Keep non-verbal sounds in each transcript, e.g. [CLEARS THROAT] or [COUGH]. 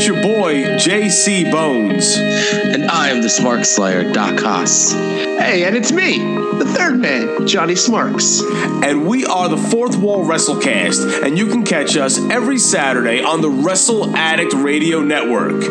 It's your boy, JC Bones. And I am the Smark Slayer, Doc Haas. Hey, and it's me, the third man, Johnny Smarks. And we are the Fourth Wall WrestleCast, and you can catch us every Saturday on the Wrestle Addict Radio Network.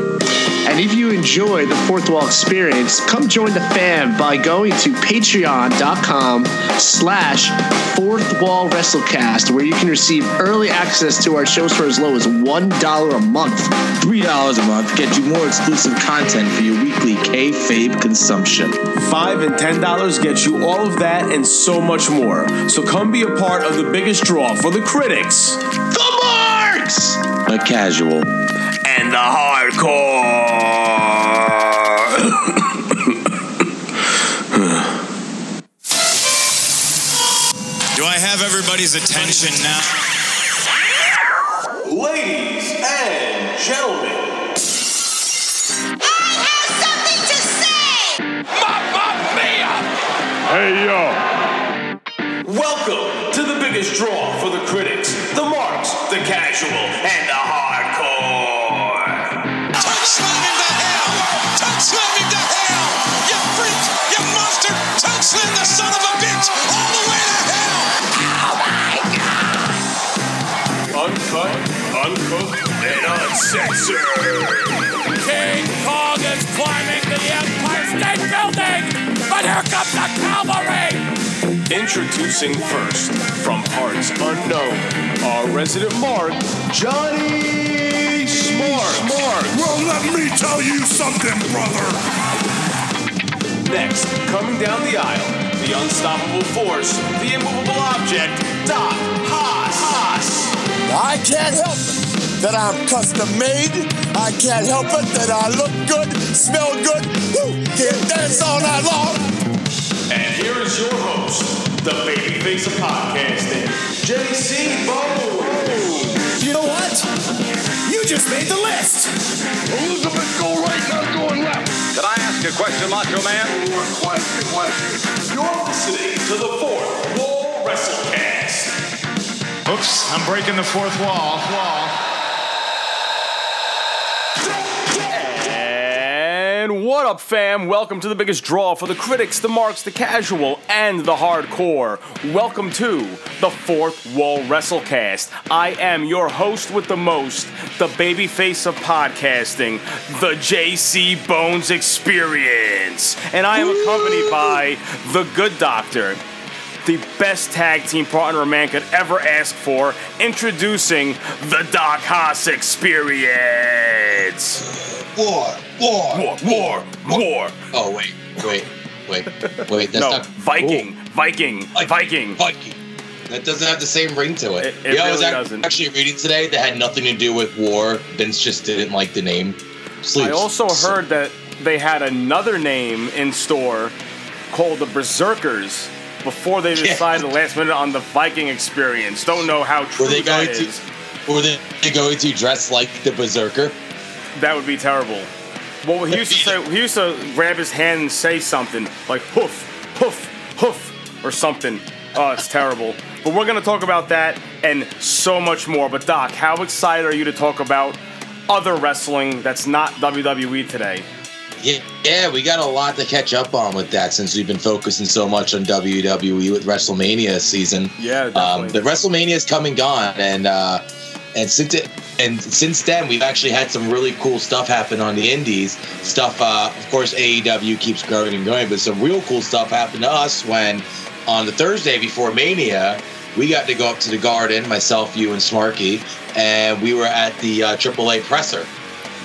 And if you enjoy the Fourth Wall experience, come join the fam by going to patreon.com slash Fourth Wall WrestleCast, where you can receive early access to our shows for as low as $1 a month. $3 a month get you more exclusive content for your weekly kayfabe consumption. Five and ten dollars gets you all of that and so much more. So come be a part of the biggest draw for the critics, The Marks! the casual. and the hardcore. [LAUGHS] Do I have everybody's attention now? Uncensored. King Kong is climbing the Empire State Building, but here comes the cavalry! Introducing first, from parts unknown, our resident mark, Johnny Smart. Smart. well let me tell you something, brother. Next, coming down the aisle, the unstoppable force, the immovable object, Doc Haas. Haas. I can't help it that I'm custom made. I can't help it that I look good, smell good, woo, can dance all night long. And here is your host, the babyface of podcasting, JC Bones. You know what? You just made the list! Elizabeth, go right, not going left. Can I ask a question, Macho Man? Question, question. You're listening to the Fourth Wall WrestleCast. Oops, I'm breaking the fourth wall. Wall. And what up, fam? Welcome to the biggest draw for the critics, the marks, the casual, and the hardcore. Welcome to the Fourth Wall WrestleCast. I am your host with the most, the baby face of podcasting, the JC Bones Experience. And I am accompanied by the Good Doctor, the best tag team partner a man could ever ask for, introducing the Doc Haas Experience. War, war. War, war, war. Oh wait, wait, wait, wait. That's No, not Viking, Viking, Viking. Viking. That doesn't have the same ring to it. It- it yeah, I was doesn't. actually reading today that had nothing to do with war. Vince just didn't like the name. Sleeps. I also heard that they had another name in store called the Berserkers before they [LAUGHS] Yeah. decided last minute on the Viking experience. Don't know how true Were they that going to? Were they going to dress like the berserker? That would be terrible. Well, he used to say he used to grab his hand and say something like hoof, hoof, hoof, or something. Oh, it's terrible. But we're gonna talk about that and so much more. But Doc, how excited are you to talk about other wrestling that's not WWE today? Yeah, yeah, we got a lot to catch up on with that since we've been focusing so much on WWE with WrestleMania season. Yeah, Um, definitely. the WrestleMania is coming and gone, and uh, and since it and since then we've actually had some really cool stuff happen on the Indies. Stuff, uh, of course, AEW keeps growing and growing, but some real cool stuff happened to us when on the Thursday before Mania we got to go up to the Garden, myself, you, and Smarky, and we were at the uh, AAA presser.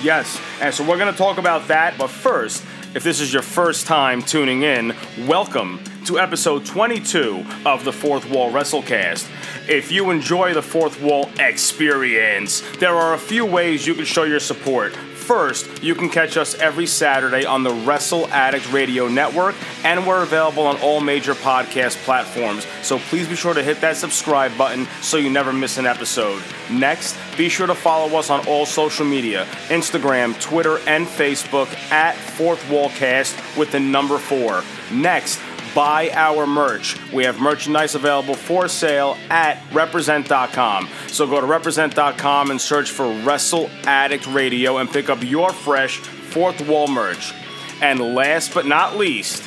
Yes, and so we're going to talk about that. But first, if this is your first time tuning in, welcome to episode 22 of the Fourth Wall WrestleCast. If you enjoy the Fourth Wall experience, there are a few ways you can show your support. First, you can catch us every Saturday on the Wrestle Addict Radio Network, and we're available on all major podcast platforms. So please be sure to hit that subscribe button so you never miss an episode. Next, be sure to follow us on all social media Instagram, Twitter, and Facebook at Fourth Wallcast with the number four. Next, buy our merch. We have merchandise available for sale at represent.com. So go to represent.com and search for Wrestle Addict Radio and pick up your fresh fourth wall merch. And last but not least,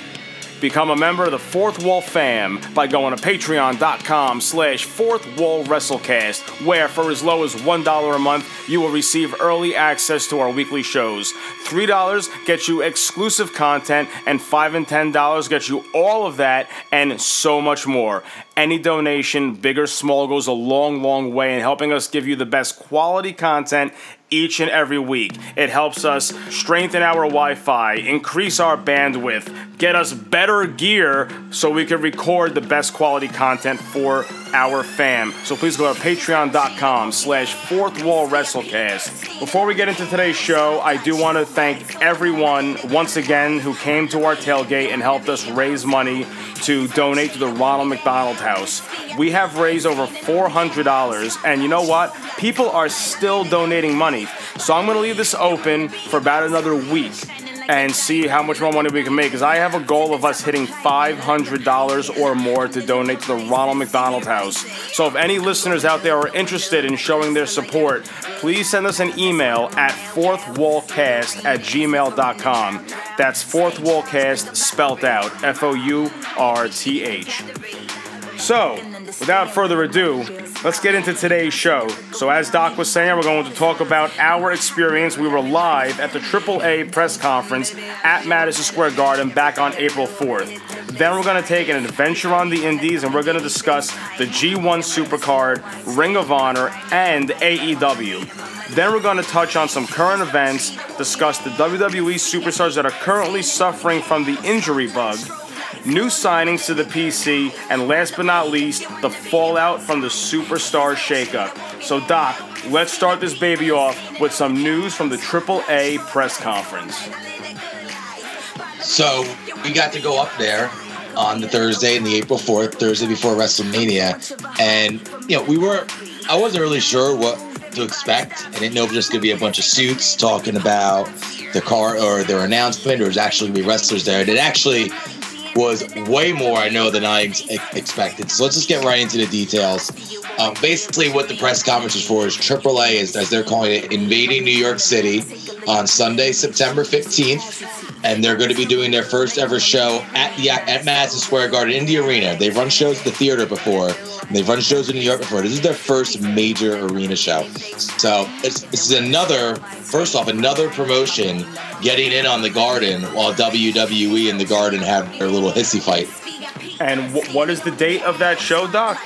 Become a member of the Fourth Wall fam by going to patreon.com slash fourth wall wrestlecast, where for as low as $1 a month, you will receive early access to our weekly shows. $3 gets you exclusive content, and 5 and $10 gets you all of that and so much more. Any donation, big or small, goes a long, long way in helping us give you the best quality content each and every week. It helps us strengthen our Wi Fi, increase our bandwidth, get us better gear so we can record the best quality content for our fam. So please go to patreon.com slash fourth wall wrestlecast. Before we get into today's show, I do want to thank everyone once again who came to our tailgate and helped us raise money to donate to the Ronald McDonald House. We have raised over $400, and you know what? People are still donating money. So I'm going to leave this open for about another week and see how much more money we can make. Because I have a goal of us hitting $500 or more to donate to the Ronald McDonald House. So if any listeners out there are interested in showing their support, please send us an email at fourthwallcast at gmail.com. That's fourthwallcast spelt out F O U R T H. So, without further ado, let's get into today's show. So, as Doc was saying, we're going to talk about our experience. We were live at the AAA press conference at Madison Square Garden back on April 4th. Then we're going to take an adventure on the Indies and we're going to discuss the G1 Supercard, Ring of Honor, and AEW. Then we're going to touch on some current events, discuss the WWE superstars that are currently suffering from the injury bug, new signings to the PC, and last but not least, the fallout from the superstar shakeup. So, Doc, let's start this baby off with some news from the AAA press conference. So we got to go up there on the Thursday and the April 4th, Thursday before WrestleMania. And, you know, we were, I wasn't really sure what to expect. I didn't know if just going to be a bunch of suits talking about the car or their announcement or was actually going to be wrestlers there. And it actually was way more, I know, than I ex- expected. So let's just get right into the details. Um, basically, what the press conference is for is AAA, is, as they're calling it, invading New York City on Sunday, September 15th. And they're going to be doing their first ever show at the at Madison Square Garden in the arena. They've run shows at the theater before. And they've run shows in New York before. This is their first major arena show. So it's this is another first off another promotion getting in on the Garden while WWE and the Garden have their little hissy fight. And wh- what is the date of that show, Doc?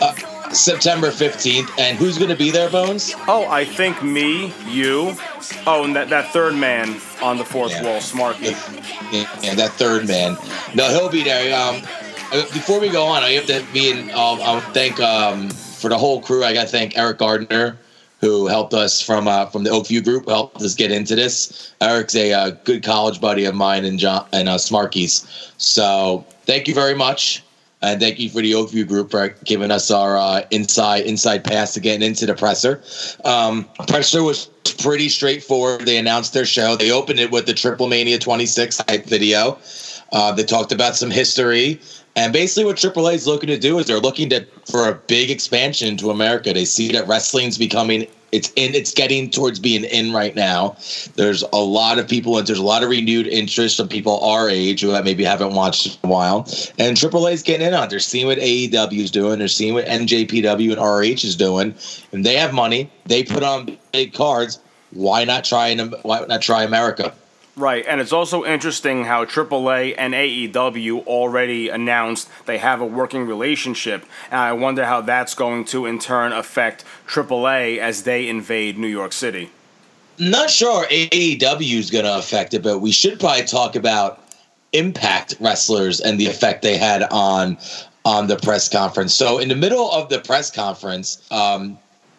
Uh, September 15th. And who's going to be there, Bones? Oh, I think me, you, oh, and that, that third man on the fourth Yeah. wall, Smarky. Yeah, that third man. No, he'll be there. Um, uh, before we go on, I have to be in. Um, I'll thank um, for the whole crew. I got to thank Eric Gardner, who helped us from uh, from the Oakview Group, helped us get into this. Eric's a uh, good college buddy of mine and John and uh, Smarky's. So thank you very much. And thank you for the Oakview Group for giving us our uh, inside inside pass to getting into the presser. Um, presser was pretty straightforward. They announced their show. They opened it with the Triple Mania 26 hype video. Uh, they talked about some history. And basically, what AAA is looking to do is they're looking to for a big expansion into America. They see that wrestling's becoming it's in it's getting towards being in right now. There's a lot of people and there's a lot of renewed interest from people our age who maybe haven't watched in a while. And AAA is getting in on. it. They're seeing what AEW is doing. They're seeing what NJPW and ROH is doing. And they have money. They put on big cards. Why not try and why not try America? Right, and it's also interesting how AAA and AEW already announced they have a working relationship, and I wonder how that's going to in turn affect AAA as they invade New York City. Not sure AEW is going to affect it, but we should probably talk about Impact wrestlers and the effect they had on on the press conference. So in the middle of the press conference, um,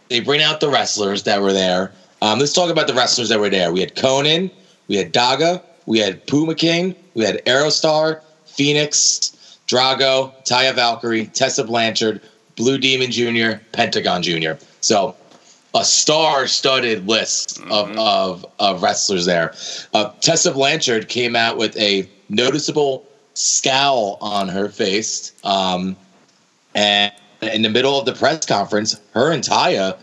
they bring out the wrestlers that were there. Um, let's talk about the wrestlers that were there. We had Konnan, we had Daga, we had Puma King, we had Aerostar, Fénix, Drago, Taya Valkyrie, Tessa Blanchard, Blue Demon Jr., Pentagon Jr. So a star-studded list of, of, of wrestlers there. Uh, Tessa Blanchard came out with a noticeable scowl on her face. Um, and in the middle of the press conference, her and Taya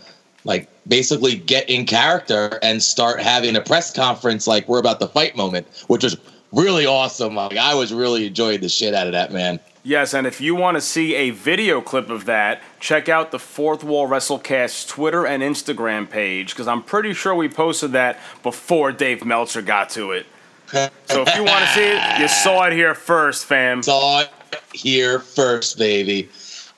like basically get in character and start having a press conference like we're about to fight moment, which was really awesome. Like I was really enjoying the shit out of that man. Yes, and if you want to see a video clip of that, check out the Fourth Wall WrestleCast Twitter and Instagram page because I'm pretty sure we posted that before Dave Meltzer got to it. So if you want to see it, you [LAUGHS] saw it here first, fam. Saw it here first, baby.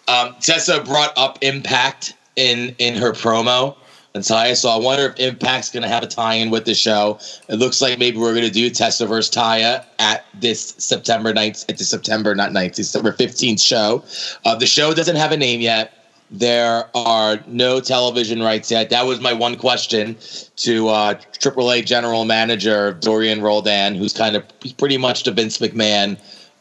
Um, Tessa brought up Impact in in her promo. And Taya, so I wonder if Impact's going to have a tie-in with the show. It looks like maybe we're going to do Tessa versus Taya at this September 9th, at the September, not 9th, December 15th show. Uh, the show doesn't have a name yet. There are no television rights yet. That was my one question to uh, AAA General Manager Dorian Roldan, who's kind of pretty much the Vince McMahon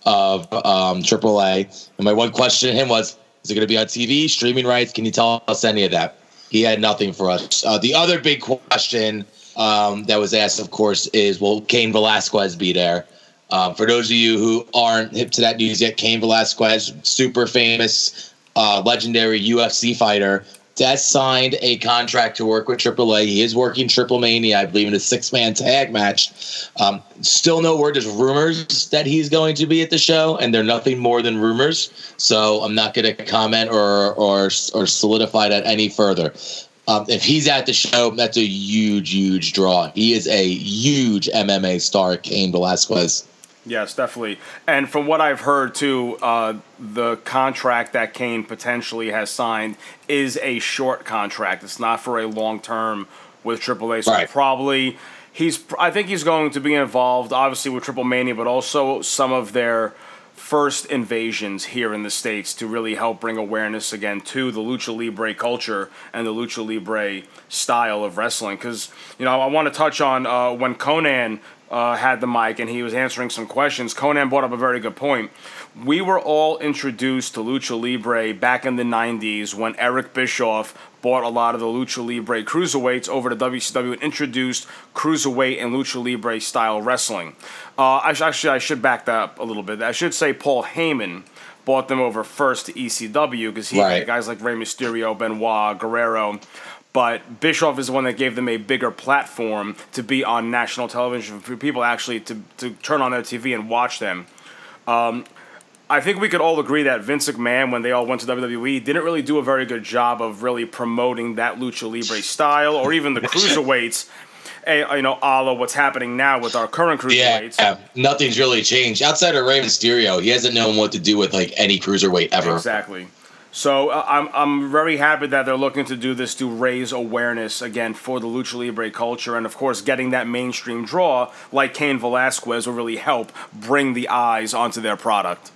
of um, AAA. And my one question to him was, is it going to be on TV, streaming rights? Can you tell us any of that? He had nothing for us. Uh, the other big question um, that was asked, of course, is will Cain Velasquez be there? Um, for those of you who aren't hip to that news yet, Cain Velasquez, super famous, uh, legendary UFC fighter, has signed a contract to work with AAA. He is working Triple Mania, I believe, in a six man tag match. Um, still no word. There's rumors that he's going to be at the show, and they're nothing more than rumors. So I'm not going to comment or, or, or solidify that any further. Um, if he's at the show, that's a huge, huge draw. He is a huge MMA star, Cain Velasquez. Yes, definitely. And from what I've heard too, uh, the contract that Cain potentially has signed is a short contract. It's not for a long term with AAA. So Right. probably he's. I think he's going to be involved, obviously with Triple Mania, but also some of their first invasions here in the states to really help bring awareness again to the lucha libre culture and the lucha libre style of wrestling. Because you know, I want to touch on uh, when Conan uh, had the mic and he was answering some questions. Konnan brought up a very good point. We were all introduced to lucha libre back in the '90s when Eric Bischoff bought a lot of the lucha libre cruiserweights over to WCW and introduced cruiserweight and lucha libre style wrestling. Uh, I sh- actually I should back that up a little bit. I should say Paul Heyman bought them over first to ECW because he Right. had guys like Rey Mysterio, Benoit, Guerrero. But Bischoff is the one that gave them a bigger platform to be on national television for people actually to, to turn on their TV and watch them. Um, I think we could all agree that Vince McMahon, when they all went to WWE, didn't really do a very good job of really promoting that lucha libre style or even the [LAUGHS] cruiserweights. you know, a la what's happening now with our current cruiserweights. Yeah, nothing's really changed outside of Rey Mysterio. He hasn't known what to do with like any cruiserweight ever. Exactly. So uh, I'm I'm very happy that they're looking to do this to raise awareness again for the lucha libre culture, and of course, getting that mainstream draw like Cain Velasquez will really help bring the eyes onto their product.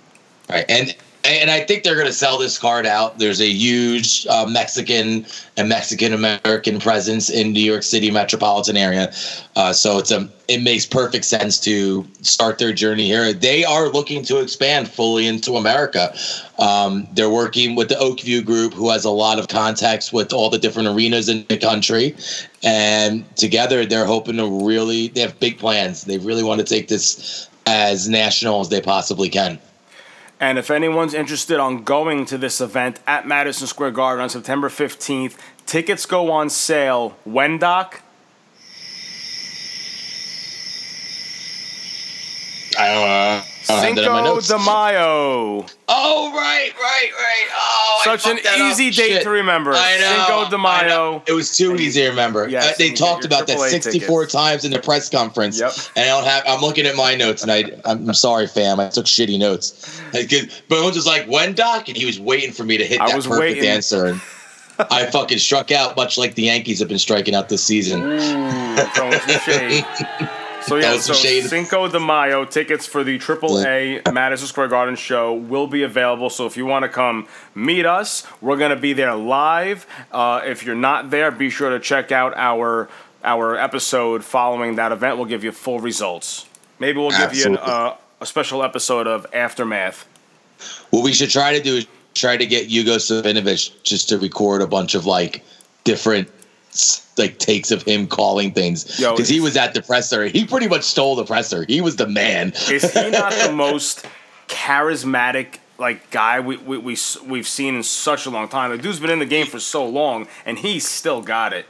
Right, and and I think they're going to sell this card out. There's a huge uh, Mexican and Mexican American presence in New York City metropolitan area, uh, so it's a it makes perfect sense to start their journey here. They are looking to expand fully into America. Um, they're working with the Oakview Group, who has a lot of contacts with all the different arenas in the country, and together they're hoping to really they have big plans. They really want to take this as national as they possibly can. And if anyone's interested on going to this event at Madison Square Garden on September 15th, tickets go on sale. When, Doc? I don't know. I don't have that in my Cinco de Mayo. Oh right, right, right. Oh, I Such an fucked that up. easy date Shit. to remember. I know. Cinco de I know. Mayo. It was too easy to remember. Yes, Uh, they talked get your about that AAA 64 tickets. times in the press conference. Yep. And I don't have. I'm looking at my notes, and I. I'm sorry, fam. I took shitty notes. Like, 'cause Bones was like, "When Doc?" and he was waiting for me to hit I that was perfect waiting. answer. And [LAUGHS] I fucking struck out, much like the Yankees have been striking out this season. Ooh, throwing some shade. [LAUGHS] So yeah, so shade. Cinco de Mayo tickets for the AAA Madison Square Garden show will be available. So if you want to come meet us, we're gonna be there live. Uh, if you're not there, be sure to check out our our episode following that event. We'll give you full results. Maybe we'll give you an, uh, a special episode of Aftermath. What we should try to do is try to get Hugo Savinovich just to record a bunch of like different like takes of him calling things because he was at the presser. He pretty much stole the presser. He was the man. Is he [LAUGHS] not the most charismatic like guy we we we we've seen in such a long time. The dude's been in the game for so long, and he's still got it.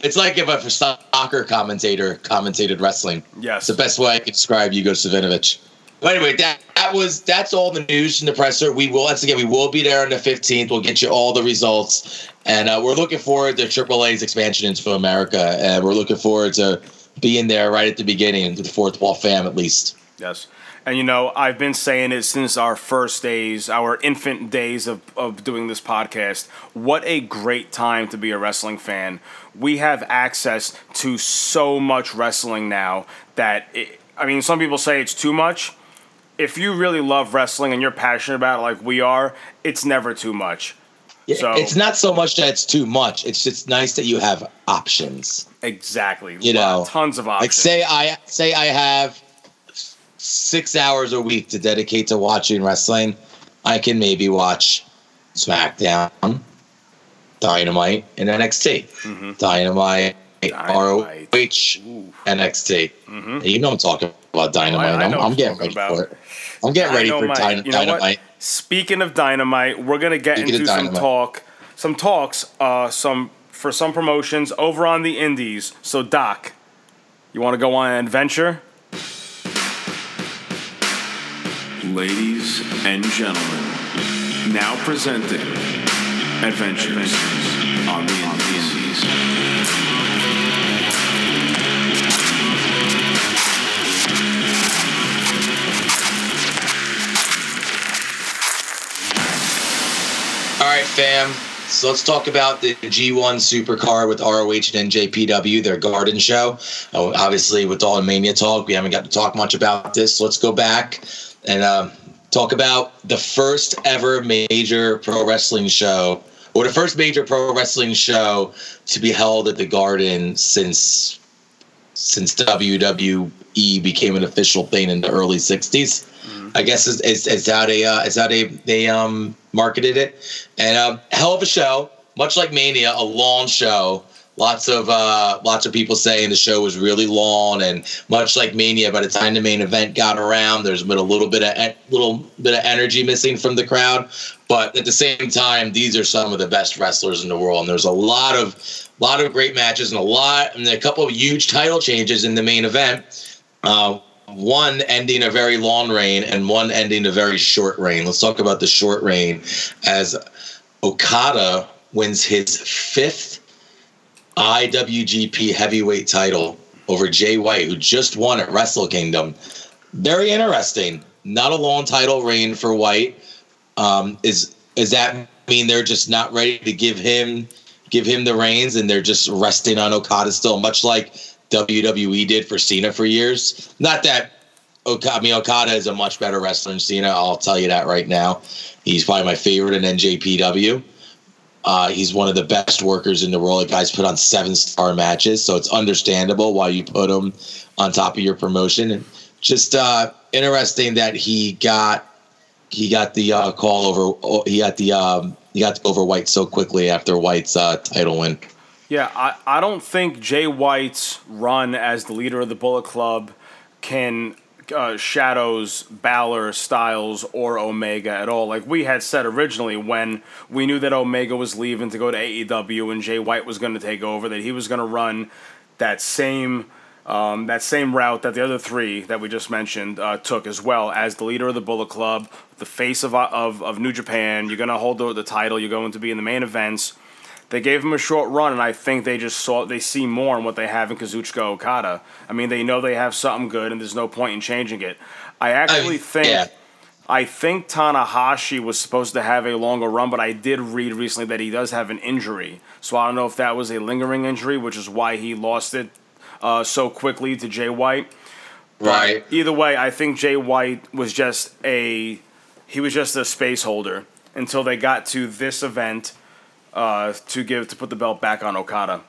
It's like if a soccer commentator commentated wrestling. Yes. It's the best way I can describe Hugo Savinovich. But anyway, that, that was that's all the news from the presser. We will once again we will be there on the fifteenth. We'll get you all the results, and uh, we're looking forward to AAA's expansion into America, and we're looking forward to being there right at the beginning to the fourth wall fam at least. Yes. And you know, I've been saying it since our first days, our infant days of, of doing this podcast. What a great time to be a wrestling fan. We have access to so much wrestling now that, it, I mean, some people say it's too much. If you really love wrestling and you're passionate about it like we are, it's never too much. So- it's not so much that it's too much. It's just nice that you have options. Exactly. You know, tons of options. Like say I say I have six hours a week to dedicate to watching wrestling. I can maybe watch SmackDown, Dynamite, and NXT. Mm-hmm. Dynamite, ROH, NXT. And you know I'm talking about Dynamite. I- I I'm, I'm getting ready talking for it. I'm getting ready for Dynamite. You know what? Dynamite. Speaking of dynamite, we're gonna get Speaking into some talk, some talks, uh, some for some promotions over on the Indies. So Doc, you want to go on an adventure? Ladies and gentlemen, now presenting Adventures on the right, fam. So let's talk about the G1 Supercard with ROH and NJPW, their garden show. Uh, obviously, with all the Mania talk, we haven't got to talk much about this. So let's go back and um, talk about the first ever major pro wrestling show, or the first major pro wrestling show to be held at the Garden since since WWE became an official thing in the early '60s. I guess is, is, is how they uh, is how they they um marketed it, and um, hell of a show. Much like Mania, a long show. Lots of uh, lots of people saying the show was really long, and much like Mania, by the time the main event got around, there's been a little bit of little bit of energy missing from the crowd. But at the same time, these are some of the best wrestlers in the world, and there's a lot of lot of great matches and a lot and a couple of huge title changes in the main event. Uh, one ending a very long reign and one ending a very short reign. Let's talk about the short reign as Okada wins his fifth IWGP heavyweight title over Jay White, who just won at Wrestle Kingdom. Very interesting. Not a long title reign for White. Um, is is that mean they're just not ready to give him give him the reins and they're just resting on Okada still, much like WWE did for Cena for years? Not that Okada, I mean Okada is a much better wrestler than Cena. I'll tell you that right now. He's probably my favorite in NJPW. Uh, he's one of the best workers in the world. The guy's put on seven star matches, so it's understandable why you put him on top of your promotion. And just uh, interesting that he got he got the uh, call over. He got the um, he got over White so quickly after White's uh, title win. Yeah, I, I don't think Jay White's run as the leader of the Bullet Club can uh, shadows Balor, Styles, or Omega at all. Like we had said originally when we knew that Omega was leaving to go to AEW and Jay White was going to take over, that he was going to run that same um, that same route that the other three that we just mentioned uh, took as well as the leader of the Bullet Club, the face of of, of New Japan. You're going to hold the, the title. You're going to be in the main events. They gave him a short run, and I think they just saw they see more in what they have in Kazuchika Okada. I mean, they know they have something good, and there's no point in changing it. I actually think yeah. I think Tanahashi was supposed to have a longer run, but I did read recently that he does have an injury. So I don't know if that was a lingering injury, which is why he lost it uh, so quickly to Jay White. Right. Either way, I think Jay White was just a he was just a space holder until they got to this event uh, to give to put the belt back on Okada.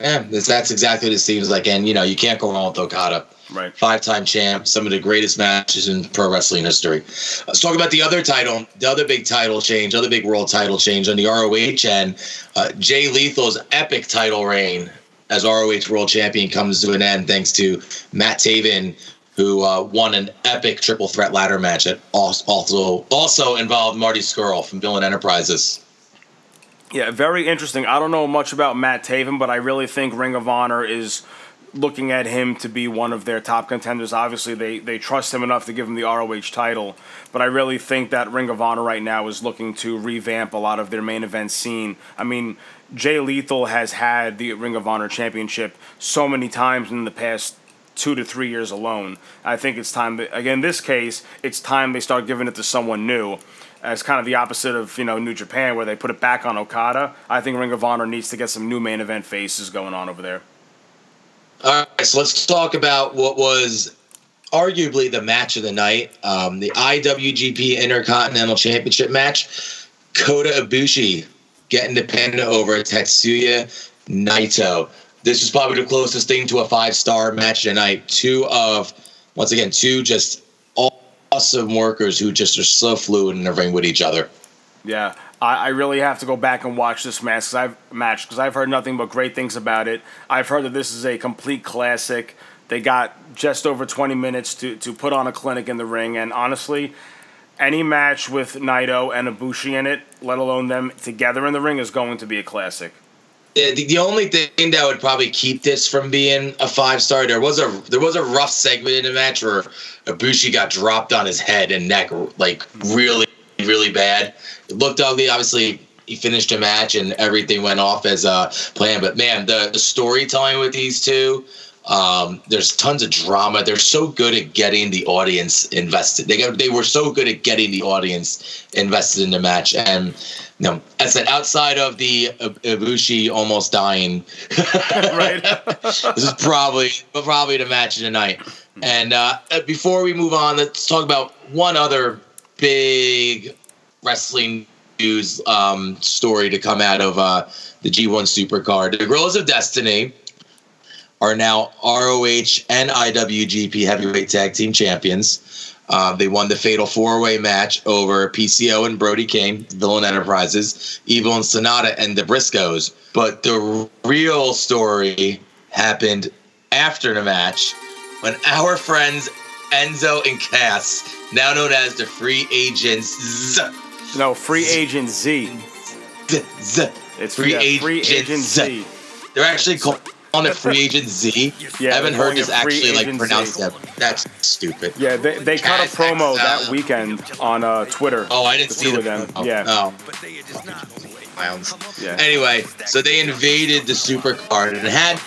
Yeah, that's, that's exactly what it seems like. And, you know, you can't go wrong with Okada. Right. Five time champ, some of the greatest matches in pro wrestling history. Let's talk about the other title, the other big title change, other big world title change on the ROH and uh, Jay Lethal's epic title reign as ROH world champion comes to an end thanks to Matt Taven who uh, won an epic triple threat ladder match that also also involved Marty Scurll from Villain Enterprises. Yeah, very interesting. I don't know much about Matt Taven, but I really think Ring of Honor is looking at him to be one of their top contenders. Obviously, they, they trust him enough to give him the ROH title, but I really think that Ring of Honor right now is looking to revamp a lot of their main event scene. I mean, Jay Lethal has had the Ring of Honor championship so many times in the past two to three years alone. I think it's time, that, again, in this case, it's time they start giving it to someone new as kind of the opposite of you know New Japan, where they put it back on Okada. I think Ring of Honor needs to get some new main event faces going on over there. All right, so let's talk about what was arguably the match of the night, um, the IWGP Intercontinental Championship match. Kota Ibushi getting the pin over Tetsuya Naito. This was probably the closest thing to a five star match tonight. Two of, once again, two just awesome workers who just are so fluid in the ring with each other. Yeah, I, I really have to go back and watch this match because I've match because I've heard nothing but great things about it. I've heard that this is a complete classic. They got just over 20 minutes to, to put on a clinic in the ring, and honestly, any match with Naito and Ibushi in it, let alone them together in the ring, is going to be a classic. The, the only thing that would probably keep this from being a five star, there was a there was a rough segment in the match where Ibushi got dropped on his head and neck, like really, really bad. It looked ugly. Obviously, he finished the match and everything went off as uh, a plan. But man, the the storytelling with these two, um, there's tons of drama. They're so good at getting the audience invested. They got, they were so good at getting the audience invested in the match. And you know, as I said, outside of the Ibushi almost dying, [LAUGHS] right? [LAUGHS] this is probably probably the match of the night. And uh, before we move on, let's talk about one other big wrestling news um, story to come out of uh, the G1 Supercard. The Girls of Destiny are now ROH and IWGP Heavyweight Tag Team Champions. Uh, they won the Fatal Four Way match over PCO and Brody King, Villain Enterprises, Evil and Sanada, and the Briscoes. But the real story happened after the match when our friends Enzo and Cass, now known as the Free Agents, no Free Agent Z, Z, it's Free, yeah, Free Agent. Z. They're actually called on a Free Agent Z. Yeah, I haven't heard this actually like pronounced Z. that. That's stupid. Yeah, they, they cut a promo that weekend on uh, Twitter. Oh, I didn't the see two the of them. promo. Yeah. Oh. Clowns. Yeah. Anyway, so they invaded the supercard and had,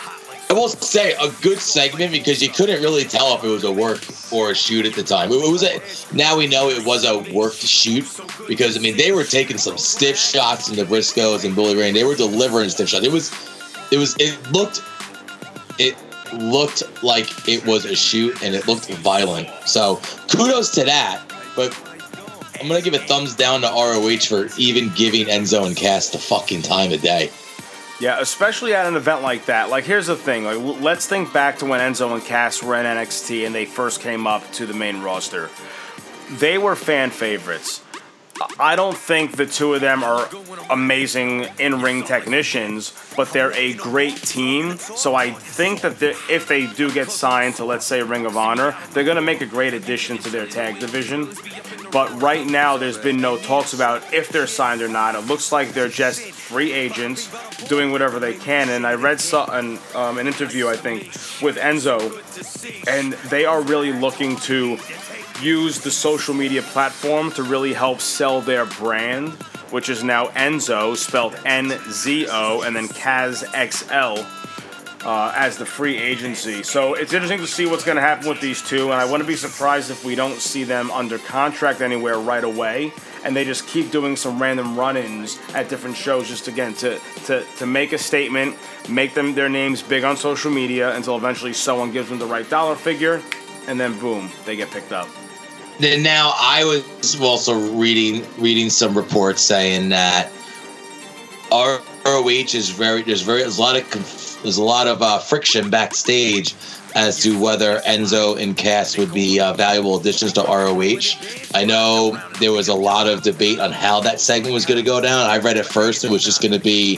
I will say, a good segment because you couldn't really tell if it was a work or a shoot at the time. It was a. Now we know it was a worked shoot because I mean they were taking some stiff shots in the Briscoes and Bully Ray. They were delivering stiff shots. It was, it was, it looked, it looked like it was a shoot and it looked violent. So kudos to that. But I'm gonna give a thumbs down to ROH for even giving Enzo and Cass the fucking time of day. Yeah, especially at an event like that. Like, here's the thing. Like, let's think back to when Enzo and Cass were in NXT and they first came up to the main roster. They were fan favorites. I don't think the two of them are amazing in-ring technicians, but they're a great team. So I think that if they do get signed to, let's say, Ring of Honor, they're going to make a great addition to their tag division. But right now, there's been no talks about if they're signed or not. It looks like they're just free agents doing whatever they can. And I read an, um, an interview, I think, with Enzo, and they are really looking to use the social media platform to really help sell their brand, which is now Enzo, spelled N Z O, and then CaZXL uh, as the free agency. So it's interesting to see what's going to happen with these two, and I wouldn't be surprised if we don't see them under contract anywhere right away, and they just keep doing some random run-ins at different shows, just again to to to make a statement, make them their names big on social media until eventually someone gives them the right dollar figure, and then boom, they get picked up. Then now I was also reading reading some reports saying that ROH is very there's very there's a lot of there's a lot of uh, friction backstage as to whether Enzo and Cass would be uh, valuable additions to ROH. I know there was a lot of debate on how that segment was going to go down. I read it first; it was just going to be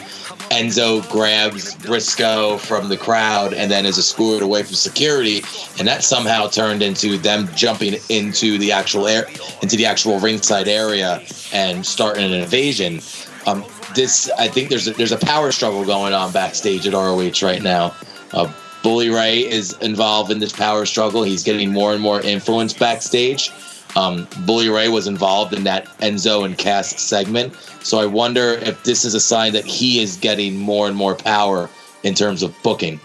Enzo grabs Briscoe from the crowd and then is escorted away from security, and that somehow turned into them jumping into the actual air into the actual ringside area and starting an invasion. Um, this, I think, there's a, there's a power struggle going on backstage at ROH right now. Uh, Bully Ray is involved in this power struggle. He's getting more and more influence backstage. Um, Bully Ray was involved in that Enzo and Cass segment. So I wonder if this is a sign that he is getting more and more power in terms of booking.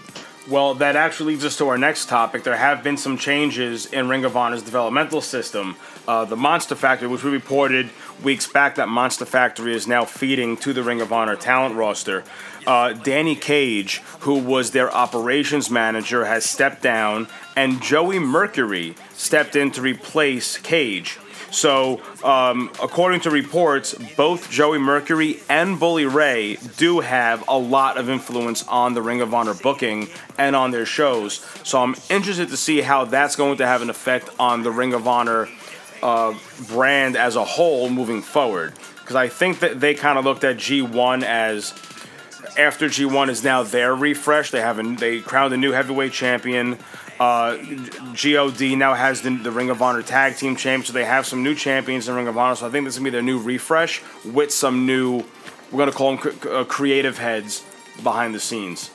Well, that actually leads us to our next topic. There have been some changes in Ring of Honor's developmental system. Uh, the Monster Factory, which we reported weeks back that Monster Factory is now feeding to the Ring of Honor talent roster. Uh, Danny Cage, who was their operations manager, has stepped down, and Joey Mercury stepped in to replace Cage. So, um, according to reports, both Joey Mercury and Bully Ray do have a lot of influence on the Ring of Honor booking and on their shows. So, I'm interested to see how that's going to have an effect on the Ring of Honor uh, brand as a whole moving forward. Because I think that they kind of looked at G1 as after G1 is now their refresh. They have a, they crowned a new heavyweight champion. Uh, God now has the, the, Ring of Honor Tag Team Champ, so they have some new champions in Ring of Honor. So I think this is gonna be their new refresh with some new, we're gonna call them uh, creative heads behind the scenes.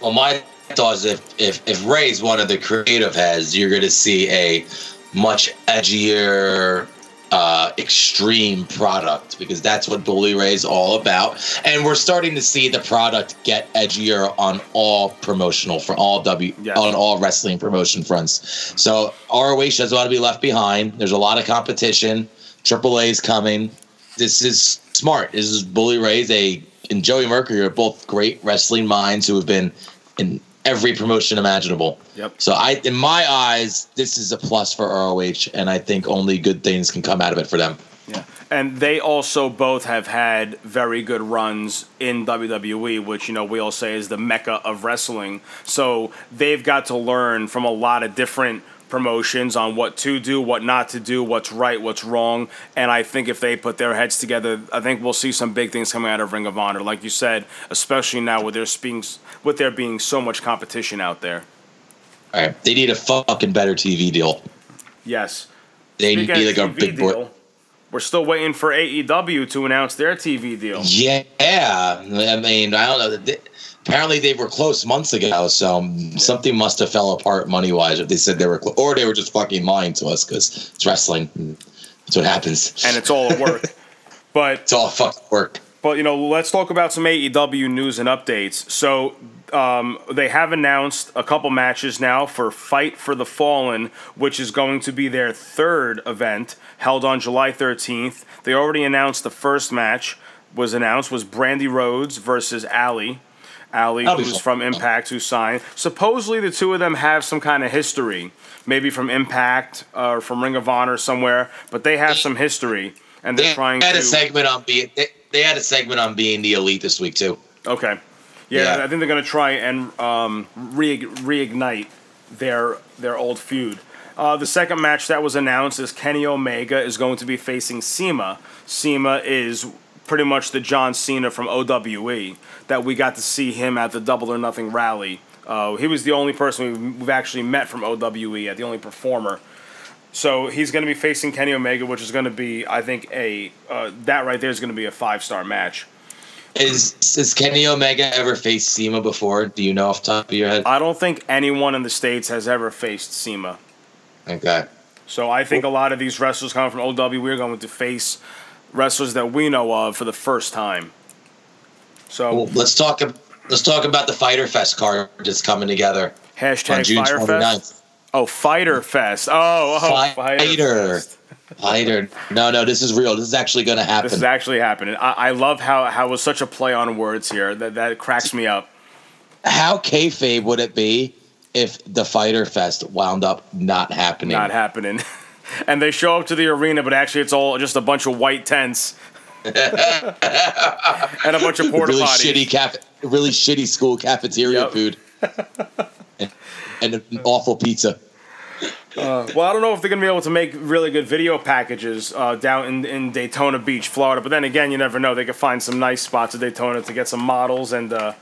Well, my thought is if if if Ray's one of the creative heads, you're gonna see a much edgier, uh, extreme product because that's what Bully Ray is all about. And we're starting to see the product get edgier on all promotional for all W yes. on all wrestling promotion fronts. So ROH doesn't want to be left behind. There's a lot of competition. AAA is coming. This is smart. This is Bully Ray's a and Joey Mercury are both great wrestling minds who have been in every promotion imaginable. Yep. So I, in my eyes, this is a plus for ROH, and I think only good things can come out of it for them. Yeah. And they also both have had very good runs in WWE, which you know we all say is the mecca of wrestling. So they've got to learn from a lot of different promotions on what to do, what not to do, what's right, what's wrong. And I think if they put their heads together, I think we'll see some big things coming out of Ring of Honor, like you said, especially now with there being with there being so much competition out there. All right, they need a fucking better TV deal. Yes, they Speaking need like a big boy. We're still waiting for AEW to announce their TV deal. Yeah, I mean, I don't know apparently they were close months ago, so yeah. something must have fell apart money wise. If they said they were, close, or they were just fucking lying to us because it's wrestling. That's what happens, and it's all work. [LAUGHS] but it's all fucking work. But you know, let's talk about some AEW news and updates. So. Um, they have announced a couple matches now for Fight for the Fallen, which is going to be their third event held on July 13th. They already announced the first match was announced was Brandi Rhodes versus Allie. Allie, who's from Impact, who signed. Supposedly, the two of them have some kind of history, maybe from Impact or from Ring of Honor somewhere, but they have some history, and they're they trying. Had to... a segment on being. They, they, had a segment on being the elite this week too. Okay, yeah, yeah. I think they're going to try and um, re- reignite their their old feud. Uh, the second match that was announced is Kenny Omega is going to be facing CIMA. CIMA is pretty much the John Cena from OWE that we got to see him at the Double or Nothing rally. Uh, he was the only person we've actually met from OWE, at the only performer. So he's going to be facing Kenny Omega, which is going to be, I think, a uh, that right there is going to be a five star match. Is has Kenny Omega ever faced CIMA before? Do you know off the top of your head? I don't think anyone in the states has ever faced CIMA. Okay. So I think a lot of these wrestlers coming from OW, we're going to face wrestlers that we know of for the first time. So well, let's talk. Let's talk about the Fyter Fest card that's coming together. Hashtag on June Fire 29th. Fest. Oh, Fyter Fest. Oh, oh Fighter. Fighter. No, no, this is real. This is actually going to happen. This is actually happening. I, I love how how it was such a play on words here. That that cracks me up. How kayfabe would it be if the Fyter Fest wound up not happening? Not happening. [LAUGHS] [LAUGHS] and they show up to the arena, but actually it's all just a bunch of white tents [LAUGHS] and a bunch of porta really potties. shitty cap, really shitty school cafeteria yep. food. and an awful pizza. Uh, well, I don't know if they're going to be able to make really good video packages uh, down in, in Daytona Beach, Florida. But then again, you never know. They could find some nice spots at Daytona to get some models and uh,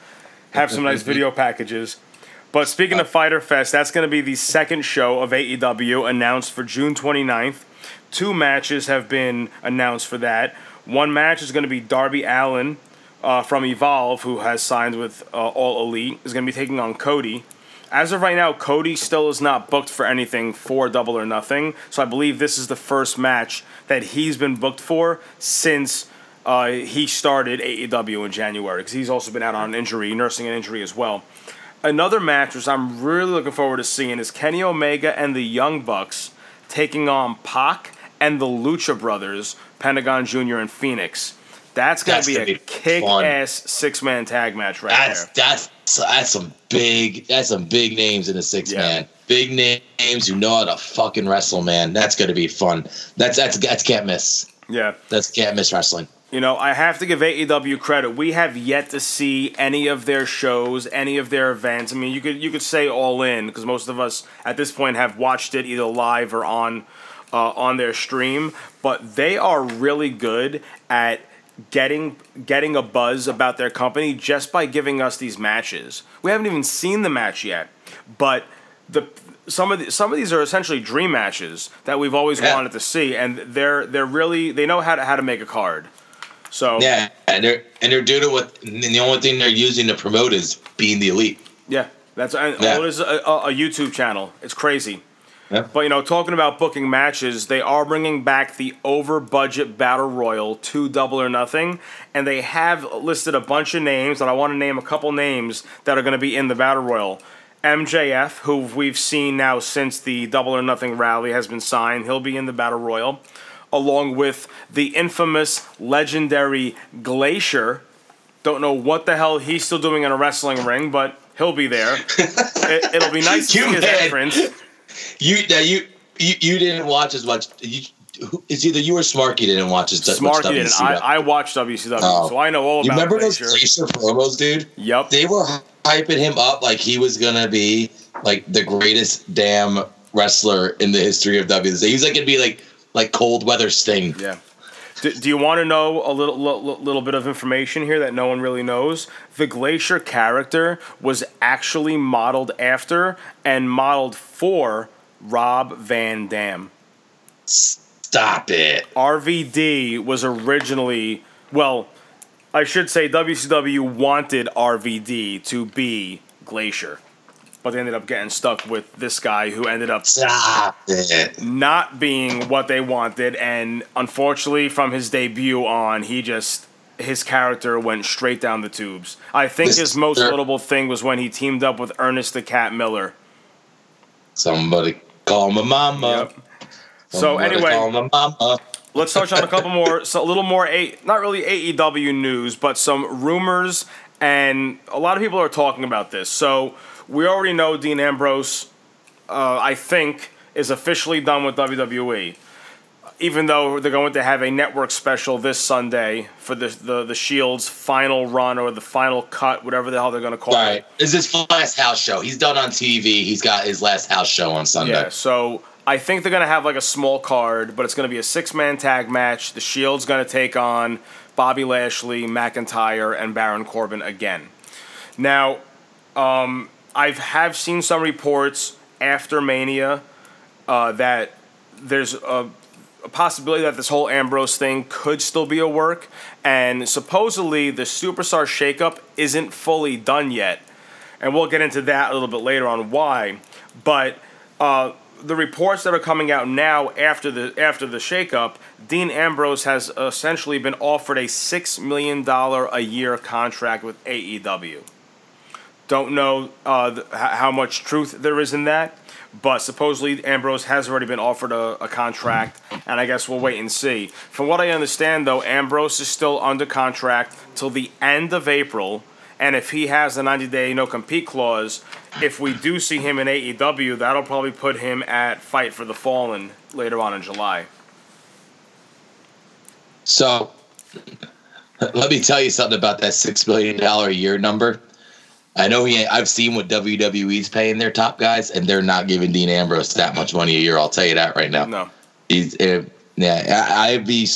have some nice [LAUGHS] video packages. But speaking of Fyter Fest, that's going to be the second show of AEW announced for June 29th. Two matches have been announced for that. One match is going to be Darby Allin uh, from Evolve, who has signed with uh, All Elite, is going to be taking on Cody. As of right now, Cody still is not booked for anything for Double or Nothing. So I believe this is the first match that he's been booked for since uh, he started AEW in January, because he's also been out on an injury, nursing an injury as well. Another match which I'm really looking forward to seeing is Kenny Omega and the Young Bucks taking on Pac and the Lucha Brothers, Pentagon Jr. and Fénix. That's gonna That's be gonna a kick fun. ass six man tag match right That's there. that's that's some big that's some big names in a six Yeah. man. Big names who know how to fucking wrestle, man. That's gonna be fun. That's that's that's can't miss. Yeah. That's can't miss wrestling. You know, I have to give AEW credit. We have yet to see any of their shows, any of their events. I mean, you could you could say all in because most of us at this point have watched it either live or on uh, on their stream. But they are really good at getting getting a buzz about their company just by giving us these matches. We haven't even seen the match yet, but the some of the, some of these are essentially dream matches that we've always Yeah. wanted to see, and they're they're really they know how to how to make a card. So Yeah, and they're and they're doing it with and the only thing they're using to promote is being the elite. Yeah, that's and Yeah. Oh, all it is a, a, a YouTube channel. It's crazy. Yeah. But you know, talking about booking matches, they are bringing back the over budget battle royal to Double or Nothing, and they have listed a bunch of names. And I want to name a couple names that are going to be in the battle royal. MJF, who we've seen now since the Double or Nothing rally has been signed, he'll be in the battle royal, along with the infamous, legendary Glacier. Don't know what the hell he's still doing in a wrestling ring, but he'll be there. [LAUGHS] it, it'll be nice to You see his entrance. You now you you, you didn't watch as much. You, it's either you or Smarky didn't watch as much Smarky didn't. I, I watched WCW, Oh. so I know all you about remember those Glacier. Glacier promos, dude? Yep. They were hyping him up like he was gonna be like the greatest damn wrestler in the history of WCW. He was like gonna be like like cold weather Sting. Yeah. Do, do you want to know a little, little little bit of information here that no one really knows? The Glacier character was actually modeled after and modeled for Rob Van Dam. Stop it. RVD was originally, well, I should say WCW wanted RVD to be Glacier, but they ended up getting stuck with this guy who ended up Stop it. not being what they wanted, and unfortunately, from his debut on, he just his character went straight down the tubes. I think his most notable thing was when he teamed up with Ernest the Cat Miller. Somebody call my mama. Yep. So anyway, call my mama. let's touch on a couple more, so a little more, a, not really AEW news, but some rumors, and a lot of people are talking about this. So we already know Dean Ambrose, uh, I think, is officially done with WWE. Even though they're going to have a network special this Sunday for the the, the Shield's final run or the final cut, whatever the hell they're going to call it. Right. Is this last house show? He's done on TV. He's got his last house show on Sunday. Yeah, so I think they're gonna have like a small card, but it's gonna be a six man tag match. The Shield's gonna take on Bobby Lashley, McIntyre, and Baron Corbin again. Now, um, I have have seen some reports after Mania uh, that there's a, a possibility that this whole Ambrose thing could still be a work, and supposedly the Superstar shakeup isn't fully done yet and we'll get into that a little bit later on why. But uh, the reports that are coming out now after the after the shakeup, Dean Ambrose has essentially been offered a six million dollar a year contract with AEW. Don't know uh, th- how much truth there is in that, but supposedly Ambrose has already been offered a, a contract, and I guess we'll wait and see. From what I understand, though, Ambrose is still under contract till the end of April, and if he has a 90 day no compete clause, if we do see him in AEW, that'll probably put him at Fight for the Fallen later on in July. So [LAUGHS] let me tell you something about that six million dollar a year number. I know he. I've seen what WWE's paying their top guys, and they're not giving Dean Ambrose that much money a year. I'll tell you that right now. No. He's uh, yeah. I, I'd be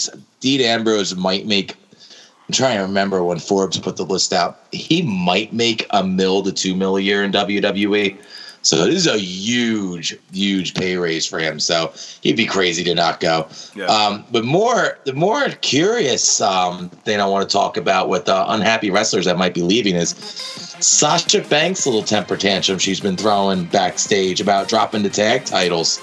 Dean Ambrose might make. I'm trying to remember when Forbes put the list out. He might make a mil to two mil a year in WWE. So this is a huge, huge pay raise for him. So he'd be crazy to not go. Yeah. Um, but more, the more curious um, thing I want to talk about with uh, unhappy wrestlers that might be leaving is Sasha Banks' little temper tantrum she's been throwing backstage about dropping the tag titles.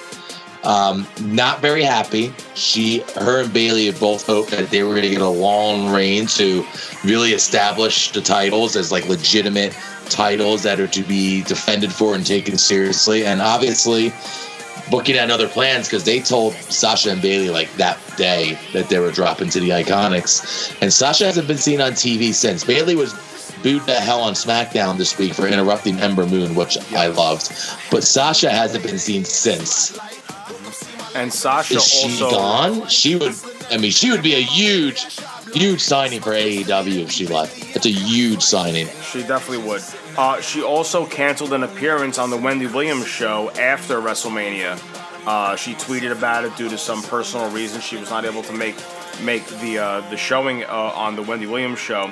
Um, not very happy. She, her, and Bayley had both hoped that they were going to get a long reign to really establish the titles as like legitimate titles that are to be defended for and taken seriously. And obviously, booking out other plans because they told Sasha and Bayley like that day that they were dropping to the Iconics. And Sasha hasn't been seen on TV since. Bayley was booed to hell on SmackDown this week for interrupting Ember Moon, which I loved. But Sasha hasn't been seen since. And Sasha Is she also gone? She would. I mean, she would be a huge, huge signing for AEW if she left. That's a huge signing. She definitely would. Uh, she also canceled an appearance on the Wendy Williams show after WrestleMania. Uh, she tweeted about it due to some personal reasons. She was not able to make make the uh, the showing uh, on the Wendy Williams show.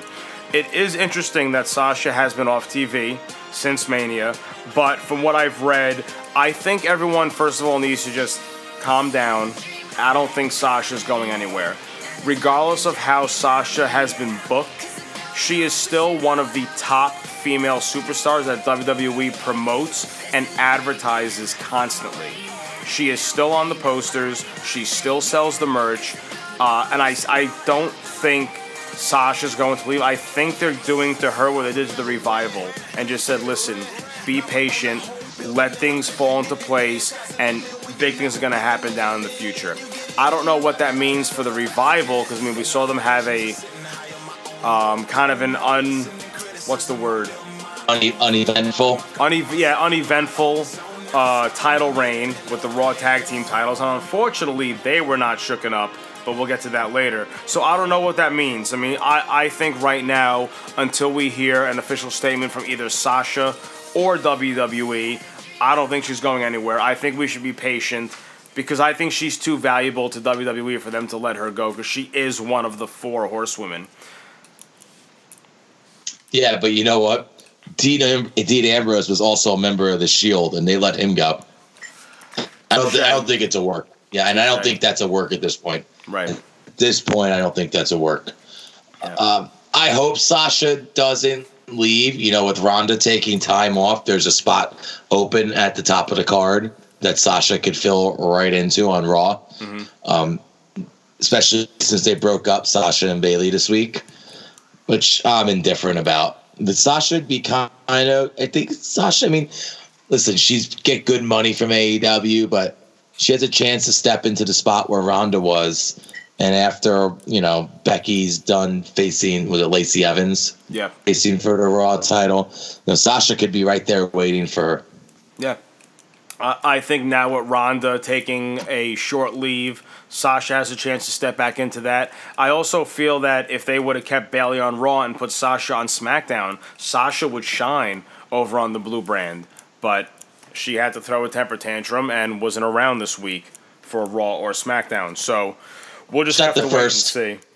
It is interesting that Sasha has been off TV since Mania, but from what I've read, I think everyone first of all needs to just calm down. I don't think Sasha's going anywhere. Regardless of how Sasha has been booked, she is still one of the top female superstars that WWE promotes and advertises constantly. She is still on the posters. She still sells the merch. Uh, and I, I don't think Sasha's going to leave. I think they're doing to her what they did to the revival and just said, listen, be patient, let things fall into place, and big things are going to happen down in the future. I don't know what that means for the revival because I mean we saw them have a um, kind of an un what's the word Une- uneventful. Une- yeah uneventful uh, title reign with the Raw Tag Team titles, and unfortunately they were not shooken up. But we'll get to that later. So I don't know what that means. I mean, I, I think right now, until we hear an official statement from either Sasha or WWE, I don't think she's going anywhere. I think we should be patient because I think she's too valuable to WWE for them to let her go because she is one of the four horsewomen. Yeah, but you know what? Dean, Dean Ambrose was also a member of the Shield, and they let him go. I don't, thi- I don't think it's a work. Yeah, and I don't think that's a work at this point. Right. At this point, I don't think that's a work. Um, I hope Sasha doesn't leave. You know, with Ronda taking time off, there's a spot open at the top of the card that Sasha could fill right into on Raw. Um, especially since they broke up Sasha and Bayley this week, which I'm indifferent about. But Sasha would be kind of, I think Sasha, I mean, listen, she's get good money from AEW, but she has a chance to step into the spot where Ronda was. And after, you know, Becky's done facing, with it Lacey Evans? Yeah. Facing for the Raw title. You know, Sasha could be right there waiting for her. Yeah. I I think now with Ronda taking a short leave, Sasha has a chance to step back into that. I also feel that if they would have kept Bayley on Raw and put Sasha on SmackDown, Sasha would shine over on the blue brand. But she had to throw a temper tantrum and wasn't around this week for Raw or SmackDown. So we'll just have to first. wait and see.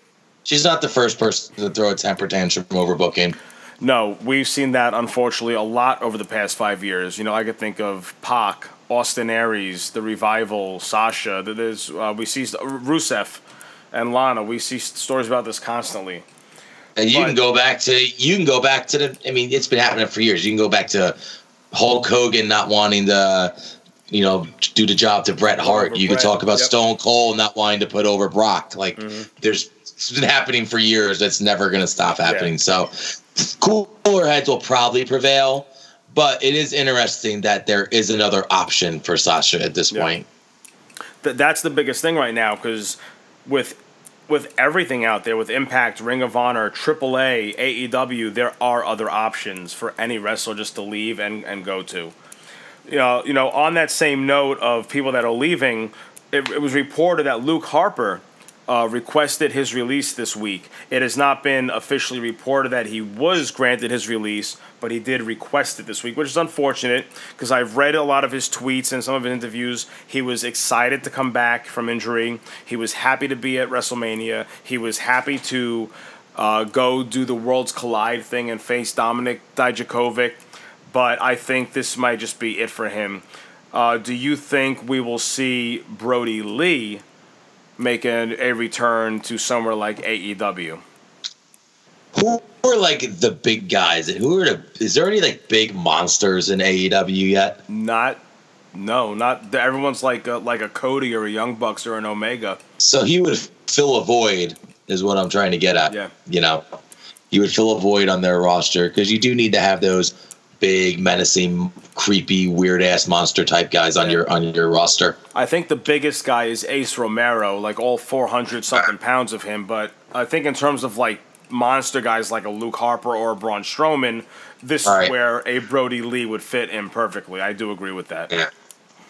She's not the first person to throw a temper tantrum from overbooking. No, we've seen that unfortunately a lot over the past five years. You know, I could think of Pac, Austin Aries, The Revival, Sasha. There's uh, we see Rusev and Lana. We see stories about this constantly. And you But- can go back to you can go back to the. I mean, it's been happening for years. You can go back to Hulk Hogan not wanting to, you know, do the job to Bret Hart. over You could talk about yep. Stone Cold not wanting to put over Brock. Like, Mm-hmm. there's it's been happening for years. It's never going to stop happening. So, cooler heads will probably prevail. But it is interesting that there is another option for Sasha at this Yeah. point. Th- that's the biggest thing right now because with with everything out there with Impact, Ring of Honor, AAA, AEW, there are other options for any wrestler just to leave and, and go to. You know, you know, on that same note of people that are leaving, it, it was reported that Luke Harper uh, requested his release this week. It has not been officially reported that he was granted his release, but he did request it this week, which is unfortunate because I've read a lot of his tweets and some of his interviews. He was excited to come back from injury. He was happy to be at WrestleMania. He was happy to uh, go do the Worlds Collide thing and face Dominik Dijakovic, but I think this might just be it for him. Uh, do you think we will see Brodie Lee making a return to somewhere like AEW? Who are like the big guys? Who are the? Is there any like big monsters in AEW yet? Not, no, not everyone's like a, like a Cody or a Young Bucks or an Omega. So he would fill a void, is what I'm trying to get at. Yeah. You know, he would fill a void on their roster because you do need to have those big, menacing, creepy, weird ass monster type guys on your on your roster. I think the biggest guy is Ace Romero, like all 400 something pounds of him. But I think in terms of like monster guys like a Luke Harper or a Braun Strowman, this right. is where a Brodie Lee would fit in perfectly. I do agree with that. Yeah.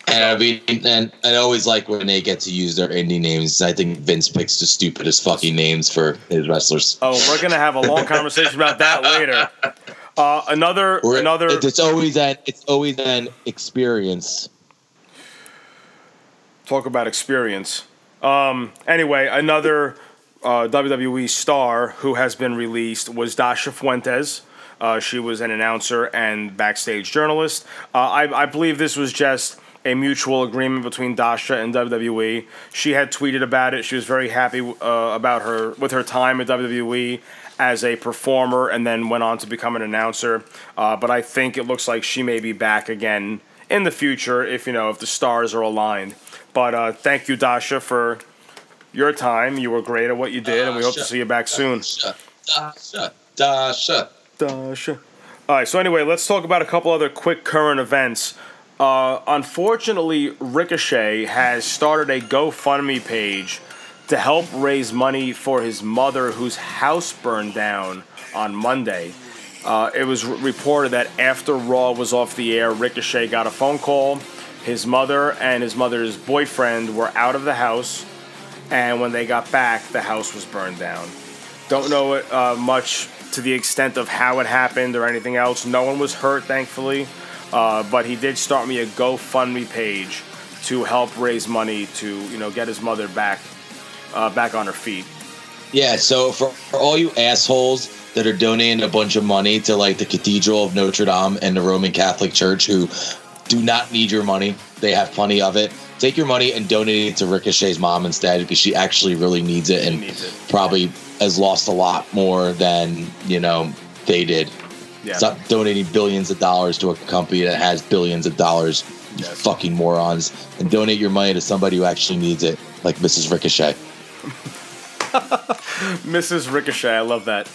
And I mean, and I always like when they get to use their indie names. I think Vince picks the stupidest fucking names for his wrestlers. Oh, we're gonna have a long conversation about that later. [LAUGHS] Uh, another Or another It's, always an it's always an experience. talk about experience. Um, anyway, another uh, WWE star who has been released was Dasha Fuentes. Uh, she was an announcer and backstage journalist. Uh, I, I believe this was just a mutual agreement between Dasha and WWE. She had tweeted about it. She was very happy uh, about her with her time at WWE as a performer, and then went on to become an announcer. Uh, but I think it looks like she may be back again in the future if you know if the stars are aligned. But uh, thank you, Dasha, for your time. You were great at what you did, and we hope to see you back soon. Dasha, Dasha. Dasha. All right. So anyway, let's talk about a couple other quick current events. Uh, unfortunately, Ricochet has started a GoFundMe page to help raise money for his mother, whose house burned down on Monday. Uh, it was reported that after Raw was off the air, Ricochet got a phone call. His mother and his mother's boyfriend were out of the house, and when they got back, the house was burned down. Don't know it uh, much to the extent of how it happened or anything else. No one was hurt, thankfully, uh, but he did start me a GoFundMe page to help raise money to you know get his mother back uh, back on her feet. Yeah, so for, for all you assholes that are donating a bunch of money to like the Cathedral of Notre Dame and the Roman Catholic Church who do not need your money, they have plenty of it. Take your money and donate it to Ricochet's mom instead because she actually really needs it and needs it. probably has lost a lot more than, you know, they did. Yeah. Stop donating billions of dollars to a company that has billions of dollars. You Yes. fucking morons. And donate your money to somebody who actually needs it, like Mrs. Ricochet. [LAUGHS] Mrs. Ricochet, I love that.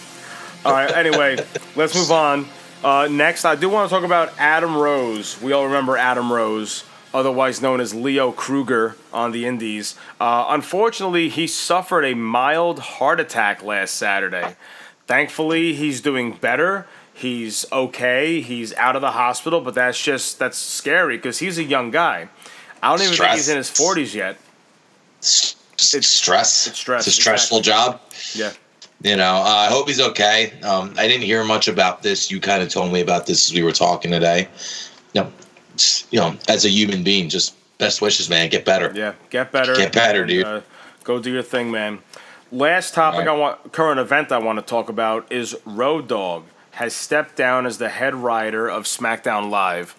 All right, anyway, let's move on. Uh, next, I do want to talk about Adam Rose. We all remember Adam Rose, otherwise known as Leo Kruger on the Indies. Uh, unfortunately, he suffered a mild heart attack last Saturday. Thankfully, he's doing better. He's okay. He's out of the hospital, but that's just that's scary because he's a young guy. I don't even think he's in his forties yet. It's stress. it's stress, It's a stressful exactly. job. Yeah. You know, uh, I hope he's okay. Um, I didn't hear much about this. You kind of told me about this as we were talking today. You know, just, you know, as a human being, just best wishes, man. Get better. Yeah, get better. Get better, and, dude. Uh, go do your thing, man. Last topic I want, current event I want to talk about is Road Dog has stepped down as the head writer of SmackDown Live.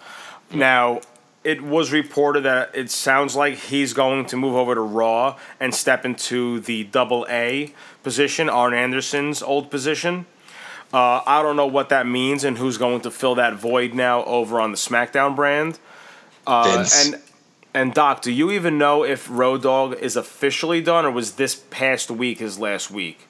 Now, it was reported that it sounds like he's going to move over to Raw and step into the double A position, Arn Anderson's old position. Uh, I don't know what that means and who's going to fill that void now over on the SmackDown brand. Uh, and and Doc, do you even know if Road Dog is officially done, or was this past week his last week?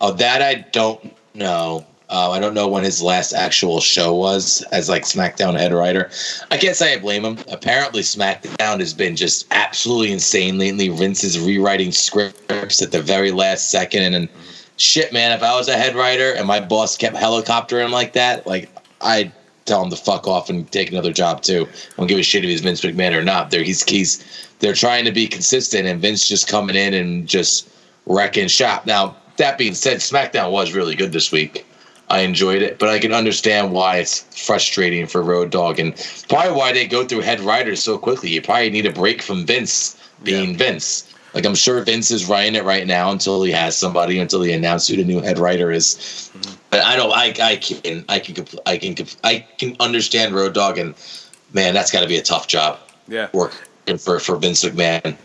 Oh, that I don't know. Uh, I don't know when his last actual show was as like SmackDown head writer. I can't say I blame him. Apparently, SmackDown has been just absolutely insane lately. Vince is rewriting scripts at the very last second, and shit, man. If I was a head writer and my boss kept helicoptering like that, like I'd tell him to fuck off and take another job too. I don't give a shit if he's Vince McMahon or not. They're he's he's they're trying to be consistent, and Vince just coming in and just wrecking shop. Now, that being said, SmackDown was really good this week. I enjoyed it, but I can understand why it's frustrating for Road Dog and probably why they go through head writers so quickly. You probably need a break from Vince being Vince. Like I'm sure Vince is writing it right now until he has somebody until he announces who the new head writer is. Mm-hmm. But I don't. I I can I can I can I can understand Road Dog and man, that's got to be a tough job. Yeah. working for for Vince McMahon.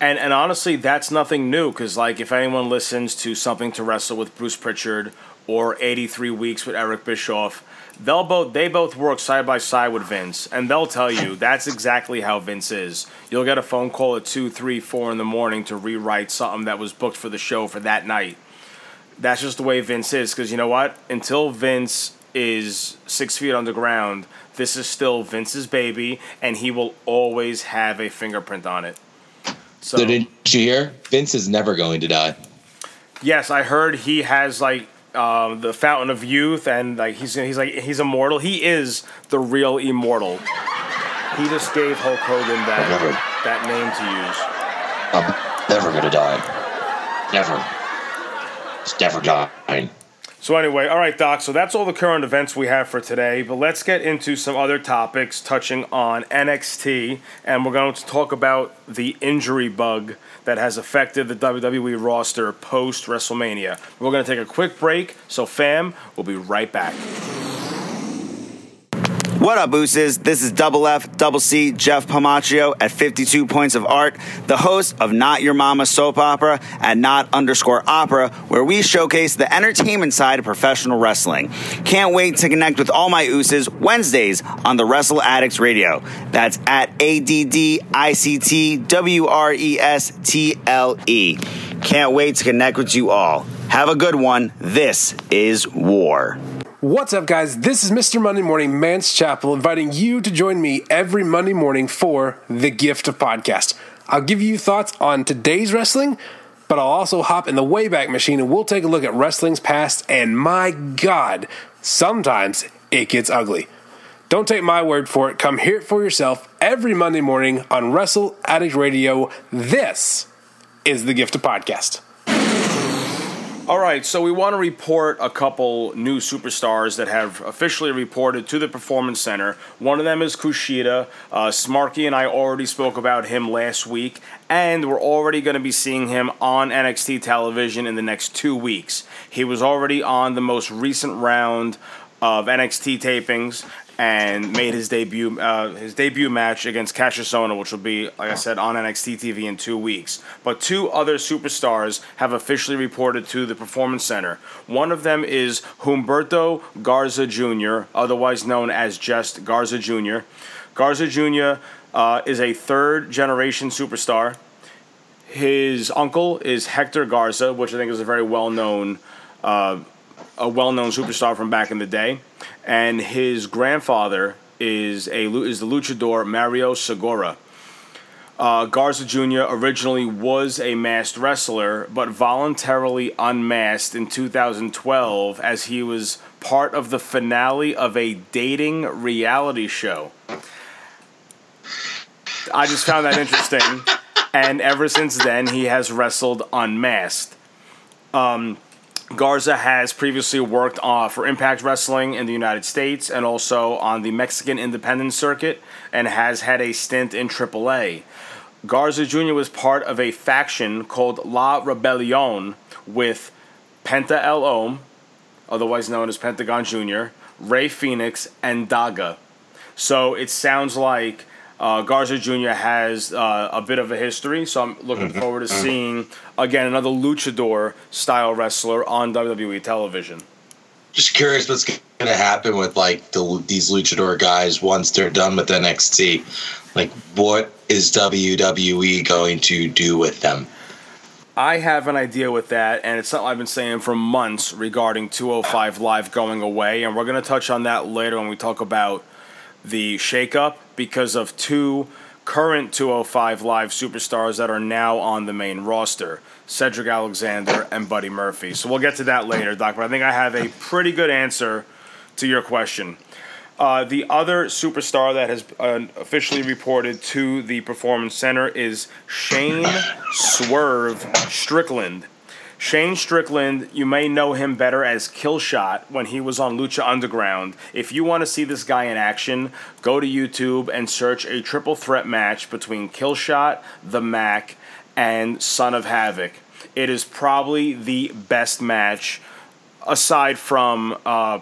And and honestly, that's nothing new because like if anyone listens to something to wrestle with Bruce Pritchard or 83 weeks with Eric Bischoff, they'll both they both work side by side with Vince, and they'll tell you [LAUGHS] that's exactly how Vince is. You'll get a phone call at two, three, four in the morning to rewrite something that was booked for the show for that night. That's just the way Vince is. Because you know what? Until Vince is six feet underground, this is still Vince's baby, and he will always have a fingerprint on it. So, So did you hear? Vince is never going to die. yes, I heard he has like um, the fountain of youth, and like he's he's like he's immortal. He is the real immortal. He just gave Hulk Hogan that Never. that name to use. I'm never gonna die. Never. It's never dying. So anyway, all right, Doc. So that's all the current events we have for today. But let's get into some other topics touching on NXT, and we're going to talk about the injury bug that has affected the WWE roster post WrestleMania. We're going to take a quick break. So, fam, we'll be right back. What up, Ooses? This is Double F, Double C, Jeff Pomaccio at 52 Points of Art, the host of Not Your Mama Soap Opera at Not underscore Opera, where we showcase the entertainment side of professional wrestling. Can't wait to connect with all my Ooses Wednesdays on the Wrestle Addicts Radio. That's at A D D I C T W R E S T L E. Can't wait to connect with you all. Have a good one. This is War. What's up, guys? This is Mr. Monday Morning Mance Chapel inviting you to join me every Monday morning for The Gift of Podcast. I'll give you thoughts on today's wrestling, but I'll also hop in the Wayback Machine and we'll take a look at wrestling's past. And my God, sometimes it gets ugly. Don't take my word for it. Come hear it for yourself every Monday morning on Wrestle Addict Radio. This is The Gift of Podcast. All right, so we want to report a couple new superstars that have officially reported to the Performance Center. One of them is Kushida. Uh, Smarky and I already spoke about him last week, and we're already going to be seeing him on NXT television in the next two weeks. He was already on the most recent round of NXT tapings and made his debut uh, his debut match against Cassius which will be, like I said, on NXT TV in two weeks. But two other superstars have officially reported to the Performance Center. One of them is Humberto Garza Jr., otherwise known as just Garza Jr. Garza Jr. Uh, is a third generation superstar. His uncle is Hector Garza, which I think is a very well known uh, a well known superstar from back in the day, and his grandfather is a is the luchador Mario Segura. Uh, Garza Jr. originally was a masked wrestler, but voluntarily unmasked in 2012 as he was part of the finale of a dating reality show. I just found that interesting, and ever since then he has wrestled unmasked. Um, Garza has previously worked uh, for Impact Wrestling in the United States and also on the Mexican independent circuit and has had a stint in AAA. Garza Jr. was part of a faction called La Rebellion with Penta El Om, otherwise known as Pentagon Jr., Rey Fénix, and Daga. So it sounds like uh, Garza Jr. has uh, a bit of a history, so I'm looking Mm-hmm. forward to seeing again another luchador style wrestler on WWE television. Just curious what's going to happen with like the, these luchador guys once they're done with NXT. Like, what is WWE going to do with them? I have an idea with that, and it's something I've been saying for months regarding 205 Live going away, and we're going to touch on that later when we talk about the shakeup because of two current 205 Live superstars that are now on the main roster Cedric Alexander and Buddy Murphy. So we'll get to that later, Doc, but I think I have a pretty good answer to your question. Uh, the other superstar that has uh, officially reported to the Performance Center is Shane Swerve Strickland. Shane Strickland, you may know him better as Killshot when he was on Lucha Underground. If you want to see this guy in action, go to YouTube and search a triple threat match between Killshot, The Mac, and Son of Havoc. It is probably the best match aside from uh,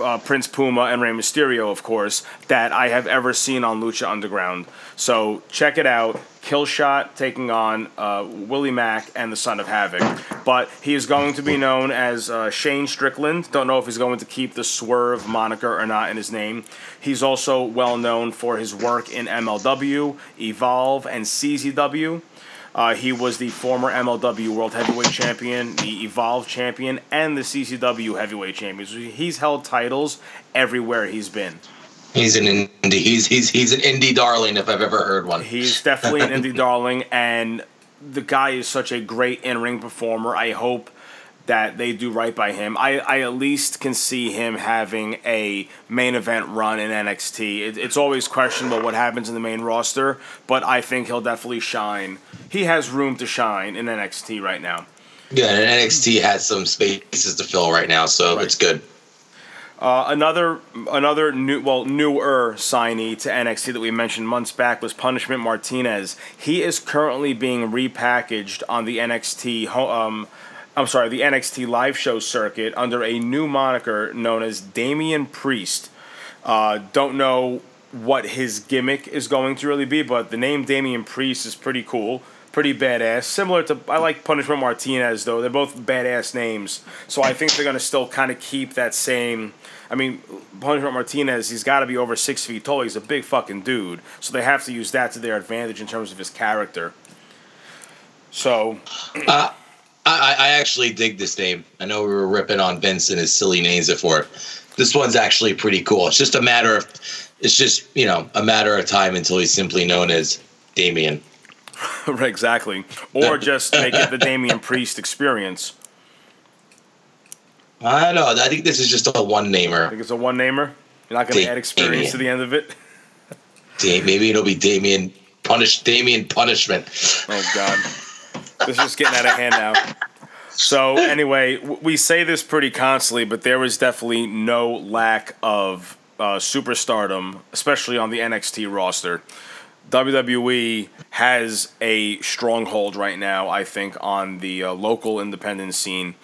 uh, Prince Puma and Rey Mysterio, of course, that I have ever seen on Lucha Underground. So check it out. Killshot taking on uh, Willie Mack and the Son of Havoc. But he is going to be known as uh, Shane Strickland. Don't know if he's going to keep the Swerve moniker or not in his name. He's also well known for his work in MLW, Evolve, and CZW. Uh, he was the former MLW World Heavyweight Champion, the Evolve Champion, and the CZW Heavyweight Champion. So he's held titles everywhere he's been. He's an indie. He's he's he's an indie darling if I've ever heard one. He's definitely an indie [LAUGHS] darling, and the guy is such a great in-ring performer. I hope that they do right by him. I, I at least can see him having a main event run in NXT. It, it's always questionable what happens in the main roster, but I think he'll definitely shine. He has room to shine in NXT right now. Yeah, and NXT has some spaces to fill right now, so Right. it's good. Uh, another another new well newer signee to NXT that we mentioned months back was Punishment Martinez. He is currently being repackaged on the NXT um, I'm sorry, the NXT live show circuit under a new moniker known as Damian Priest. Uh, don't know what his gimmick is going to really be, but the name Damian Priest is pretty cool, pretty badass. Similar to I like Punishment Martinez though; they're both badass names, so I think they're gonna still kind of keep that same. I mean, Punishment Martinez, he's got to be over six feet tall. He's a big fucking dude, so they have to use that to their advantage in terms of his character. So, Uh, I, I actually dig this name. I know we were ripping on Vince and his silly names before. This one's actually pretty cool. It's just a matter of, it's just you know a matter of time until he's simply known as Damian. [LAUGHS] exactly, or [LAUGHS] just make it the Damian Priest experience. I don't know. I think this is just a one namer. I think it's a one namer. You're not going to add experience to the end of it. Maybe it'll be Damian punish Damian punishment. Oh God, [LAUGHS] this is just getting out of hand now. So anyway, we say this pretty constantly, but there is definitely no lack of uh, superstardom, especially on the NXT roster. WWE has a stronghold right now, I think, on the uh, local independent scene,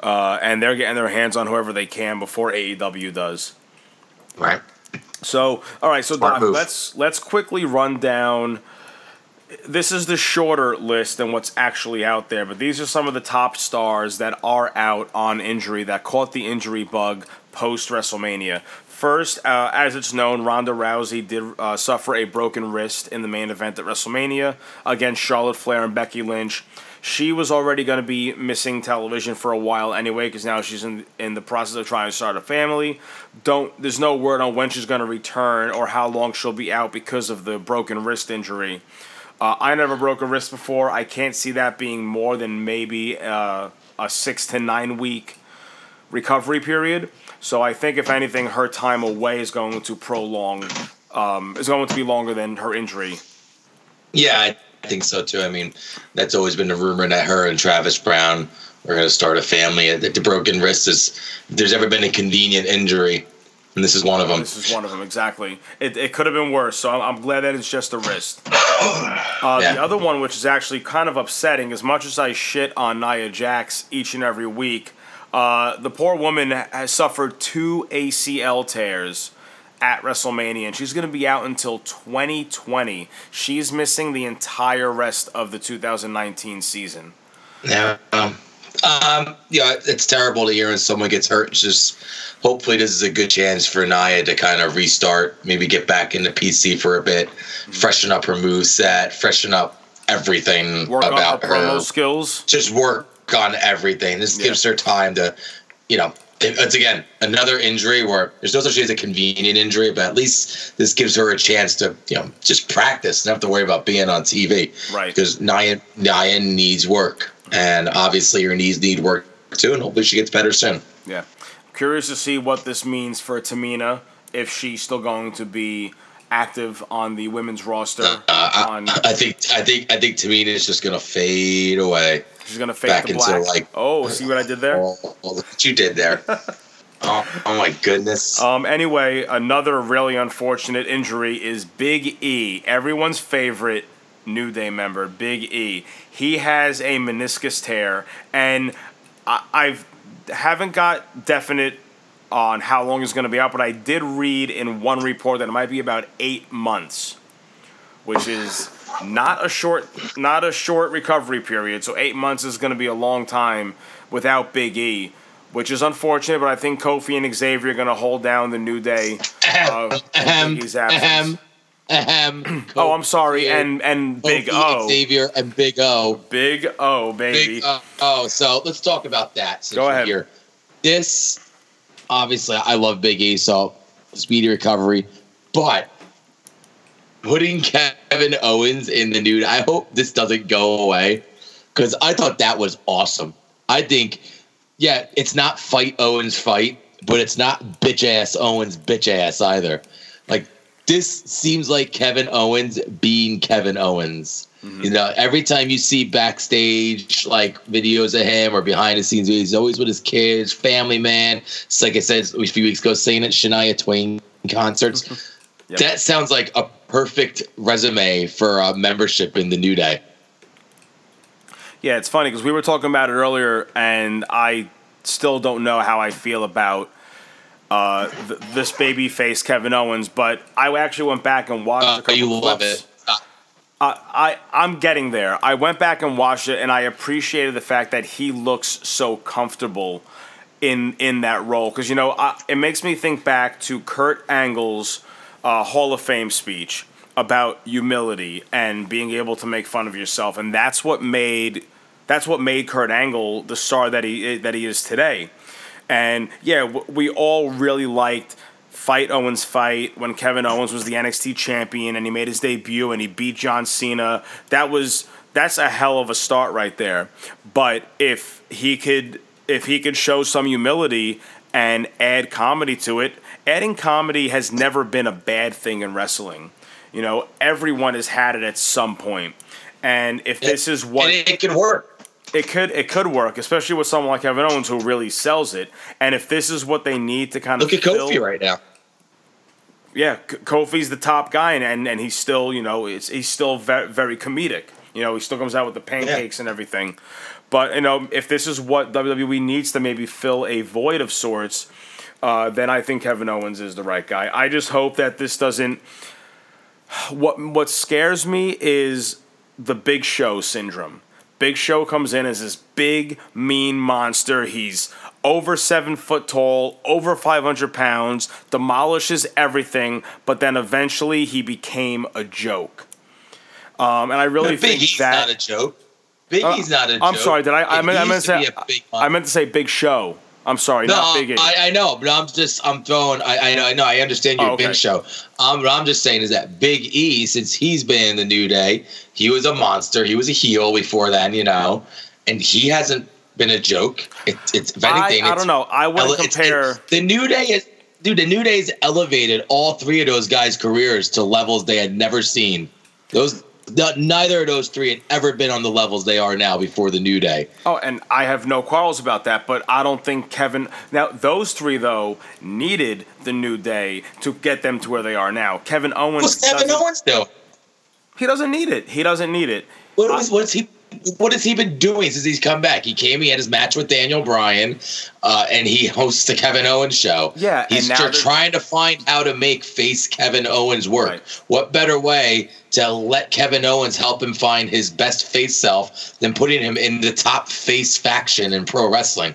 uh, and they're getting their hands on whoever they can before AEW does. Right. So, all right, so Doc, let's let's quickly run down. This is the shorter list than what's actually out there, but these are some of the top stars that are out on injury that caught the injury bug post WrestleMania. First, uh, as it's known, Ronda Rousey did uh, suffer a broken wrist in the main event at WrestleMania against Charlotte Flair and Becky Lynch. She was already going to be missing television for a while anyway, because now she's in in the process of trying to start a family. Don't there's no word on when she's going to return or how long she'll be out because of the broken wrist injury. Uh, I never broke a wrist before. I can't see that being more than maybe uh, a six to nine week recovery period. So I think if anything, her time away is going to prolong. Um, is going to be longer than her injury. Yeah, I think so too. I mean, that's always been a rumor that her and Travis Browne are going to start a family. The the broken wrist is, there's ever been a convenient injury, and this is one of them. This is one of them exactly. It, it could have been worse, so I'm, I'm glad that it's just a wrist. Uh, Yeah. The other one, which is actually kind of upsetting, as much as I shit on Nia Jax each and every week, uh, the poor woman has suffered two ACL tears at WrestleMania, and she's going to be out until 2020. She's missing the entire rest of the 2019 season. Yeah. Um, um, yeah, it's terrible to hear when someone gets hurt. It's just hopefully this is a good chance for Nia to kind of restart, maybe get back into PC for a bit, mm-hmm. freshen up her move set, freshen up everything Work about on her her. skills. Just work on everything. This gives her time to, you know, it's again another injury where there's no such thing as a convenient injury, but at least this gives her a chance to, you know, just practice and not have to worry about being on TV. Right. Because Nia, Nia needs work, mm-hmm. and obviously her knees need work too, and hopefully she gets better soon. Yeah. Curious to see what this means for Tamina if she's still going to be active on the women's roster. Uh, on, I, I think I think I think Tamina is just gonna fade away. she's gonna fade back into, like- oh, see what I did there? Oh, look what you did there. [LAUGHS] oh, oh my goodness. Um, anyway, another really unfortunate injury is Big E, everyone's favorite New Day member, Big E. He has a meniscus tear, and I, I've haven't got definite on how long it's going to be out, but I did read in one report that it might be about eight months, which is not a short not a short recovery period. So eight months is going to be a long time without Big E, which is unfortunate. But I think Kofi and Xavier are going to hold down the New Day. Uh, in Big E's absence. Ahem. [CLEARS THROAT] Oh, I'm sorry, and and Big O, Xavier, and Big O. Big O, baby. Big O. Oh, so let's talk about that. since Go ahead. Here. This, obviously, I love Big E, so speedy recovery. But putting Kevin Owens in the nude, I hope this doesn't go away because I thought that was awesome. I think, yeah, it's not fight Owens fight, but it's not bitch ass Owens bitch ass either. This seems like Kevin Owens being Kevin Owens. Mm-hmm. You know, every time you see backstage like videos of him or behind the scenes, he's always with his kids, family man. It's like I said a few weeks ago, saying at Shania Twain concerts. [LAUGHS] That sounds like a perfect resume for a membership in the New Day. Yeah, it's funny because we were talking about it earlier, and I still don't know how I feel about uh, th- this baby face Kevin Owens. But I actually went back and watched a Uh, couple you love it. Uh, Uh, I I'm getting there. I went back and watched it, and I appreciated the fact that he looks so comfortable in in that role. Because you know, I, it makes me think back to Kurt Angle's uh, Hall of Fame speech about humility and being able to make fun of yourself, and that's what made that's what made Kurt Angle the star that he that he is today. And yeah, w- we all really liked Fight Owens fight when Kevin Owens was the NXT champion and he made his debut and he beat John Cena. That was that's a hell of a start right there. But if he could if he could show some humility and add comedy to it, adding comedy has never been a bad thing in wrestling. You know, everyone has had it at some point. And if this is what and it can work. It could it could work, especially with someone like Kevin Owens who really sells it. And if this is what they need to kind of Look at fill- Kofi right now. yeah, Kofi's the top guy, and, and, and he's still, you know, it's, he's still very, very comedic. You know, he still comes out with the pancakes and everything. But, you know, if this is what WWE needs to maybe fill a void of sorts, uh, then I think Kevin Owens is the right guy. I just hope that this doesn't. What what scares me is the Big Show syndrome. Big Show comes in as this big, mean monster. He's over seven foot tall, over 500 pounds, demolishes everything, but then eventually he became a joke. Um, and I really think Big E's that. not a joke. Big E's Uh, not a joke. I'm sorry. Did I? I meant, I meant say. I meant to say Big Show. I'm sorry, No, not Big E. I, I know, but I'm just I'm throwing. I I know, I know, I understand your Oh, okay. big show. Um, what I'm just saying is that Big E, since he's been in the New Day, he was a monster. He was a heel before then, you know, and he hasn't been a joke. It, it's if I, anything, I it's don't know. I ele- wouldn't it's- compare. it- the New Day is. Dude, the New Day's elevated all three of those guys' careers to levels they had never seen. Those, neither of those three had ever been on the levels they are now before the New Day. Oh, and I have no quarrels about that, but I don't think Kevin. Now, those three, though, needed the New Day to get them to where they are now. Kevin Owens. What's Kevin Owens doing? He doesn't need it. He doesn't need it. What was, what's he? What has he been doing since he's come back? He came, he had his match with Daniel Bryan, uh, and he [LAUGHS] hosts the Kevin Owens show. Yeah, he's and now tr- trying to find how to make face Kevin Owens work. What better way to let Kevin Owens help him find his best face self than putting him in the top face faction in pro wrestling?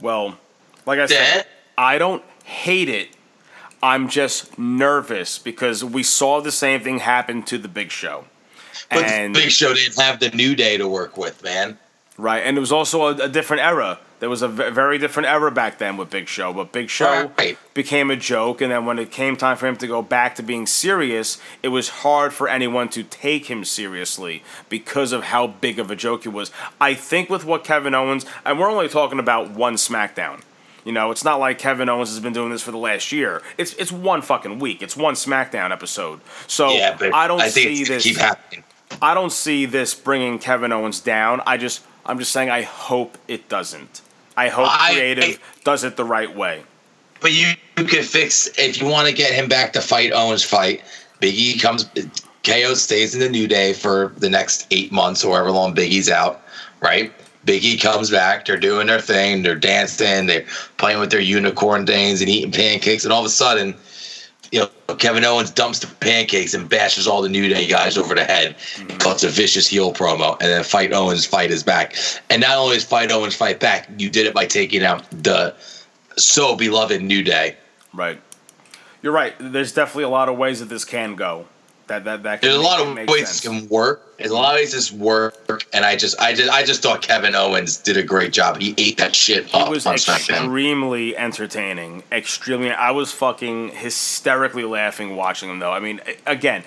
Well, like I said, I don't hate it. I'm just nervous because we saw the same thing happen to the Big Show. But and Big Show didn't have the New Day to work with, man. Right, and it was also a, a different era. There was a very different era back then with Big Show, but Big Show became a joke, and then when it came time for him to go back to being serious, it was hard for anyone to take him seriously because of how big of a joke he was. I think with what Kevin Owens, and we're only talking about one SmackDown. You You know, it's not like Kevin Owens has been doing this for the last year. It's it's one fucking week. It's one SmackDown episode. So yeah, but I don't I think see it's gonna this. keep happening. I don't see this bringing Kevin Owens down. I just I'm just saying I hope it doesn't. I hope I- creative does it the right way. But you, you could fix if you want to get him back to fight Owens fight. Biggie comes, KO stays in the New Day for the next eight months or however long Big E's out, right? Biggie comes back. They're doing their thing. They're dancing. They're playing with their unicorn things and eating pancakes. And all of a sudden, you know, Kevin Owens dumps the pancakes and bashes all the New Day guys over the head. Mm-hmm. Cuts a vicious heel promo, and then Fight Owens fight is back. And not only is Fight Owens fight back, you did it by taking out the so beloved New Day. Right. You're right. There's definitely a lot of ways that this can go. That that that. There's a lot of ways sense. this can work. There's a lot of ways this work, and I just, I just, I just thought Kevin Owens did a great job. He ate that shit It up was on SmackDown. extremely entertaining. Extremely, I was fucking hysterically laughing watching him. Though, I mean, again,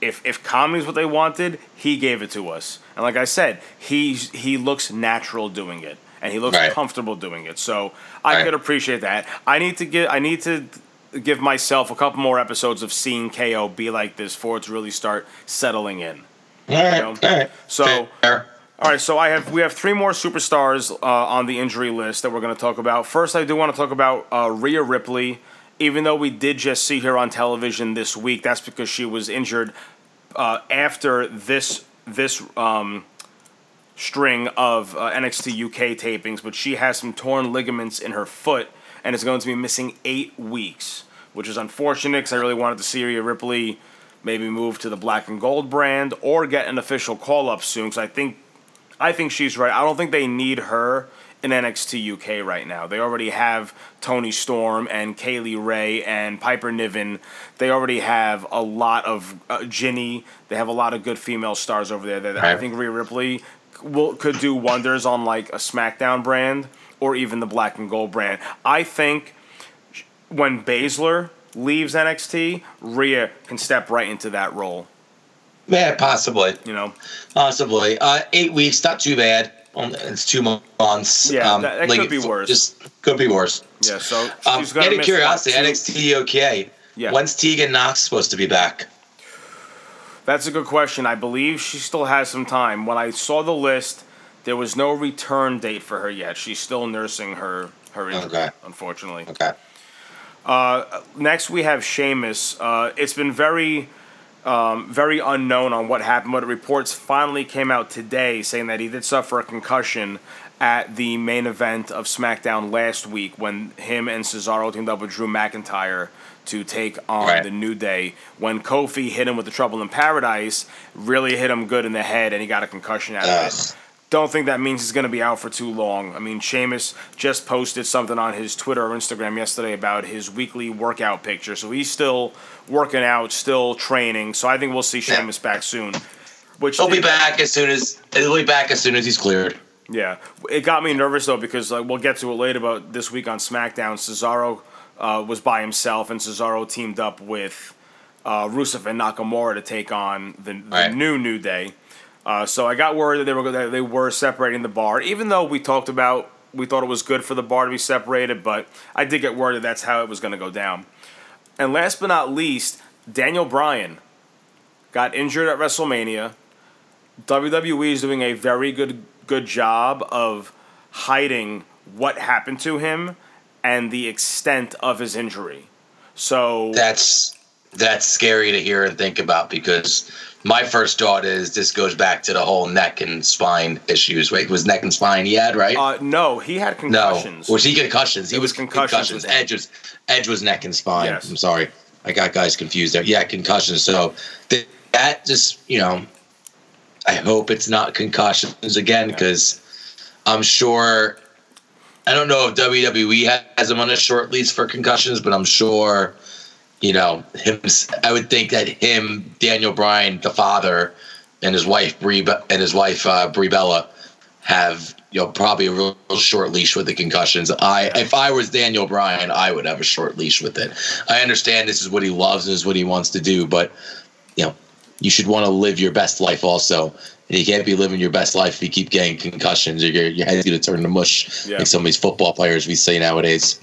if if comedy's what they wanted, he gave it to us. And like I said, he he looks natural doing it, and he looks Right. comfortable doing it. So I Right. could appreciate that. I need to get. I need to give myself a couple more episodes of seeing KO be like this for it to really start settling in. All right, know? all right. So. Fair. All right, so I have we have three more superstars uh, on the injury list that we're going to talk about. First, I do want to talk about uh, Rhea Ripley. Even though we did just see her on television this week, that's because she was injured uh, after this this um, string of uh, NXT UK tapings. But she has some torn ligaments in her foot and is going to be missing eight weeks, which is unfortunate because I really wanted to see Rhea Ripley maybe move to the black and gold brand or get an official call up soon. Because I think I think she's right. I don't think they need her in NXT UK right now. They already have Toni Storm and Kay Lee Ray and Piper Niven. They already have a lot of uh, Jinny. They have a lot of good female stars over there. That I think Rhea Ripley will could do wonders on like a SmackDown brand or even the Black and Gold brand. I think when Baszler leaves NXT, Rhea can step right into that role. Yeah, possibly. You know, Possibly. Uh, eight weeks, not too bad. Um, It's two months. Yeah, Um, that- that like, could be worse. Just could be worse. yeah. So Um, she's gonna out of curiosity, NXT okay. Yeah. When's Tegan Nox supposed to be back? That's a good question. I believe she still has some time. When I saw the list, there was no return date for her yet. She's still nursing her her injury, Okay. unfortunately. Okay. Uh, next, we have Sheamus. Uh, it's been very, um, very unknown on what happened, but reports finally came out today saying that he did suffer a concussion at the main event of SmackDown last week when him and Cesaro teamed up with Drew McIntyre to take on Right. the New Day. When Kofi hit him with the Trouble in Paradise, really hit him good in the head, and he got a concussion out of it. Don't think that means he's going to be out for too long. I mean, Sheamus just posted something on his Twitter or Instagram yesterday about his weekly workout picture. So he's still working out, still training. So I think we'll see Sheamus back soon. Which He'll be back as soon as he'll be back as soon as he's cleared. yeah, it got me nervous though because like we'll get to it later. But this week on SmackDown, Cesaro uh, was by himself, and Cesaro teamed up with uh, Rusev and Nakamura to take on the, the Right. new New Day. Uh, so I got worried that they were that they were separating the bar, even though we talked about we thought it was good for the bar to be separated. But I did get worried that that's how it was going to go down. And last but not least, Daniel Bryan got injured at WrestleMania. WWE is doing a very good good job of hiding what happened to him and the extent of his injury. So That's that's scary to hear and think about because my first thought is this goes back to the whole neck and spine issues. Wait, was neck and spine he had, right? uh, no, he had concussions. No, was he concussions? He was, was concussions concussions. Edge was Edge was neck and spine. Yes. I'm sorry, I got guys confused there. Yeah, concussions. So that just you know, I hope it's not concussions again because I'm sure. I don't know if WWE has him on a short lease for concussions, but I'm sure, you know, him. I would think that him, Daniel Bryan, the father, and his wife Brie and his wife uh, Brie Bella have you know probably a real, short leash with the concussions. I if I was Daniel Bryan, I would have a short leash with it. I understand this is what he loves and is what he wants to do, but you know, you should want to live your best life also. And you can't be living your best life if you keep getting concussions or your, your head's going to turn to mush, Yeah. like some of these football players we see nowadays.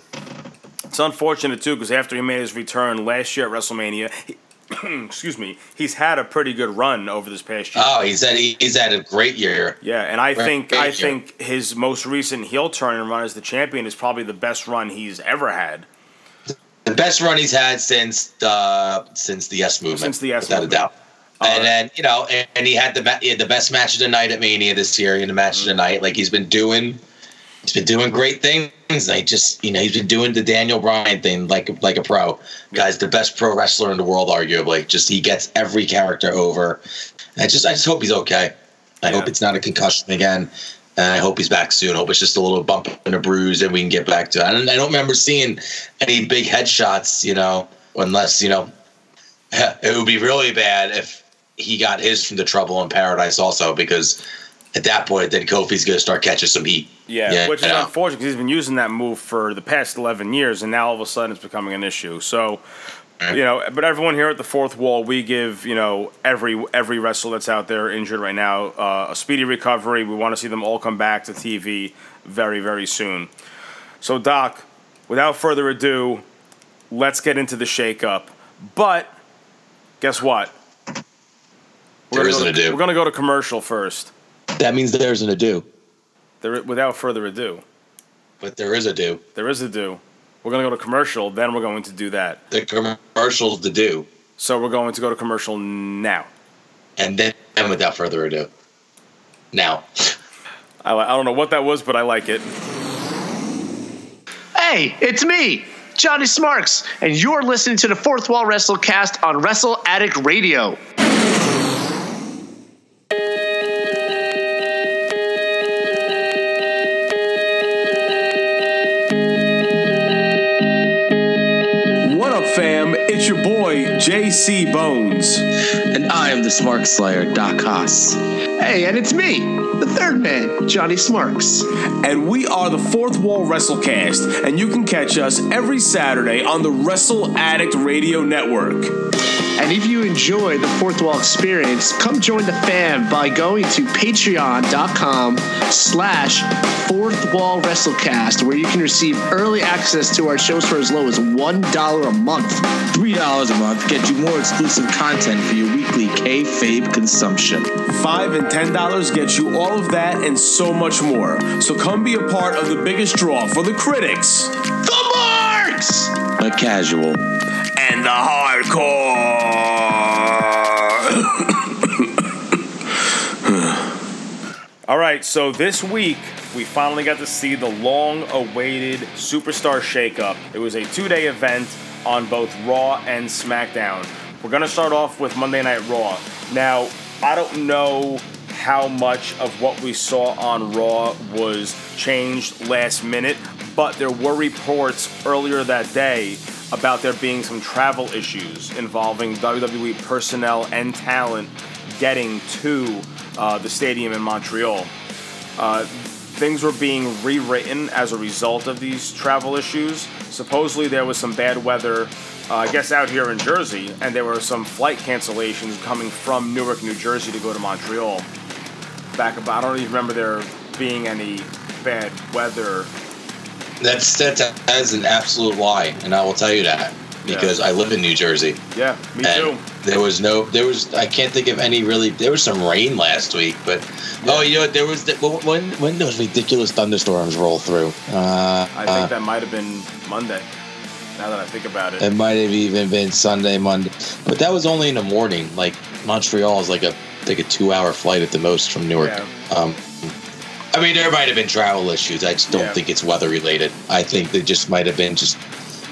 It's unfortunate too because after he made his return last year at WrestleMania, he, [CLEARS THROAT] excuse me, he's had a pretty good run over this past year. Oh, he's had he's had a great year. Yeah, and I Great think I year. think his most recent heel turn and run as the champion is probably the best run he's ever had. The best run he's had since the since the Yes movement, Since the Yes without movement. a doubt. and then you know, and, and he had the he had the best match of the night at Mania this year. In the match of the night, like he's been doing, he's been doing great things. Like just you know, he's been doing the Daniel Bryan thing like like a pro. Guy's the best pro wrestler in the world, arguably. Just he gets every character over. And I just I just hope he's okay. I hope it's not a concussion again. And I hope he's back soon. I hope it's just a little bump and a bruise, and we can get back to it. I don't, I don't remember seeing any big headshots, you know, unless you know, [LAUGHS] it would be really bad if he got his from the Trouble in Paradise also, because at that point, then Kofi's going to start catching some heat. Yeah, which is you know. unfortunate because he's been using that move for the past 11 years, and now all of a sudden it's becoming an issue. So, you know, but everyone here at the fourth wall, we give you know every every wrestler that's out there injured right now uh, a speedy recovery. We want to see them all come back to TV very very soon. So, Doc, without further ado, let's get into the shakeup. But guess what? There gonna isn't go a to- do. We're gonna go to commercial first. That means there's an ado, There, without further ado, but there is a do. there is a do. We're gonna go to commercial, then we're going to do that. The commercial's the do, So we're going to go to commercial now. and then and without further ado, now. I, I don't know what that was, but I like it. Hey, it's me, Johnny Smarks, and you're listening to the Fourth Wall Wrestlecast on Wrestle Addict Radio. JC Bones. And I am the Smart Slayer, Doc Haas. Hey, and it's me, the third man, Johnny Smarks. And we are the Fourth Wall Wrestlecast, and you can catch us every Saturday on the Wrestle Addict Radio Network. And if you enjoy the Fourth Wall experience, come join the fam by going to patreon.com slash Fourth Wall Wrestlecast, where you can receive early access to our shows for as low as $1 a month. $3 a month get you more exclusive content for your weekly kayfabe consumption. Five and ten dollars gets you all of that and so much more. So come be a part of the biggest draw for the critics The Marks! The casual. and the hardcore. All right, so this week we finally got to see the long-awaited Superstar Shakeup. It was a two-day event on both Raw and SmackDown. We're gonna start off with Monday Night Raw. Now, I don't know how much of what we saw on Raw was changed last minute, but there were reports earlier that day about there being some travel issues involving WWE personnel and talent getting to uh, the stadium in Montreal. Uh, things were being rewritten as a result of these travel issues. Supposedly, there was some bad weather, uh, I guess, out here in Jersey, and there were some flight cancellations coming from Newark, New Jersey to go to Montreal. Back about, I don't even remember there being any bad weather. That's that is an absolute lie, and I will tell you that because I live in New Jersey. Yeah, me and too. There was no, there was. I can't think of any really. There was some rain last week, but oh, you know what? There was the, when when those ridiculous thunderstorms roll through. Uh, I think that might have been Monday. Now that I think about it. it might have even been Sunday, Monday, but that was only in the morning. Like Montreal is like a like a two hour flight at the most from Newark. Um, I mean, there might have been travel issues. I just don't Yeah. think it's weather related. I think there just might have been just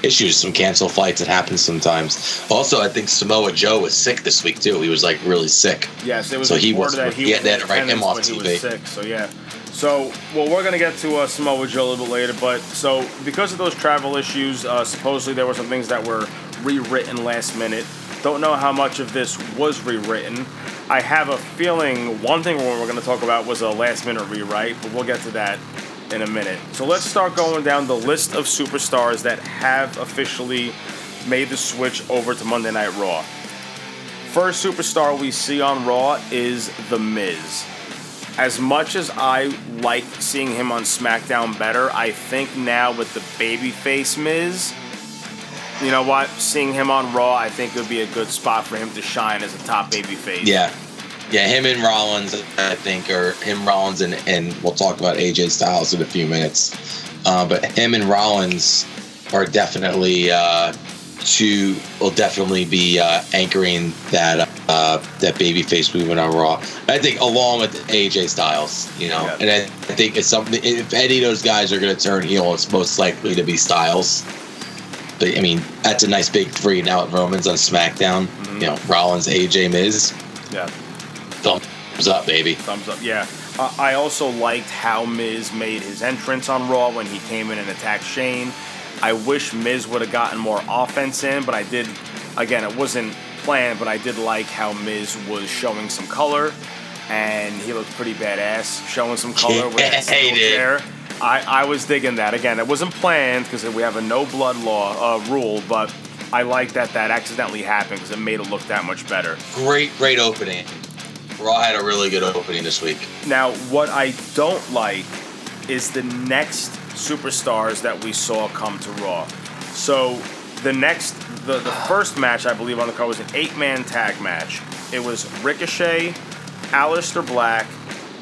issues, some cancel flights. It happens sometimes. Also, I think Samoa Joe was sick this week too. He was like really sick. Yes, it was So he was- that he yeah, was they had to write him off TV. sick. So yeah. So well, we're gonna get to uh, Samoa Joe a little bit later, but so because of those travel issues, uh, supposedly there were some things that were rewritten last minute. Don't know how much of this was rewritten. I have a feeling one thing we're going to talk about was a last minute rewrite, but we'll get to that in a minute. So let's start going down the list of superstars that have officially made the switch over to Monday Night Raw. first superstar we see on Raw is The Miz. As much as I like seeing him on SmackDown better, I think now with the babyface Miz, you know what? Seeing him on Raw, I think it would be a good spot for him to shine as a top babyface. Yeah. Yeah, him and Rollins, I think, or him, Rollins, and, and we'll talk about AJ Styles in a few minutes. Uh, but him and Rollins are definitely uh, two, will definitely be uh, anchoring that uh, that babyface movement on Raw. I think along with AJ Styles, you know, and I, I think it's something. If any of those guys are going to turn heel, it's most likely to be Styles. But I mean, that's a nice big three now at Romans on SmackDown. You know, Rollins, AJ, Miz. Yeah. Thumbs up, baby. Thumbs up, yeah. Uh, I also liked how Miz made his entrance on Raw when he came in and attacked Shane. I wish Miz would have gotten more offense in, but I did. Again, it wasn't planned, but I did like how Miz was showing some color, and he looked pretty badass showing some color [LAUGHS] with that single Hated. chair. I, I was digging that. Again, it wasn't planned because we have a no blood law uh, rule, but I like that that accidentally happened because it made it look that much better. Great, great opening. Raw had a really good opening this week. Now, what I don't like is the next superstars that we saw come to Raw. So, the next, the, the first match I believe on the card was an eight man tag match. It was Ricochet, Aleister Black,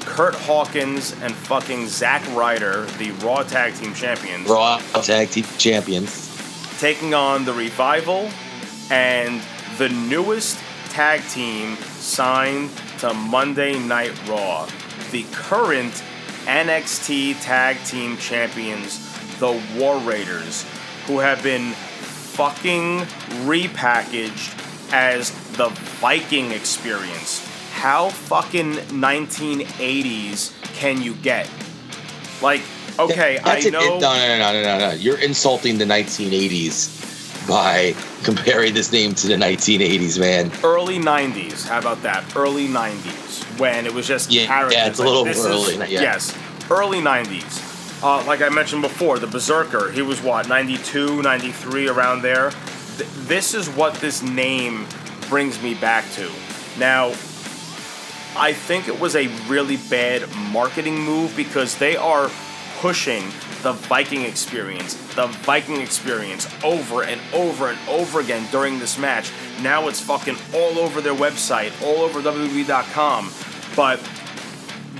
Kurt Hawkins, and fucking Zack Ryder, the Raw Tag Team Champions, Raw Tag Team Champions. taking on the Revival and the newest tag team signed to Monday Night Raw, the current NXT Tag Team Champions, the War Raiders, who have been fucking repackaged as the Viking experience. How fucking 1980s can you get? Like, okay, I know. no, no, no, no, no, no. You're insulting the 1980s by comparing this name to the 1980s, man. early 90s. How about that? Early 90s when it was just Yeah, characters. yeah, it's a little this is- early, yeah. Yes, early 90s. Uh, like I mentioned before, the Berzerker, he was what, 92, 93, around there? Th- this is what this name brings me back to. Now, I think it was a really bad marketing move because they are pushing the Viking experience, the Viking experience over and over and over again during this match. Now it's fucking all over their website, all over WWE.com. But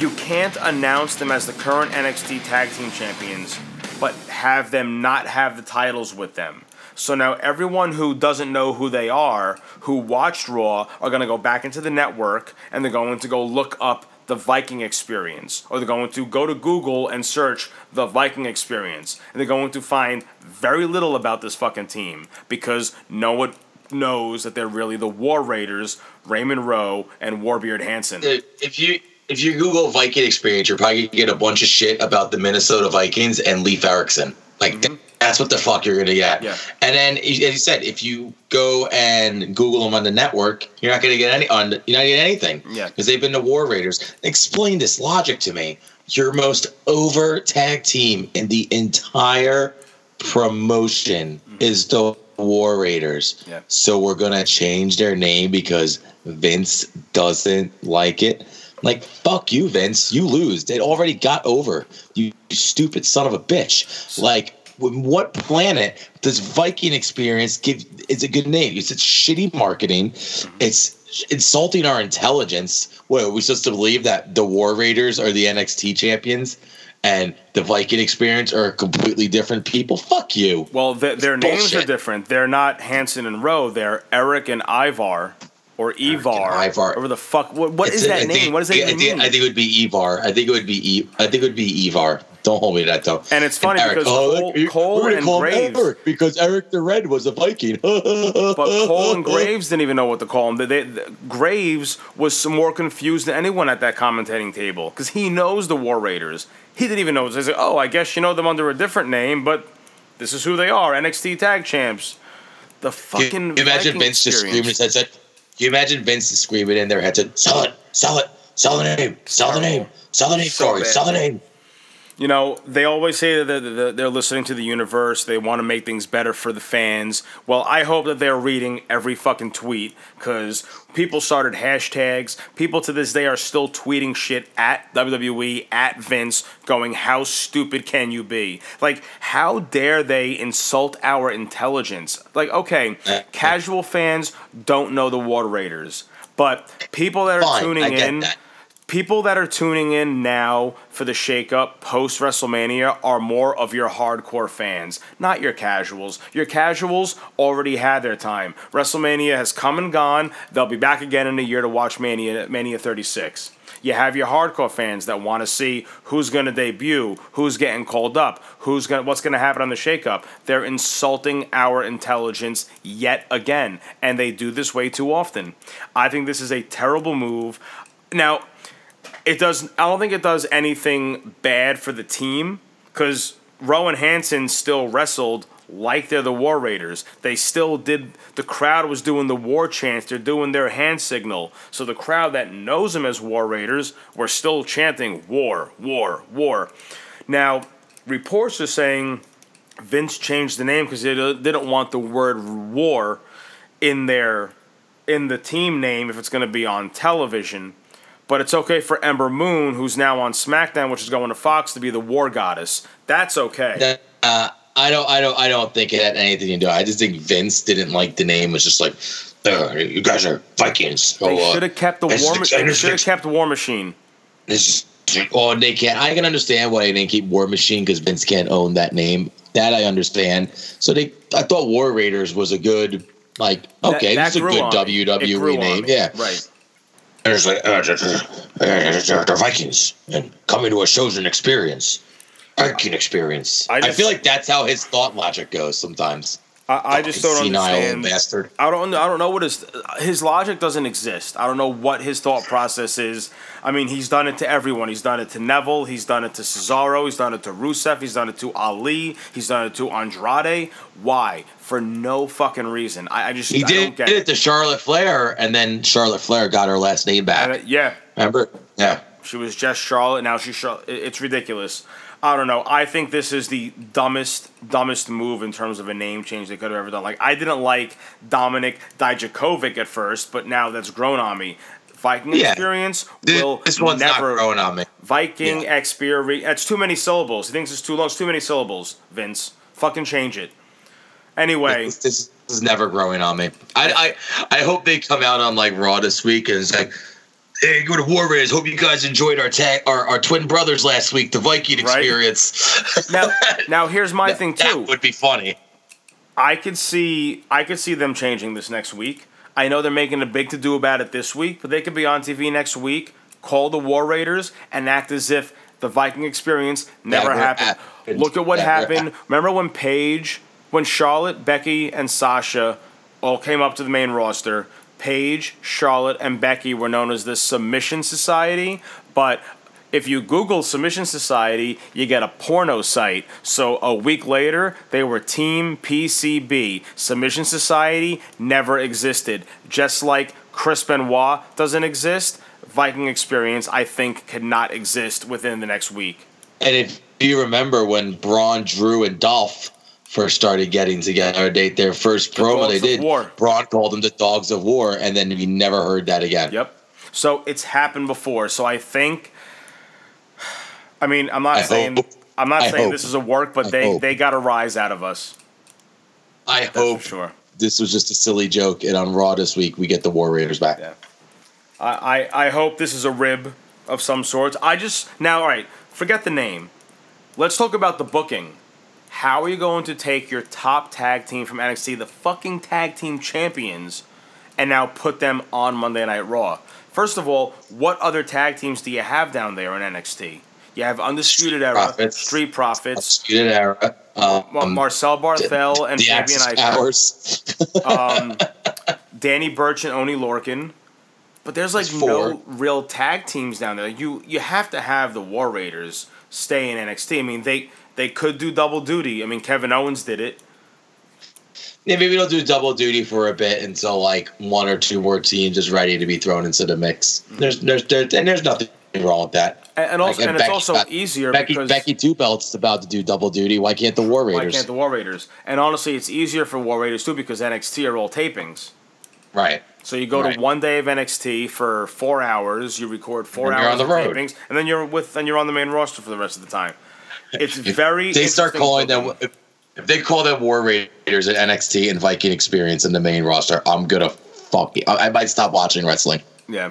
you can't announce them as the current NXT Tag Team Champions, but have them not have the titles with them. So now everyone who doesn't know who they are, who watched Raw, are going to go back into the network and they're going to go look up the Viking experience. Or they're going to go to Google and search the Viking experience. And they're going to find very little about this fucking team because no one knows that they're really the War Raiders, Raymond Rowe, and Warbeard Hanson. If you if you Google Viking experience, you're probably gonna get a bunch of shit about the Minnesota Vikings and Leif Erikson. Like th- that's what the fuck you're gonna get. Yeah. And then, as you said, if you go and Google them on the network, you're not gonna get any on. You're not gonna get anything. Yeah. Because they've been the War Raiders. Explain this logic to me. Your most over tag team in the entire promotion mm-hmm. is the War Raiders. Yeah. So we're gonna change their name because Vince doesn't like it. Like fuck you, Vince. You lose. They already got over. You stupid son of a bitch. Like, what planet does Viking Experience give? It's a good name. It's, it's shitty marketing. Mm-hmm. It's insulting our intelligence. What are we supposed to believe that the War Raiders are the NXT champions? And the Viking Experience are completely different people. Fuck you. Well, th- their names are different. They're not Hanson and Rowe. They're Erik and Ivar, or Ivar. Ivar. Or the fuck? What, what is that I name? think- what does that I even think, mean? I think it would be Evar. I think it would be e- I think it would be Evar. Don't hold me to that though. And it's funny because oh, Cole- Cole we're and call Graves- Erik because Erik the Red was a Viking. [LAUGHS] but Cole and Graves didn't even know what to call him. They, they, the- Graves was some more confused than anyone at that commentating table because he knows the War Raiders. He didn't even know. He said, "Oh, I guess you know them under a different name, but this is who they are: NXT Tag Champs." The fucking Can imagine Vince just screaming experience. his headset? You imagine Vince screaming in their headset? Sell it, sell it, sell the name, sell the name, sell the name, Corey, sell the name. You know, they always say that they're, they're listening to the universe. They want to make things better for the fans. Well, I hope that they're reading every fucking tweet because people started hashtags. People to this day are still tweeting shit at WWE, at Vince, going, How stupid can you be? Like, how dare they insult our intelligence? Like, okay, casual fans don't know the War Raiders, but people that are Fine, tuning in that. People that are tuning in now for the shakeup post WrestleMania are more of your hardcore fans, not your casuals. Your casuals already had their time. WrestleMania has come and gone. They'll be back again in a year to watch Mania Mania 36. You have your hardcore fans that want to see who's going to debut, who's getting called up, who's going what's going to happen on the shakeup. They're insulting our intelligence yet again, and they do this way too often. I think this is a terrible move. Now, it does. I don't think it does anything bad for the team because Rowan Hanson still wrestled like they're the War Raiders. They still did. The crowd was doing the war chants. They're doing their hand signal. So the crowd that knows them as War Raiders were still chanting "War, War, War." Now, reports are saying Vince changed the name because they didn't want the word "war" in their in the team name if it's going to be on television. But it's okay for Ember Moon, who's now on SmackDown, which is going to Fox, to be the War Goddess. That's okay. That, uh, I don't, I don't, I don't think it had anything to do. I just think Vince didn't like the name. It was just like, uh, you guys are Vikings. They Oh, uh, should have kept the War. Ma- They should have kept War Machine. This is, oh, they can't. I can understand why they didn't keep War Machine because Vince can't own that name. That I understand. So they, I thought War Raiders was a good, like, okay, that this is a good on me. It grew WWE name. Yeah, Right. There's like, uh, they're, they're, they're Vikings and coming to a chosen experience. Viking experience. I I, feel like that's how his thought logic goes sometimes. I, I just don't understand. bastard. I don't. I don't know what his his logic doesn't exist. I don't know what his thought process is. I mean, he's done it to everyone. He's done it to Neville. He's done it to Cesaro. He's done it to Rusev. He's done it to Ali. He's done it to Andrade. Why? For no fucking reason. I, I just He I did, did it. it to Charlotte Flair, and then Charlotte Flair got her last name back. And, uh, yeah, Remember? Yeah. She was just Charlotte. Now she's Charlotte. It's ridiculous. I don't know. I think this is the dumbest, dumbest move in terms of a name change they could have ever done. Like I didn't like Dominik Dijakovic at first, but now that's grown on me. Viking Yeah. experience This, will this one's not never. growing on me. Viking experience. That's too many syllables. He thinks it's too long. It's too many syllables. Vince, fucking change it. Anyway, This, this is never growing on me. I, I I hope they come out on like Raw this week and it's like, hey, go to War Raiders. Hope you guys enjoyed our tag, our, our twin brothers last week, the Viking experience. now, [LAUGHS] now here's my thing too. That would be funny. I could see I could see them changing this next week. I know they're making a big to do about it this week, but they could be on TV next week, call the War Raiders, and act as if the Viking experience never, happened. happened. Look at what happened. happened. Remember when Paige, when Charlotte, Becky, and Sasha all came up to the main roster? Paige, Charlotte, and Becky were known as the Submission Society, but if you Google Submission Society, you get a porno site. So a week later, they were Team PCB. Submission Society never existed. Just like Chris Benoit doesn't exist, Viking Experience, I think, could not exist within the next week. And if you remember when Braun, Drew, and Dolph first started getting together, they, their first promo they did, War. Braun called them the Dogs of War, and then we never heard that again. Yep. So it's happened before. So I think. I mean, I'm not I saying hope. I'm not I saying hope. this is a work, but I they hope. they got a rise out of us. I hope sure. this was just a silly joke, and on Raw this week we get the War Raiders back. I, I I hope this is a rib of some sort. I just now, all right, forget the name. Let's talk about the booking. How are you going to take your top tag team from NXT, the fucking tag team champions, and now put them on Monday Night Raw? First of all, what other tag teams do you have down there in NXT? You have Undisputed Era, Profits. Street Profits, Undisputed Era, um, Marcel Barthel, and the Fabian. Powers. [LAUGHS] um, Danny Burch and Oney Lorcan. But there's like no real tag teams down there. You you have to have the War Raiders stay in NXT. I mean they they could do double duty. I mean Kevin Owens did it. Yeah, maybe they'll do double duty for a bit until like one or two more teams is ready to be thrown into the mix. There's there's there, and there's nothing wrong with that. And, and also, Like, and it's Becky- also uh, easier Becky, because Becky Two Belts is about to do double duty. Why can't the War Raiders? why can't the War Raiders? And honestly, it's easier for War Raiders too because NXT are all tapings. right. So you go Right. to one day of NXT for four hours. You record four And hours on the of road. tapings, and then you're with and you're on the main roster for the rest of the time. It's very. They start calling them. If, if they call them War Raiders at NXT and Viking Experience in the main roster, I'm gonna fuck. You. I, I might stop watching wrestling. Yeah,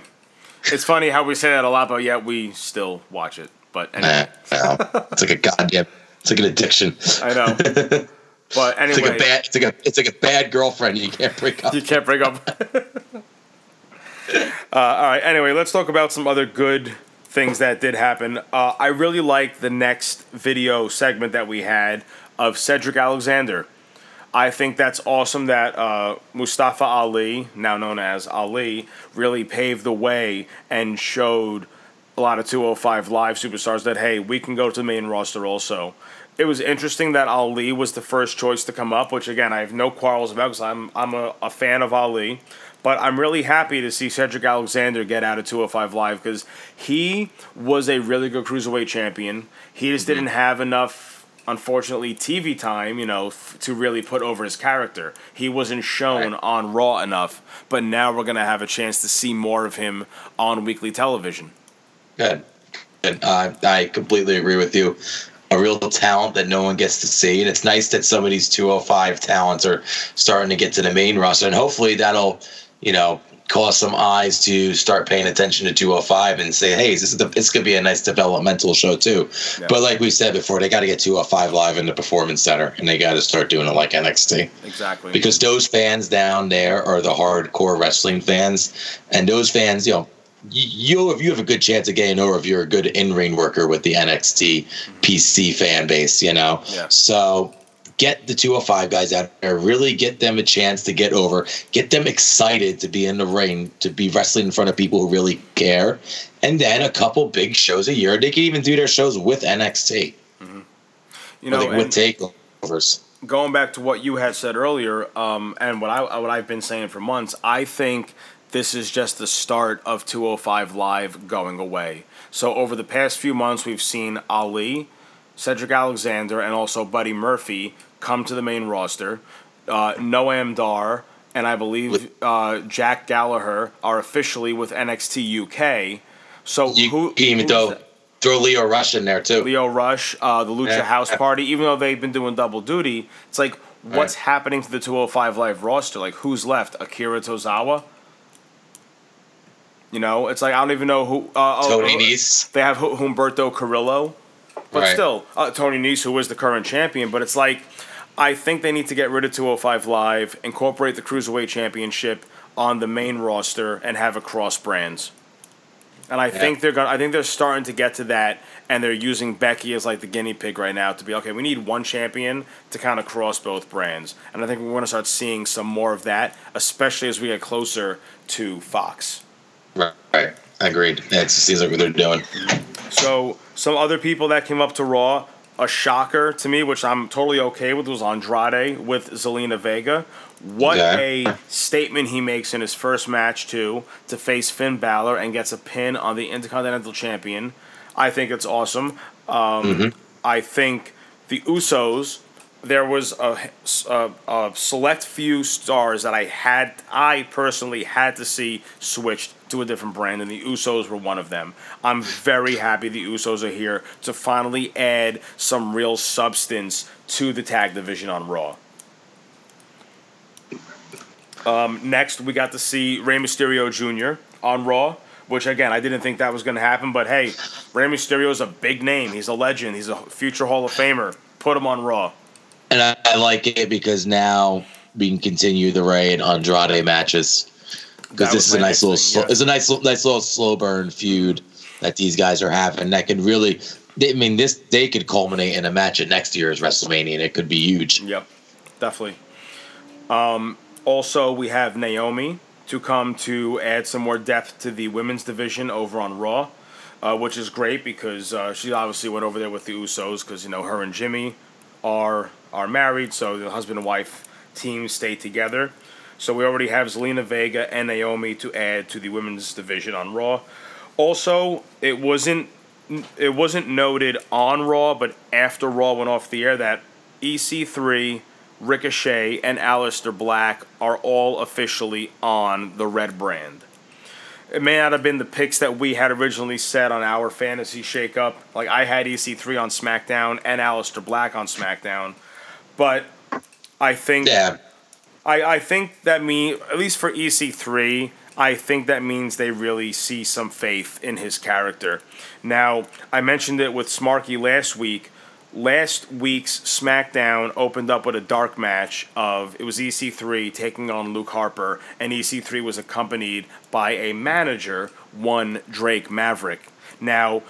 it's funny how we say that a lot, but yet we still watch it. But anyway, Nah, no. it's like a goddamn. It's like an addiction. I know. [LAUGHS] But anyway, It's like a bad. It's like a. It's like a bad girlfriend you can't break up. you can't break up. [LAUGHS] uh, all right. Anyway, let's talk about some other good things that did happen. Uh, I really like the next video segment that we had of Cedric Alexander. I think that's awesome that uh, Mustafa Ali, now known as Ali, really paved the way and showed a lot of 205 Live superstars that, hey, we can go to the main roster also. It was interesting that Ali was the first choice to come up, which again, I have no quarrels about because I'm, I'm a, a fan of Ali. But I'm really happy to see Cedric Alexander get out of 205 Live because he was a really good cruiserweight champion. He just didn't have enough, unfortunately, TV time, you know, f- to really put over his character. He wasn't shown on Raw enough, but now we're going to have a chance to see more of him on weekly television. Good. Good. Uh, I completely agree with you. A real talent that no one gets to see, and it's nice that some of these 205 talents are starting to get to the main roster, and hopefully that'll, you know, cause some eyes to start paying attention to 205 and say, hey, this is the, it's gonna be a nice developmental show too. Yeah. But like we said before, they got to get 205 live in the performance center, and they got to start doing it like NXT Exactly. because those fans down there are the hardcore wrestling fans, and those fans, you know, you you you have a good chance of getting over if you're a good in ring worker with the NXT mm-hmm. PC fan base, you know. Yeah. So get the 205 guys out there, really get them a chance to get over, get them excited to be in the ring, to be wrestling in front of people who really care, and then a couple big shows a year. They can even do their shows with NXT, You know, with, with takeovers. going back to what you had said earlier, um, and what I what I've been saying for months, I think this is just the start of 205 Live going away. So over the past few months, we've seen Ali, Cedric Alexander, and also Buddy Murphy come to the main roster. Uh, Noam Dar and I believe uh, Jack Gallagher are officially with NXT UK. So You who even throw throw Lio Rush in there too. Lio Rush, uh, the Lucha Yeah. House Party, even though they've been doing double duty, it's like, what's Right. happening to the 205 Live roster? Like, who's left? Akira Tozawa? You know, it's like, I don't even know who. Uh, oh, Tony oh, Nese. They have Humberto Carrillo. But Right. still, uh, Tony Nese, who is the current champion. But it's like, I think they need to get rid of 205 Live, incorporate the Cruiserweight Championship on the main roster, and have it cross brands. And I Yeah. think they're going. I think they're starting to get to that, and they're using Becky as like the guinea pig right now to be okay. We need one champion to kind of cross both brands, and I think we're going to start seeing some more of that, especially as we get closer to Fox. Right, right. Agreed. It seems like what they're doing. So some other people that came up to Raw, a shocker to me, which I'm totally okay with, was Andrade with Zelina Vega. What Okay. a statement he makes in his first match too to face Finn Balor and gets a pin on the Intercontinental Champion. I think it's awesome. Um, I think the Usos. There was a, a, a select few stars that I had, I personally had to see switched to a different brand, and the Usos were one of them. I'm very happy the Usos are here to finally add some real substance to the tag division on Raw. Um, next, we got to see Rey Mysterio Jr. on Raw, which again I didn't think that was going to happen, but hey, Rey Mysterio is a big name. He's a legend. He's a future Hall of Famer. Put him on Raw. And I, I like it because now we can continue the Rey and Andrade matches. Because this is a nice little, thing, yeah. it's a nice, nice little slow burn feud that these guys are having. That could really, they, I mean, this they could culminate in a match at next year's WrestleMania, and it could be huge. Yep, definitely. Um, also, we have Naomi to come to add some more depth to the women's division over on Raw, uh, which is great because uh, she obviously went over there with the Usos because you know her and Jimmy are are married, so the husband and wife team stay together. So we already have Zelina Vega and Naomi to add to the women's division on Raw. Also, it wasn't it wasn't noted on Raw, but after Raw went off the air that EC3, Ricochet, and Aleister Black are all officially on the Red brand. It may not have been the picks that we had originally set on our fantasy shakeup. Like I had EC3 on SmackDown and Aleister Black on SmackDown, but I think Yeah. I, I think that mean at least for EC3, I think that means they really see some faith in his character. Now, I mentioned it with Smarky last week. Last week's SmackDown opened up with a dark match of it was EC3 taking on Luke Harper, and EC3 was accompanied by a manager, one Drake Maverick. Now,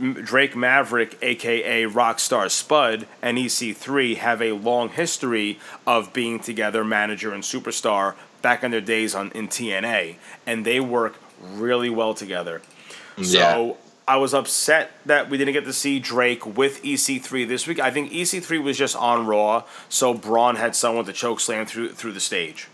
Drake Maverick, aka Rockstar Spud, and EC3 have a long history of being together, manager and superstar, back in their days on in TNA, and they work really well together. Yeah. So I was upset that we didn't get to see Drake with EC3 this week. I think EC3 was just on Raw, so Braun had someone to choke slam through through the stage.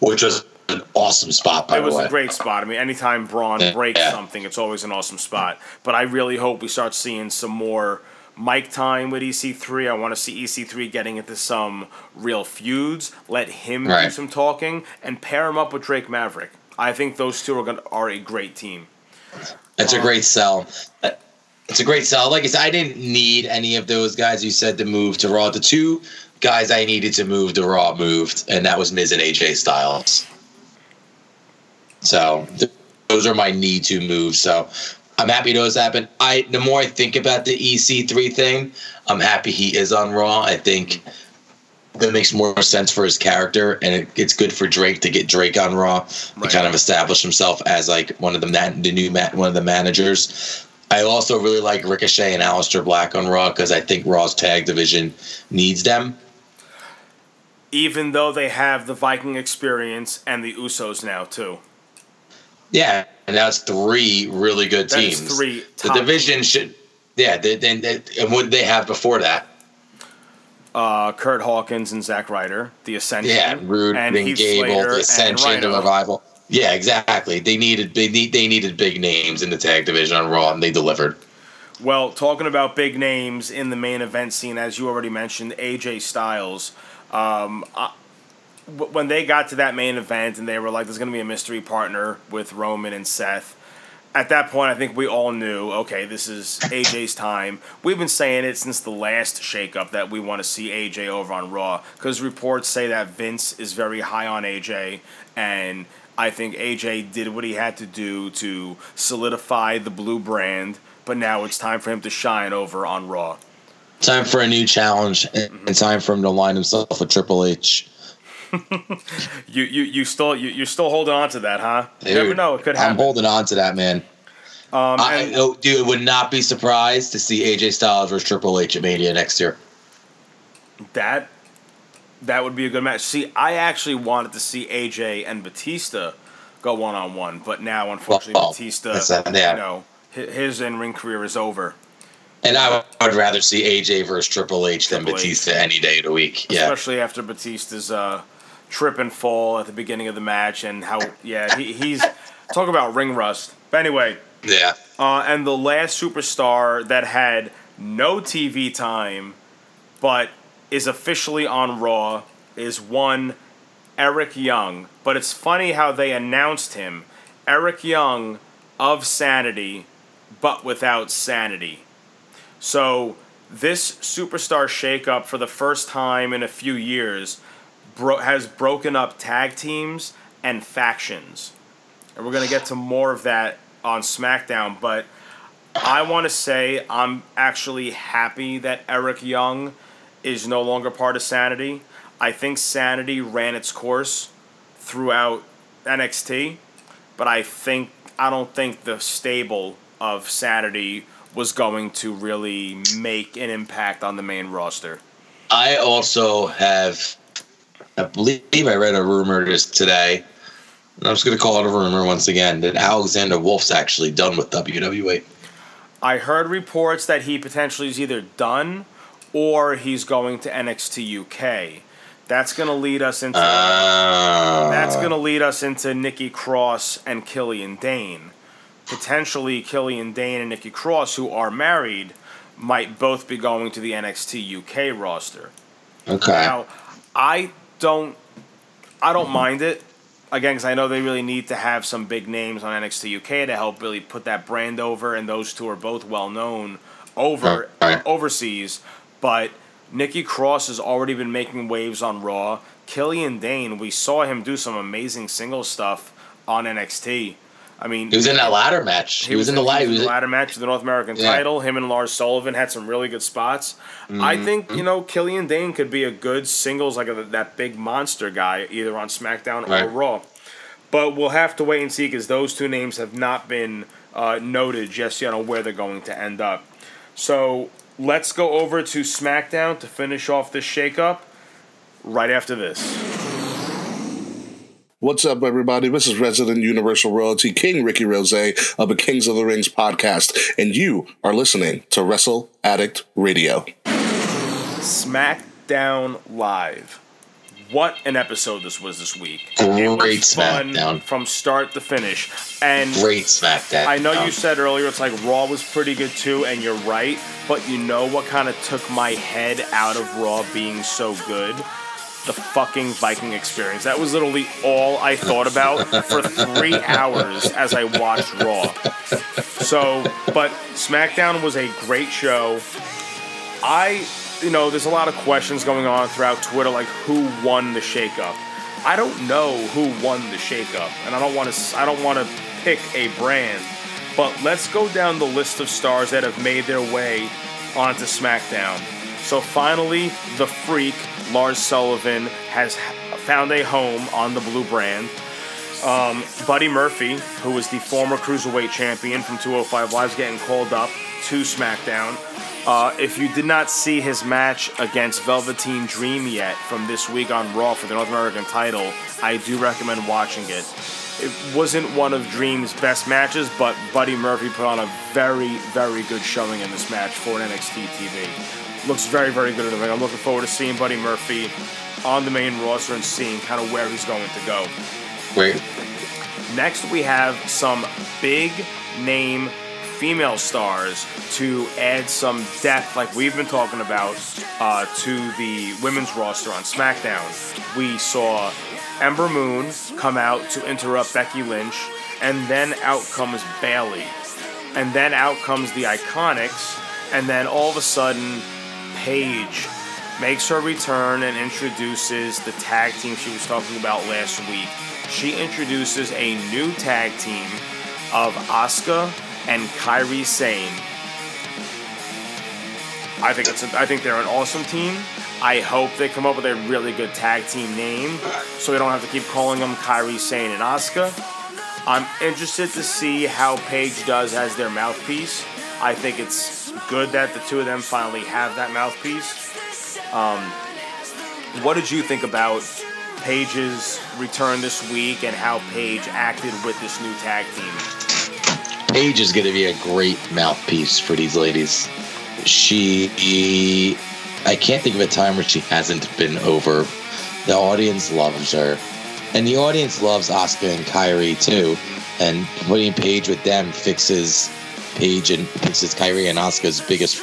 Which was an awesome spot, by it was way. a great spot. I mean, anytime Braun breaks Yeah. something, it's always an awesome spot. But I really hope we start seeing some more mic time with EC3. I want to see EC3 getting into some real feuds. Let him do some talking and pair him up with Drake Maverick. I think those two are gonna, are a great team. It's a uh, great sell. It's a great sell. Like I said, I didn't need any of those guys you said to move to Raw. The two guys I needed to move to Raw moved, and that was Miz and AJ Styles. So th- those are my need to move. So I'm happy those happen. I the more I think about the EC3 thing, I'm happy he is on Raw. I think that makes more sense for his character, and it, it's good for Drake to get Drake on Raw to kind of establish himself as like one of the man, the new man, one of the managers. I also really like Ricochet and Aleister Black on Raw because I think Raw's tag division needs them. Even though they have the Viking experience and the Usos now too. Yeah, and that's three really good That is teams. three the division should. Yeah, they, they, they, and what did they have before that? Uh, Kurt Hawkins and Zack Ryder, the Ascension, Yeah, Rude and and, Heath Gable, Slater the Ascension, the Revival. Yeah, exactly. They needed they need they needed big names in the tag division on Raw, and they delivered. Well, talking about big names in the main event scene, as you already mentioned, AJ Styles. Um, I, when they got to that main event and they were like, "There's going to be a mystery partner with Roman and Seth." At that point, I think we all knew, okay, this is AJ's time. We've been saying it since the last shakeup that we want to see AJ over on Raw because reports say that Vince is very high on AJ, and I think AJ did what he had to do to solidify the blue brand. But now it's time for him to shine over on Raw. Time for a new challenge, and Mm-hmm. time for him to line himself with Triple H. [LAUGHS] You you you still you, you're still holding on to that, huh? You never know; it could happen. I'm holding on to that, man. Um, I oh, dude would not be surprised to see AJ Styles versus Triple H at Mania next year. That that would be a good match. See, I actually wanted to see AJ and Batista go one on one, but now unfortunately Well, Batista, that's, uh, yeah. you know, his in ring career is over. And I would, rather see AJ versus Triple H than Triple H. Batista any day of the week. Yeah. Especially after Batista's uh, trip and fall at the beginning of the match, and how yeah he, he's talk about ring rust. But anyway, Yeah. uh, and the last superstar that had no TV time, but is officially on Raw is one Eric Young. But it's funny how they announced him Eric Young of Sanity, but without sanity. So this superstar shakeup for the first time in a few years bro- has broken up tag teams and factions. And we're going to get to more of that on SmackDown, but I want to say I'm actually happy that Eric Young is no longer part of Sanity. I think Sanity ran its course throughout NXT, but I think I don't think the stable of Sanity was going to really make an impact on the main roster. I also have, I believe I read a rumor just today. and I'm just going to call it a rumor once again that Alexander Wolfe's actually done with WWE. I heard reports that he potentially is either done or he's going to NXT UK. That's going to lead us into Uh, that's going to lead us into Nikki Cross and Killian Dain. potentially Killian Dain and Nikki Cross, who are married, might both be going to the NXT UK roster. Okay. Now, I don't, I don't mind it. Again, because I know they really need to have some big names on NXT UK to help really put that brand over, and those two are both well known over oh, Right. Uh, overseas. But Nikki Cross has already been making waves on Raw. Killian Dain, we saw him do some amazing single stuff on NXT. I mean, He was in that ladder match. He, was, in the ladder. he was in the ladder match for the North American Yeah. title. Him and Lars Sullivan had some really good spots. I Mhm. think you know Killian Dain could be a good singles like a, that big monster guy either on SmackDown or Raw. But we'll have to wait and see because those two names have not been uh, noted just yet on where they're going to end up. So let's go over to SmackDown to finish off this shakeup right after this. What's up, everybody? This is resident Universal Royalty King Ricky Rose of the Kings of the Rings podcast, and you are listening to Wrestle Addict Radio. SmackDown Live. What an episode this was this week. Great it was fun SmackDown. from start to finish. And Great SmackDown. I know you said earlier it's like Raw was pretty good too, and you're right. But you know what kind of took my head out of Raw being so good? The fucking Viking experience. That was literally all I thought about for three hours as I watched Raw. So, but SmackDown was a great show. I, you know, there's a lot of questions going on throughout Twitter, like who won the shakeup. I don't know who won the shakeup, and I don't want to. I don't want to pick a brand, but let's go down the list of stars that have made their way onto SmackDown. So finally, the Freak Lars Sullivan has found a home on the Blue Brand. Um, Buddy Murphy, who was the former cruiserweight champion from 205 Live, getting called up to SmackDown. Uh, if you did not see his match against Velveteen Dream yet from this week on Raw for the North American title, I do recommend watching it. It wasn't one of Dream's best matches, but Buddy Murphy put on a very, very good showing in this match for an NXT TV. Looks very, very good in the ring. I'm looking forward to seeing Buddy Murphy on the main roster and seeing kind of where he's going to go. Wait. Next, we have some big name female stars to add some depth, like we've been talking about, uh, to the women's roster on SmackDown. We saw Ember Moon come out to interrupt Becky Lynch, and then out comes Bayley. And then out comes the Iconics, and then all of a sudden, Paige makes her return and introduces the tag team she was talking about last week. She introduces a new tag team of Asuka and Kairi Sane. I think it's a, I think they're an awesome team. I hope they come up with a really good tag team name, so we don't have to keep calling them Kairi Sane and Asuka. I'm interested to see how Paige does as their mouthpiece. I think it's good that the two of them finally have that mouthpiece. Um, what did you think about Paige's return this week and how Paige acted with this new tag team? Paige is going to be a great mouthpiece for these ladies. She, I can't think of a time where she hasn't been over. The audience loves her, and the audience loves Asuka and Kairi too. And putting Paige with them fixes Paige and fixes Kairi and Asuka's biggest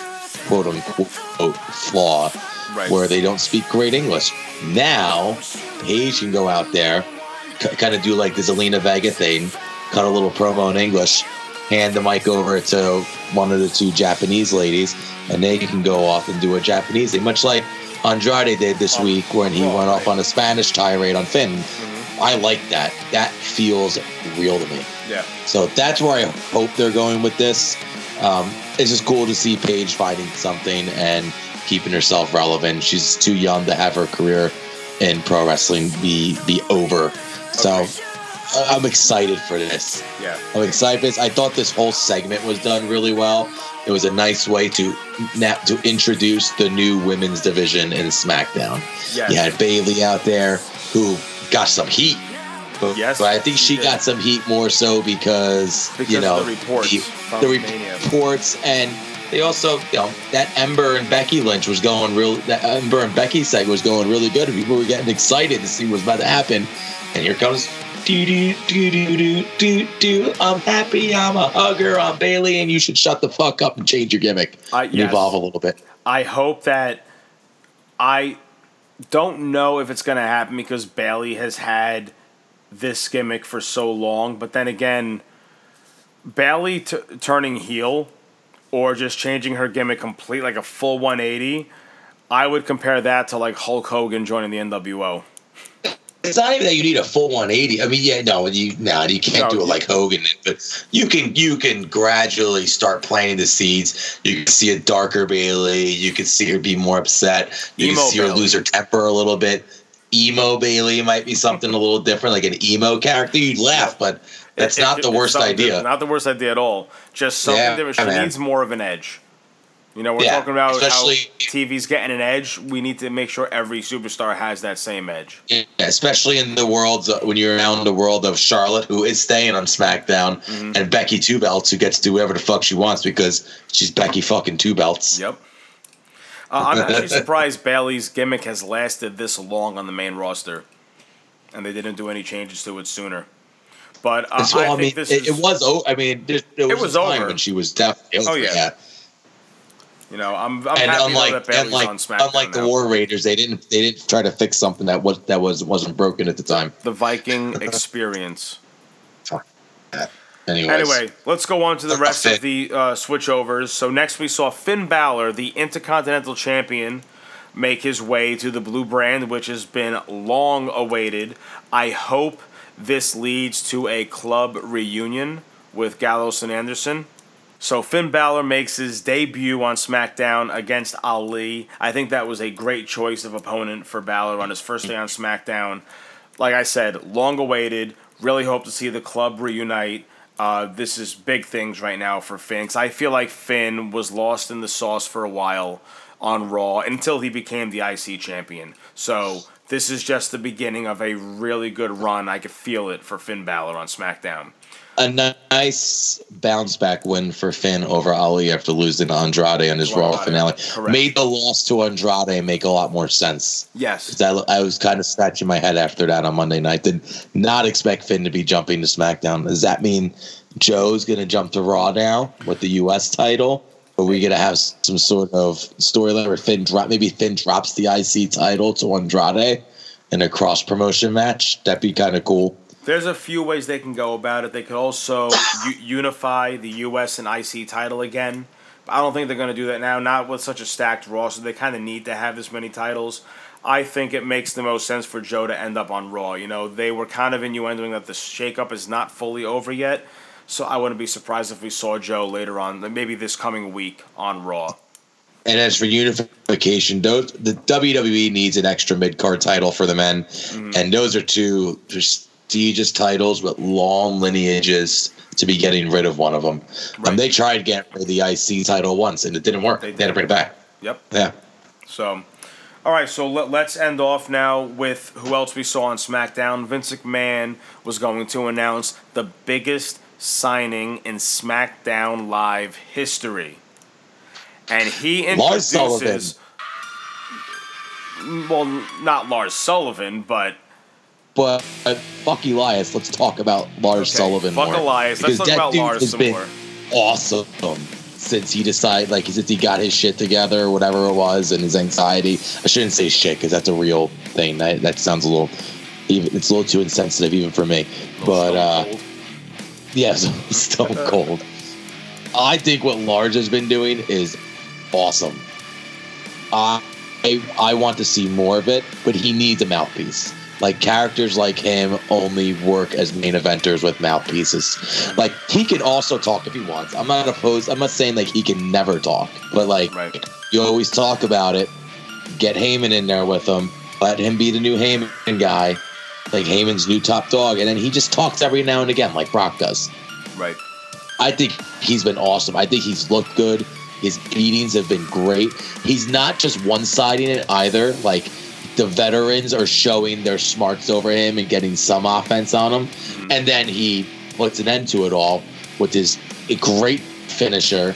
quote unquote flaw, Right. where they don't speak great English. Now, Paige can go out there, c- kind of do like the Zelina Vega thing, cut a little promo in English, hand the mic over to one of the two Japanese ladies, and they can go off and do a Japanese thing, much like Andrade did this week when he went off on a Spanish tirade on Finn. Mm-hmm. I like that. That feels real to me. Yeah. So that's where I hope they're going with this. Um, it's just cool to see Paige finding something and keeping herself relevant. She's too young to have her career in pro wrestling be be over. So I- I'm excited for this. Yeah. I'm excited for this. I thought this whole segment was done really well. It was a nice way to na- to introduce the new women's division in SmackDown. Yes. You had Bayley out there who got some heat. But, Yes, but I think she did. got some heat more so because, Because you of know the reports the, reports and they also you know that Ember and Becky Lynch was going real that Ember and Becky segment was going really good. People were getting excited to see what was about to happen, and here comes do do do do do do do. I'm happy. I'm a hugger. I'm Bayley, and you should shut the fuck up and change your gimmick. And yes. Evolve a little bit. I hope that I don't know if it's going to happen because Bayley has had this gimmick for so long. But then again, Bayley t- turning heel or just changing her gimmick complete, like a full 180, I would compare that to like Hulk Hogan joining the NWO. It's not even that you need a full 180. I mean, yeah, no, you no, you can't No, do it like Hogan, but you can you can gradually start planting the seeds. You can see a darker Bayley. You can see her be more upset. You can see her lose her temper a little bit. Emo Bayley might be something a little different, like an emo character. You'd laugh, but that's It- not it- the worst idea. Not the worst idea at all. Just something Yeah, different. She man. needs more of an edge. You know, we're Yeah, talking about especially- how TV's getting an edge. We need to make sure every superstar has that same edge. Yeah, especially in the world when you're around the world of Charlotte, who is staying on SmackDown, Mm-hmm. and Becky Two Belts, who gets to do whatever the fuck she wants because she's Becky fucking Two Belts. Yep. Uh, I'm [LAUGHS] actually surprised Bayley's gimmick has lasted this long on the main roster, and they didn't do any changes to it sooner. But uh, well, I, I, think mean, this it, is, it was. Oh, I mean, there, there was, was a time over. when she was definitely. Oh, yeah. yeah. you know, I'm, I'm and happy unlike, though that Bayley's unlike, on SmackDown unlike the now. War Raiders, they didn't they didn't try to fix something that was that was wasn't broken at the time. the Viking experience. Anyways, Anyway, let's go on to the rest of the uh, switchovers. So next we saw Finn Balor, the Intercontinental Champion, make his way to the blue brand, which has been long awaited. I hope this leads to a club reunion with Gallows and Anderson. So Finn Balor makes his debut on SmackDown against Ali. I think that was a great choice of opponent for Balor on his first day on SmackDown. Like I said, long awaited. Really hope to see the club reunite. Uh, this is big things right now for Finn. 'cause I feel like Finn was lost in the sauce for a while on Raw until he became the IC champion. So this is just the beginning of a really good run. I could feel it for Finn Balor on SmackDown. A nice bounce back win for Finn over Ali after losing to Andrade on his Raw finale. correct. Made the loss to Andrade make a lot more sense. Yes, I, I was kind of scratching my head after that on Monday night. Did not expect Finn to be jumping to SmackDown. Does that mean Joe's going to jump to Raw now with the U.S. title? Are we going to have some sort of storyline where Finn drop? Maybe Finn drops the IC title to Andrade in a cross promotion match. That'd be kind of cool. There's a few ways they can go about it. They could also u- unify the U.S. and IC title again. I don't think they're going to do that now. Not with such a stacked roster. They kind of need to have this many titles. I think it makes the most sense for Joe to end up on Raw. You know, they were kind of innuendoing that the shakeup is not fully over yet. So I wouldn't be surprised if we saw Joe later on, maybe this coming week on Raw. And as for unification, those the WWE needs an extra mid card title for the men, mm-hmm. and those are two prestigious titles with long lineages to be getting rid of one of them. Um, they tried getting rid of the IC title once, and it didn't work. They, had to bring it back. Yep. Yeah. So, all right. So let, let's end off now with who else we saw on SmackDown. Vince McMahon was going to announce the biggest signing in SmackDown Live history, and he Lars introduces. Well, not Lars Sullivan, but But uh, fuck Elias. Let's talk about Lars Sullivan. fuck more. Elias. Let's Because talk about Lars has been more. Awesome since he decided, like, since he got his shit together, whatever it was, and his anxiety. I shouldn't say shit because that's a real thing. That, that sounds a little, even it's a little too insensitive even for me. But uh, yeah, [LAUGHS] still [LAUGHS] cold. I think what Lars has been doing is awesome. I I want to see more of it, but he needs a mouthpiece. Like characters like him only work as main eventers with mouthpieces. Like he can also talk if he wants. I'm not opposed. I'm not saying like he can never talk, but like you always talk about it. Get Heyman in there with him. Let him be the new Heyman guy, like Heyman's new top dog, and then he just talks every now and again, like Brock does. right. I think he's been awesome. I think he's looked good. His beatings have been great. He's not just one siding it either. Like the veterans are showing their smarts over him and getting some offense on him. And then he puts an end to it all with his a great finisher.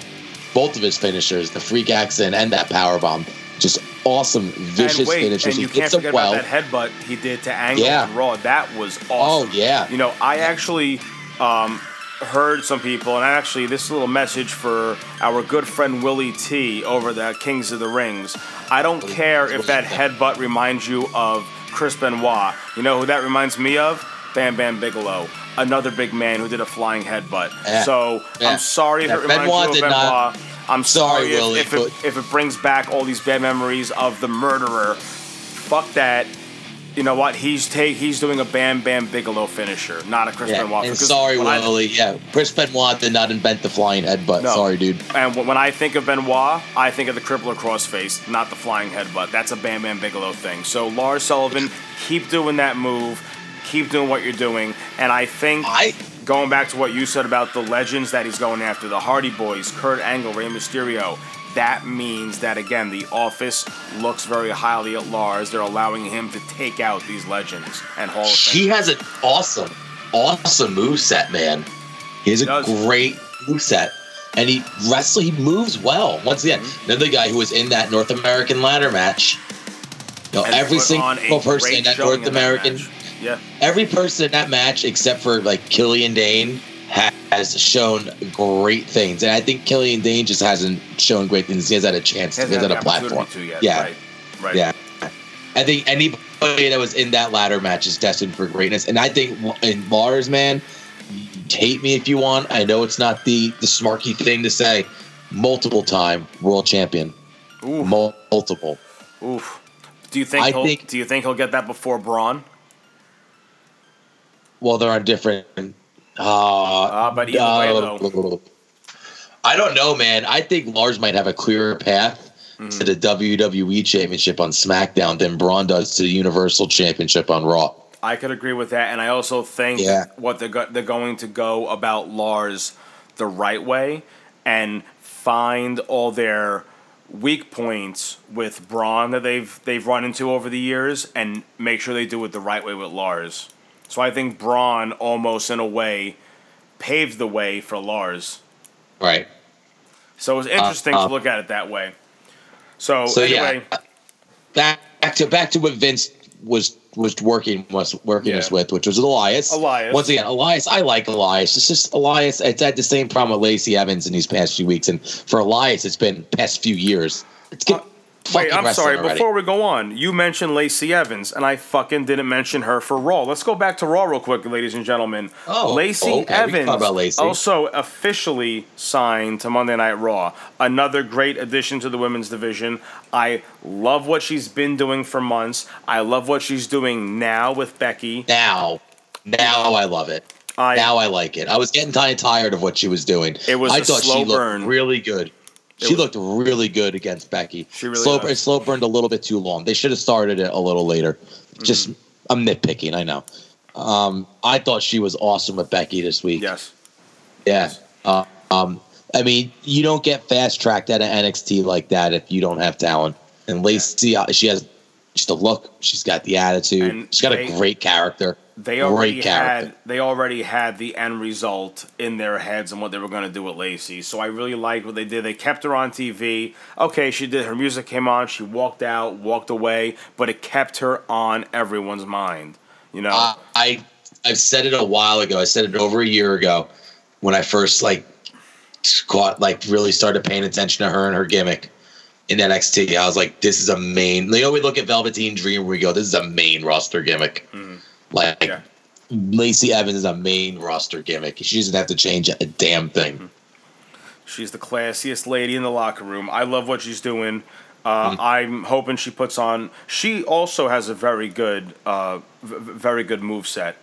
Both of his finishers, the freak accident and that power bomb. just awesome, vicious and wait, finishers. and you he can't forget well. about that headbutt he did to Angle Yeah. on Raw. That was awesome. Oh, yeah. You know, I actually um, heard some people, and actually, this little message for our good friend Willie T over the Kings of the Rings. I don't care if that headbutt reminds you of Chris Benoit. You know who that reminds me of? Bam Bam Bigelow, another big man who did a flying headbutt. Yeah. So Yeah. I'm sorry if Yeah, it reminds Benoit you of Benoit. not- I'm Sorry, sorry, if, Willie, if, it, if it brings back all these bad memories of the murderer. Fuck that. You know what? He's take he's doing a Bam Bam Bigelow finisher, not a Chris Yeah, Benoit. and sorry, I- Willie. Yeah, Chris Benoit did not invent the flying headbutt. No. Sorry, dude. And when when I think of Benoit, I think of the crippler crossface, not the flying headbutt. That's a Bam Bam Bigelow thing. So Lars Sullivan, keep doing that move, keep doing what you're doing, and I think going back to what you said about the legends that he's going after, the Hardy Boys, Kurt Angle, Rey Mysterio. That means that again, the office looks very highly at Lars. They're allowing him to take out these legends and Hall of He has an awesome, awesome move set, man. He has a great move set, And he wrestles, he moves well. Once again, Mm-hmm. another guy who was in that North American ladder match. You know, And every put on a single person in that North in that American, match. Yeah. every person in that match except for like Killian Dain has shown great things. And I think Killian Dain just hasn't shown great things. He hasn't had a chance. He hasn't had had a platform. yet, Yeah. right, right. Yeah. I think anybody that was in that ladder match is destined for greatness. And I think in Lars, man, hate me if you want. I know it's not the the smarky thing to say. Multiple time world champion. Mul- Multiple. Oof. Do you think I he'll, think- do you think he'll get that before Braun? Well, they're on different. Uh, but either way, though. I don't know, man. I think Lars might have a clearer path Mm-hmm. to the WWE Championship on SmackDown than Braun does to the Universal Championship on Raw. I could agree with that, and I also think Yeah. what they're go- they're going to go about Lars the right way and find all their weak points with Braun that they've they've run into over the years, and make sure they do it the right way with Lars. So I think Braun almost in a way paved the way for Lars. Right. So it was uh, interesting uh. to look at it that way. So, So anyway, yeah, back back to back to what Vince was was working was working Yeah. us with, which was Elias. Elias. Once again, Elias. I like Elias. It's just Elias. It's had the same problem with Lacey Evans in these past few weeks, and for Elias, it's been past few years. It's get uh, Wait, I'm sorry. already. Before we go on, you mentioned Lacey Evans, and I fucking didn't mention her for Raw. Let's go back to Raw real quick, ladies and gentlemen. Oh, Lacey okay, Evans about Lacey. also officially signed to Monday Night Raw. Another great addition to the women's division. I love what she's been doing for months. I love what she's doing now with Becky. Now, now I love it. I- now I like it. I was getting kind of tired of what she was doing. It was I a thought slow she looked burn. really good. It She was- looked really good against Becky. She really slow, does. slow burned a little bit too long. They should have started it a little later. Just Mm-hmm. I'm nitpicking. I know. Um, I thought she was awesome with Becky this week. Yes. Yeah. Uh, um, I mean, you don't get fast tracked out of NXT like that if you don't have talent. And Lacey, uh, she has just the look. She's got the attitude. And she's got they- a great character. They already had they already had the end result in their heads and what they were going to do with Lacey. So I really liked what they did. They kept her on TV. Okay, she did. Her music came on. She walked out, walked away, but it kept her on everyone's mind. You know. Uh, I I've said it a while ago. I said it over a year ago when I first like caught like really started paying attention to her and her gimmick in NXT. I was like, this is a main. You know, we look at Velveteen Dream, we go, this is a main roster gimmick. Like Lacey Evans is a main roster gimmick. She doesn't have to change a damn thing. She's the classiest lady in the locker room. I love what she's doing. Uh, I'm hoping she puts on. She also has a very good, uh, v- very good move set.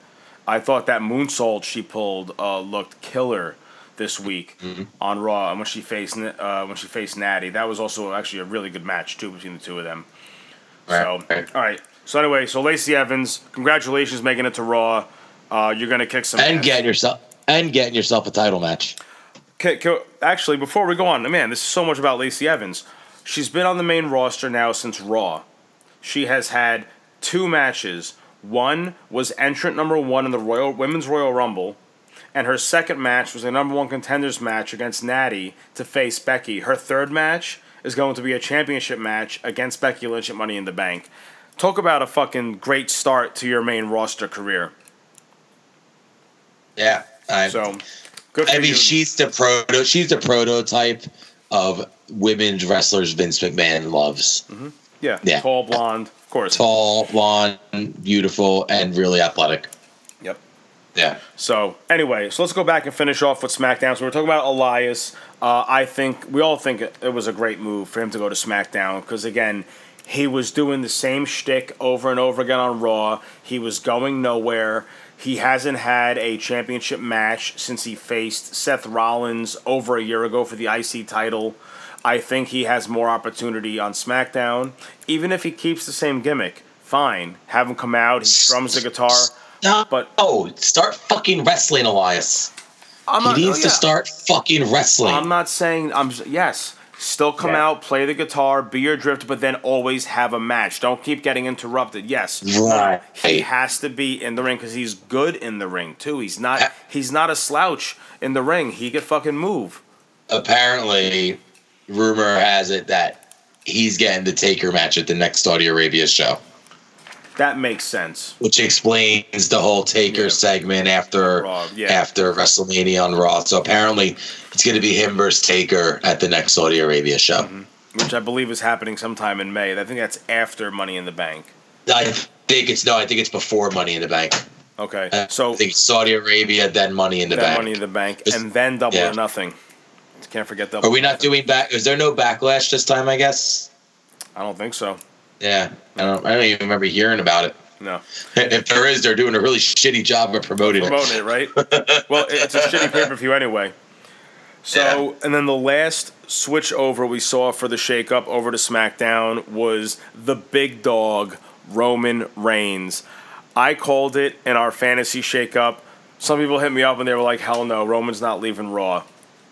I thought that moonsault she pulled uh, looked killer this week on Raw, and when she faced uh, when she faced Natty, that was also actually a really good match too between the two of them. So, all right. So anyway, so Lacey Evans, congratulations making it to Raw. Uh, you're gonna kick some And ass. getting yourself and getting yourself a title match. Okay, co- actually, before we go on, man, this is so much about Lacey Evans. She's been on the main roster now since Raw. She has had two matches. One was entrant number one in the Royal Women's Royal Rumble, and her second match was a number one contenders match against Natty to face Becky. Her third match is going to be a championship match against Becky Lynch at Money in the Bank. Talk about a fucking great start to your main roster career. Yeah. I, So, good for I mean, you. she's the proto. She's the prototype of women's wrestlers Vince McMahon loves. yeah, yeah. tall, blonde, of course. Tall, blonde, beautiful, and really athletic. Yep. Yeah. So anyway, so let's go back and finish off with SmackDown. So we're talking about Elias. Uh, I think we all think it, it was a great move for him to go to SmackDown because again, he was doing the same shtick over and over again on Raw. He was going nowhere. He hasn't had a championship match since he faced Seth Rollins over a year ago for the IC title. I think he has more opportunity on SmackDown. Even if he keeps the same gimmick, fine. Have him come out, he strums the guitar. No, But- oh, start fucking wrestling, Elias. I'm he not- needs oh, to start fucking wrestling. I'm not saying I'm yes. Still come Yeah. out, play the guitar, be your drift, but then always have a match. Don't keep getting interrupted. Yes, Right. He has to be in the ring because he's good in the ring too. He's not. He's not a slouch in the ring. He could fucking move. Apparently, rumor has it that he's getting the Taker match at the next Saudi Arabia show, That makes sense. which explains the whole Taker segment after Raw, yeah. after WrestleMania on Raw. So apparently, it's going to be him versus Taker at the next Saudi Arabia show. Mm-hmm. Which I believe is happening sometime in May. I think that's after Money in the Bank. I think it's no, I think it's before Money in the Bank. Okay, I so think Saudi Arabia, then Money in the Bank. Money in the Bank, and then Double yeah. or Nothing. Can't forget Double. Are we not Nothing. doing back? Is there no backlash this time? I guess. I don't think so. Yeah, I don't. I don't even remember hearing about it. No. [LAUGHS] If there is, they're doing a really shitty job of promoting it. promoting it, right? well, it's a shitty pay per view anyway. So, and then the last switch over we saw for the shakeup over to SmackDown was the big dog Roman Reigns. I called it in our fantasy shakeup. Some people hit me up and they were like, "Hell no, Roman's not leaving Raw."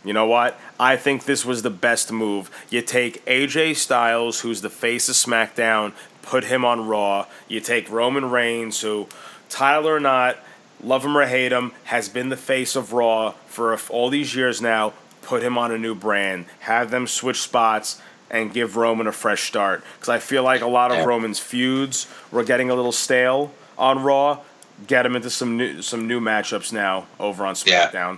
You know what? I think this was the best move. You take AJ Styles, who's the face of SmackDown, put him on Raw. You take Roman Reigns, who, Tyler or not, love him or hate him, has been the face of Raw for all these years now. Put him on a new brand. Have them switch spots and give Roman a fresh start. Because I feel like a lot of Roman's feuds were getting a little stale on Raw. Get him into some new some new matchups now over on Yeah.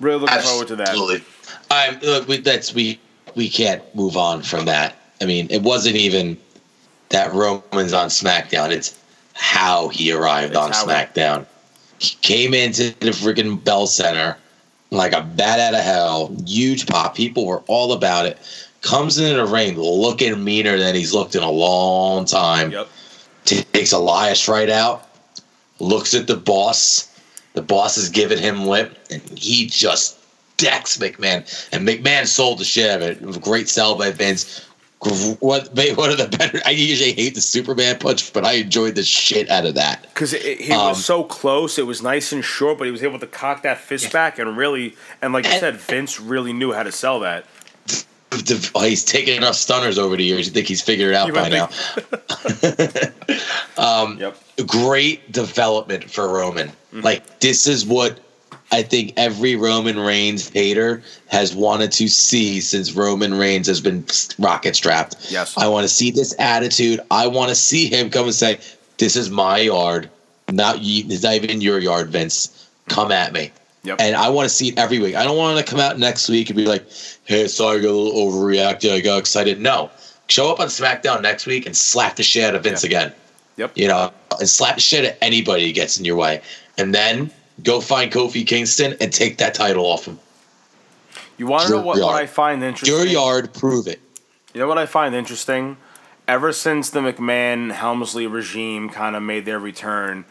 Really looking forward to that. Absolutely. I'm look. We, that's we. We can't move on from that. I mean, it wasn't even that Roman's on SmackDown. It's how he arrived on how he- SmackDown. He came into the freaking Bell Center like a bat out of hell. Huge pop. People were all about it. Comes into the ring looking meaner than he's looked in a long time. Yep. Takes Elias right out. Looks at the boss. The boss is giving him lip, and he just decks McMahon. And McMahon sold the shit out of it. It was a great sell by Vince. What one of the better? I usually hate the Superman punch, but I enjoyed the shit out of that. Because he Um, was so close, it was nice and short, but he was able to cock that fist back and really, and like you said, Vince really knew how to sell that. The- oh, he's taken enough stunners over the years. I think he's figured it out You by now. [LAUGHS] um, Yep. Great development for Roman. Mm-hmm. Like this is what I think every Roman Reigns hater has wanted to see since Roman Reigns has been rocket strapped. Yes. I want to see this attitude. I want to see him come and say, "This is my yard, not you, it's not even your yard, Vince. Come at me." Yep. And I want to see it every week. I don't want to come out next week and be like, "Hey, sorry, I got a little overreacted. I got excited." No, show up on SmackDown next week and slap the shit out of Vince again. Yep. You know, and slap the shit at anybody who gets in your way, and then go find Kofi Kingston and take that title off him. You want to know what, what. I find interesting? Your yard, prove it. You know what I find interesting? Ever since the McMahon Helmsley regime kind of made their return,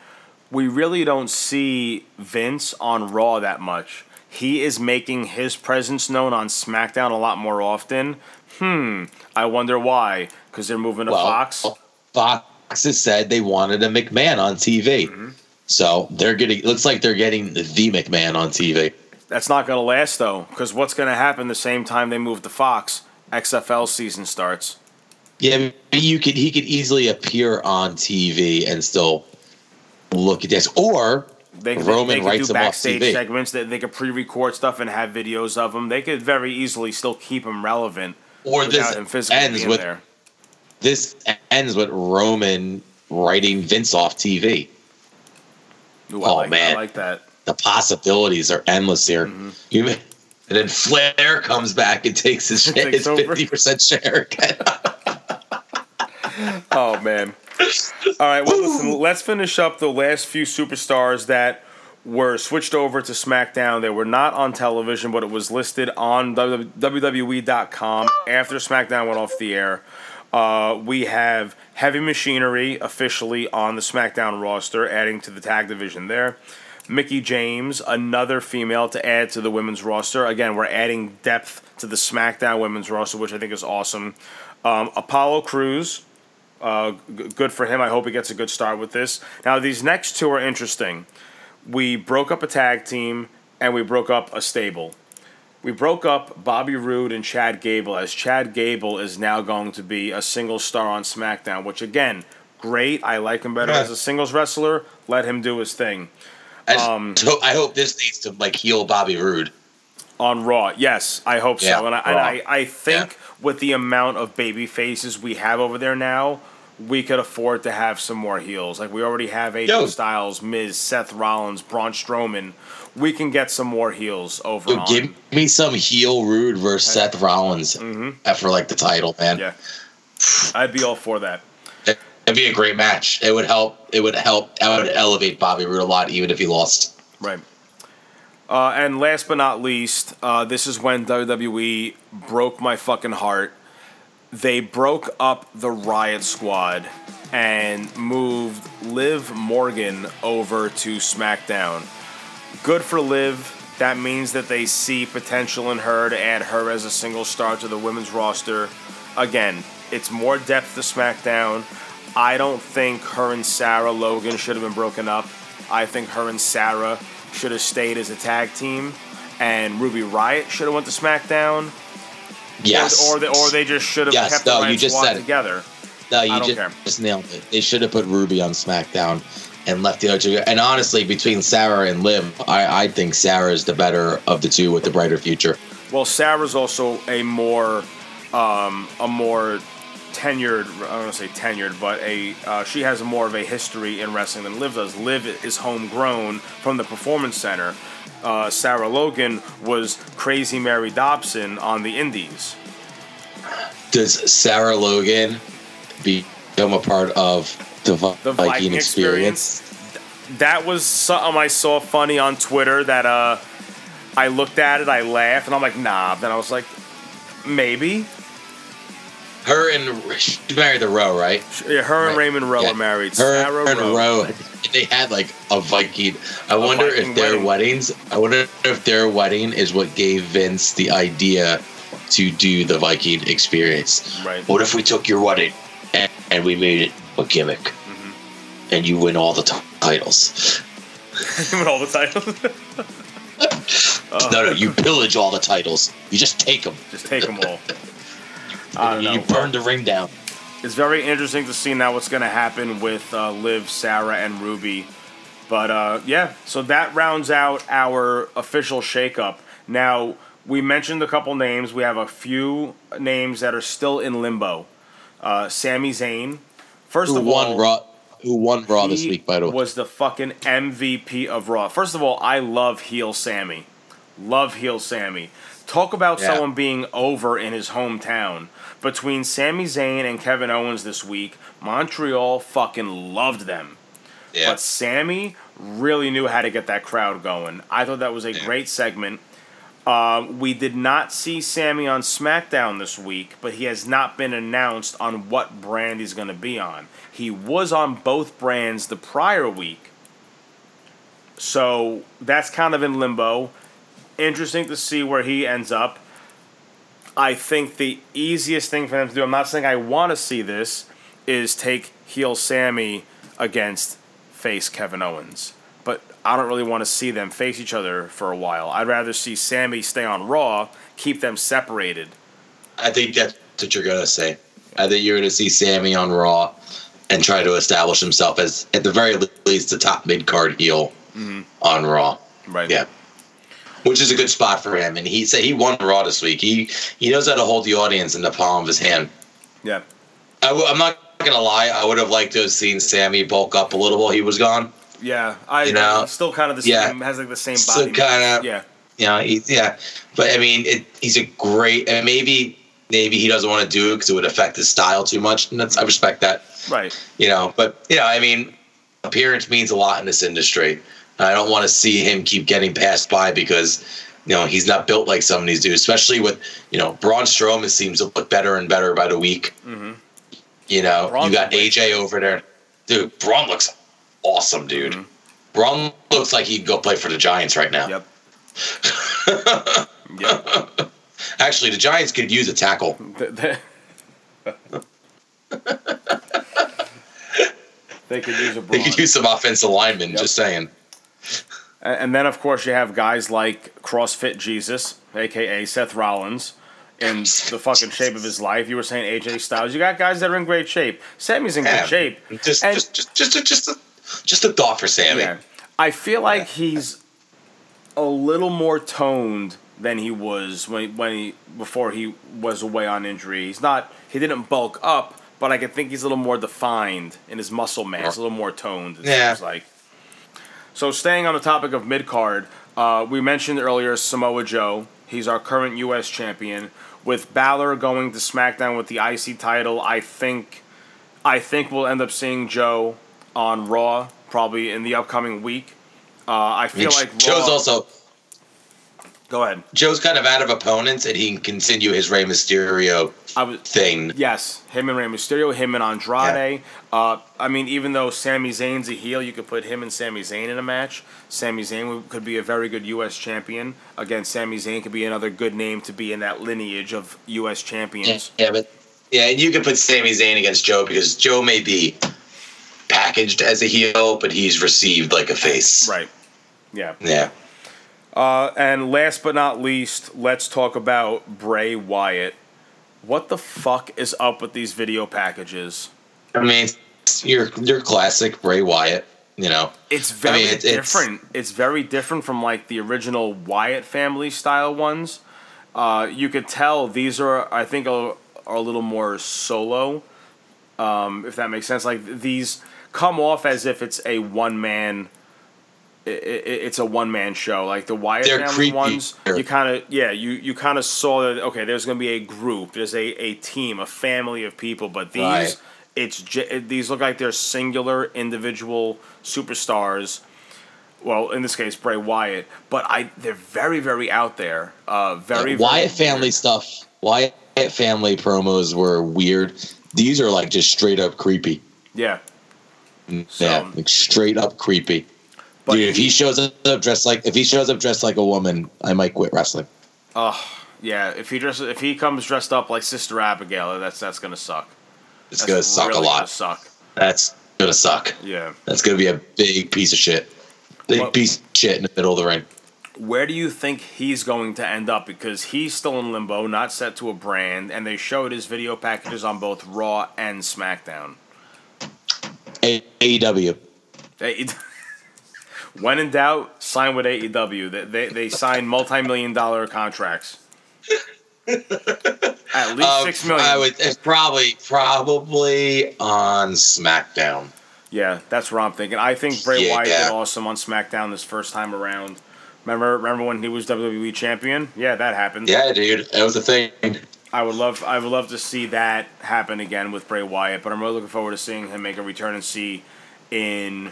we really don't see Vince on Raw that much. He is making his presence known on SmackDown a lot more often. Hmm, I wonder why. Because they're moving to Well, Fox. Fox has said they wanted a McMahon on TV, Mm-hmm. so they're getting. Looks like they're getting the McMahon on TV. That's not going to last though, because what's going to happen the same time they move to Fox? XFL season starts. Yeah, you could. He could easily appear on TV and still look at this, or They, they- Roman they could writes do backstage segments that they could pre-record stuff and have videos of them. They could very easily still keep them relevant Or this ends with there. this ends with Roman writing Vince off TV. Ooh, I oh like, man, I like that. the possibilities are endless here. Mm-hmm. You, and then Flair comes back and takes his [LAUGHS] Takes his fifty percent share again. [LAUGHS] Oh man. All right, well listen, let's finish up the last few superstars that were switched over to SmackDown. They were not on television, but it was listed on WWE.com after SmackDown went off the air. Uh, we have Heavy Machinery officially on the SmackDown roster, adding to the tag division there. Mickie James, another female to add to the women's roster. Again, we're adding depth to the SmackDown women's roster, which I think is awesome. Um, Apollo Crews, uh, g- good for him. I hope he gets a good start with this. Now, these next two are interesting. We broke up a tag team and we broke up a stable. We broke up Bobby Roode and Chad Gable as Chad Gable is now going to be a single star on SmackDown, which again, great. I like him better Yeah. as a singles wrestler. Let him do his thing. I, Um, [LAUGHS] hope, I hope this needs to like heal Bobby Roode. on Raw. Yes, I hope Yeah, so. And I, and I, I think with the amount of baby faces we have over there now, we could afford to have some more heels. Like we already have AJ Yo. Styles, Miz, Seth Rollins, Braun Strowman. We can get some more heels over Yo, give me some heel Roode versus Seth Rollins for like the title, man. yeah, I'd be all for that. It'd be a great match. It would help. It would help. I would elevate Bobby Roode a lot, even if he lost. Right. Uh, and last but not least, uh, this is when WWE broke my fucking heart. They broke up the Riot Squad and moved Liv Morgan over to SmackDown. Good for Liv. That means that they see potential in her to add her as a single star to the women's roster. Again, it's more depth to SmackDown. I don't think her and Sarah Logan should have been broken up. I think her and Sarah should have stayed as a tag team, and Ruby Riot should have went to SmackDown. Yes. Or, or, they, or they just should have Yes, kept no, the you just said it. together. No, you just, care. just nailed it. They should have put Ruby on SmackDown and left the other two. And honestly, between Sarah and Liv, I, I think Sarah is the better of the two with the brighter future. Well, Sarah's also a more, um, a more tenured. I don't want to say tenured, but a uh, she has more of a history in wrestling than Liv does. Liv is homegrown from the Performance Center. Uh, Sarah Logan was Crazy Mary Dobson on the Indies. Does Sarah Logan become a part of the, Vi- The Viking, Viking experience? That was something I saw funny on Twitter. That uh, I looked at it, I laughed, and I'm like, nah. Then I was like, maybe. Her and she married the Row, right? Yeah, her and Right. Raymond Rowe Yeah. are married. Her Sarah and Rowe. They had like a Viking. I wonder Viking if their wedding. weddings. I wonder if their wedding is what gave Vince the idea to do the Viking experience. Right. What if we took your wedding and, and we made it a gimmick, Mm-hmm. and you win all the t- titles? [LAUGHS] With all the titles. [LAUGHS] no, no, you pillage all the titles. You just take them. Just take them all. [LAUGHS] I don't You burn the ring down. It's very interesting to see now what's going to happen with uh, Liv, Sarah, and Ruby. But uh, yeah, so that rounds out our official shakeup. Now, we mentioned a couple names. We have a few names that are still in limbo. Uh, Sami Zayn. First Who of won all, Raw? Who won Raw this week? By the way, was the fucking MVP of Raw. First of all, I love heel Sami. Love heel Sami. Talk about Yeah. someone being over in his hometown. Between Sami Zayn and Kevin Owens this week, Montreal fucking loved them. Yeah. But Sami really knew how to get that crowd going. I thought that was a great segment. Uh, we did not see Sami on SmackDown this week, but he has not been announced on what brand he's going to be on. He was on both brands the prior week. So that's kind of in limbo. Interesting to see where he ends up. I think the easiest thing for them to do, I'm not saying I want to see this, is take heel Sami against face Kevin Owens. But I don't really want to see them face each other for a while. I'd rather see Sami stay on Raw, keep them separated. I think that's what you're gonna say. I think you're gonna see Sami on Raw and try to establish himself as, at the very least, the top mid card heel mm-hmm. on Raw. Right. Yeah. Which is a good spot for him. And he said he won Raw this week. He he knows how to hold the audience in the palm of his hand. Yeah. I, am not gonna lie. I would have liked to have seen Sami bulk up a little while he was gone. Yeah, I You know, still kind of the yeah. same. Has like the same Still body. kinda- Yeah. You know, he, yeah. But I mean, it, he's a great. And maybe maybe he doesn't want to do it because it would affect his style too much. And that's I respect that. Right. You know, but you know, I mean, appearance means a lot in this industry. I don't want to see him keep getting passed by because you know he's not built like some of these dudes, especially with you know Braun Strowman seems to look better and better by the week. Mm-hmm. You know, you got AJ over there, dude. Braun looks awesome, dude. Mm-hmm. Braun looks like he'd go play for the Giants right now. Yep. [LAUGHS] Actually, the Giants could use a tackle. [LAUGHS] They [LAUGHS] could use a They could use some offensive linemen. Just saying. And then, of course, you have guys like CrossFit Jesus, aka Seth Rollins, in [LAUGHS] the fucking shape of his life. You were saying AJ Styles. You got guys that are in great shape. Sami's in Yeah. good shape. Just, And- just, just, just, a, just, a, just a thought for Sami. Yeah. I feel like he's a little more toned than he was when when he before he was away on injury. He's not. He didn't bulk up, but I can think he's a little more defined in his muscle mass, a little more toned. It Yeah. seems like. So staying on the topic of mid card, uh, we mentioned earlier Samoa Joe. He's our current U.S. champion. With Balor going to SmackDown with the IC title, I think, I think we'll end up seeing Joe on Raw probably in the upcoming week. Uh, I I feel mean, like Joe's also Go ahead. Joe's kind of out of opponents, and he can continue his Rey Mysterio I was thing. Yes, him and Rey Mysterio, him and Andrade. Uh, I mean, even though Sami Zayn's a heel, you could put him and Sami Zayn in a match. Sami Zayn could be a very good U.S. champion. Again, Sami Zayn could be another good name to be in that lineage of U.S. champions. Yeah, but yeah, and you could put Sami Zayn against Joe because Joe may be packaged as a heel, but he's received like a face. Right. Yeah. Yeah. Uh, and last but not least, let's talk about Bray Wyatt. What the fuck is up with these video packages? I mean, your your classic Bray Wyatt. You know, It's I very mean, it's- it's- different. It's, very different from like the original Wyatt family style ones. Uh, you could tell these are, I think, are, are a little more solo, um, if that makes sense. Like these come off as if it's a one man. I i it's a one man show. Like the Wyatt They're family creepy. ones, you kind of yeah, you you kind of saw that. Okay, there's going to be a group. There's a, a team, a family of people. But these Right. it's these look like they're singular individual superstars. Well, in this case, Bray Wyatt, but I they're very very out there. Uh, very Wyatt very family stuff. Wyatt family promos were weird. These are like just straight up creepy. Yeah, yeah, like straight up creepy. Dude, if he shows up dressed like if he shows up dressed like a woman, I might quit wrestling. Oh yeah. If he dresses, if he comes dressed up like Sister Abigail, that's that's gonna suck. It's That's gonna suck really a lot. Gonna suck. That's gonna suck. Yeah. That's gonna be a big piece of shit. Big piece of shit in the middle of the ring. Where do you think he's going to end up? Because he's still in limbo, not set to a brand, and they showed his video packages on both Raw and SmackDown. A- AEW. They, when in doubt, sign with AEW. They they, they sign multi million dollar contracts. [LAUGHS] At least Um, six million. I would it's probably probably on SmackDown. Yeah, that's what I'm thinking. I think Bray Yeah. Wyatt did awesome on SmackDown this first time around. Remember, remember when he was WWE champion? Yeah, that happened. Yeah, dude, that was the thing. I would love, I would love to see that happen again with Bray Wyatt. But I'm really looking forward to seeing him make a return and see in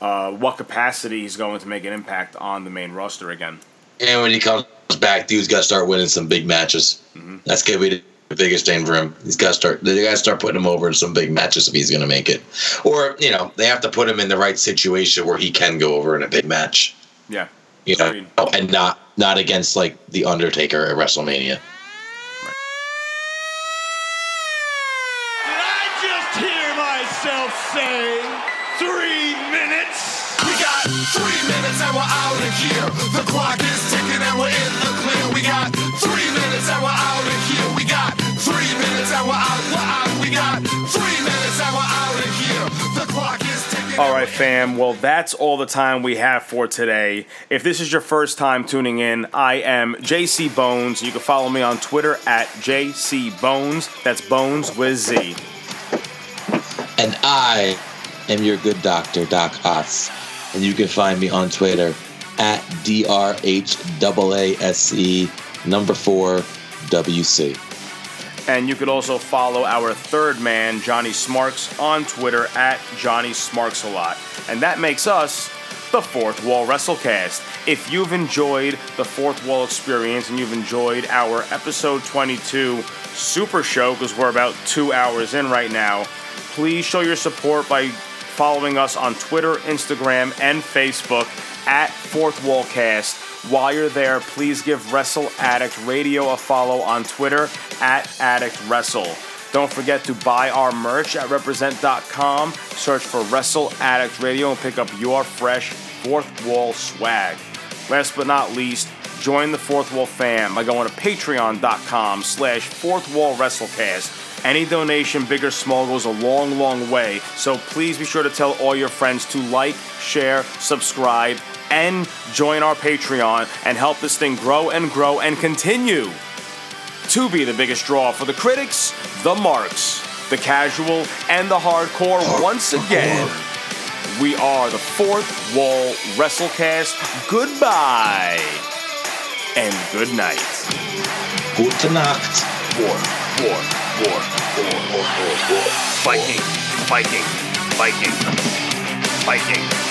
uh, what capacity he's going to make an impact on the main roster again. And when he comes back, dude's got to start winning some big matches. Mm-hmm. That's gonna be the biggest thing for him. He's got to start. They got to start putting him over in some big matches if he's gonna make it. Or you know, they have to put him in the right situation where he can go over in a big match. Yeah. You know, and not not against like the Undertaker at WrestleMania. Did I just hear myself say three minutes. We got three minutes and we're out of here. The clock is ticking and we're in the clear. We got three minutes and we're out of here. We got three minutes and we're out. We're out. We got three minutes and we're out of here. The clock is ticking. All right, fam. Well, that's all the time we have for today. If this is your first time tuning in, I am JC Bones. You can follow me on Twitter at JC Bones. That's Bones with Z. And I am your good doctor, Doc Haas. And you can find me on Twitter at DRHAASE number four WC. And you could also follow our third man, Johnny Smarks, on Twitter at Johnny Smarks a lot. And that makes us the Fourth Wall WrestleCast. If you've enjoyed the Fourth Wall experience and you've enjoyed our episode 22 super show, because we're about two hours in right now, please show your support by following us on Twitter, Instagram, and Facebook at Fourth Wall Cast. While you're there, please give Wrestle Addict Radio a follow on Twitter at Addict Wrestle. Don't forget to buy our merch at represent.com. Search for Wrestle Addict Radio and pick up your fresh Fourth Wall swag. Last but not least, join the Fourth Wall fam by going to patreon.com slash Fourth Wall WrestleCast. Any donation, big or small, goes a long, long way. So please be sure to tell all your friends to like, share, subscribe, and join our Patreon and help this thing grow and grow and continue to be the biggest draw for the critics, the marks, the casual, and the hardcore. Once again, we are the Fourth Wall WrestleCast. Goodbye and good night. Gute Nacht. War, war, war, war, war, war, war. Viking, Viking, Viking, Viking.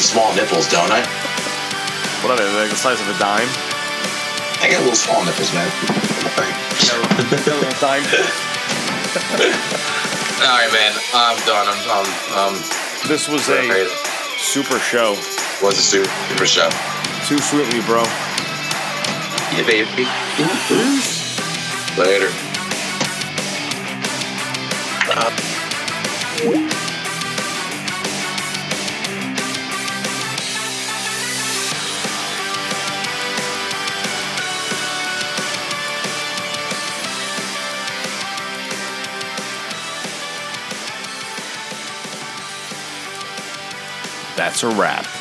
Small nipples, don't I? What are they? Like the size of a dime? I got little small nipples, man. dime. [LAUGHS] All right, man. I'm done. I'm, I'm, um, This was a super show. Was a super show. Too sweetly, bro. Yeah, baby. Later. That's a wrap.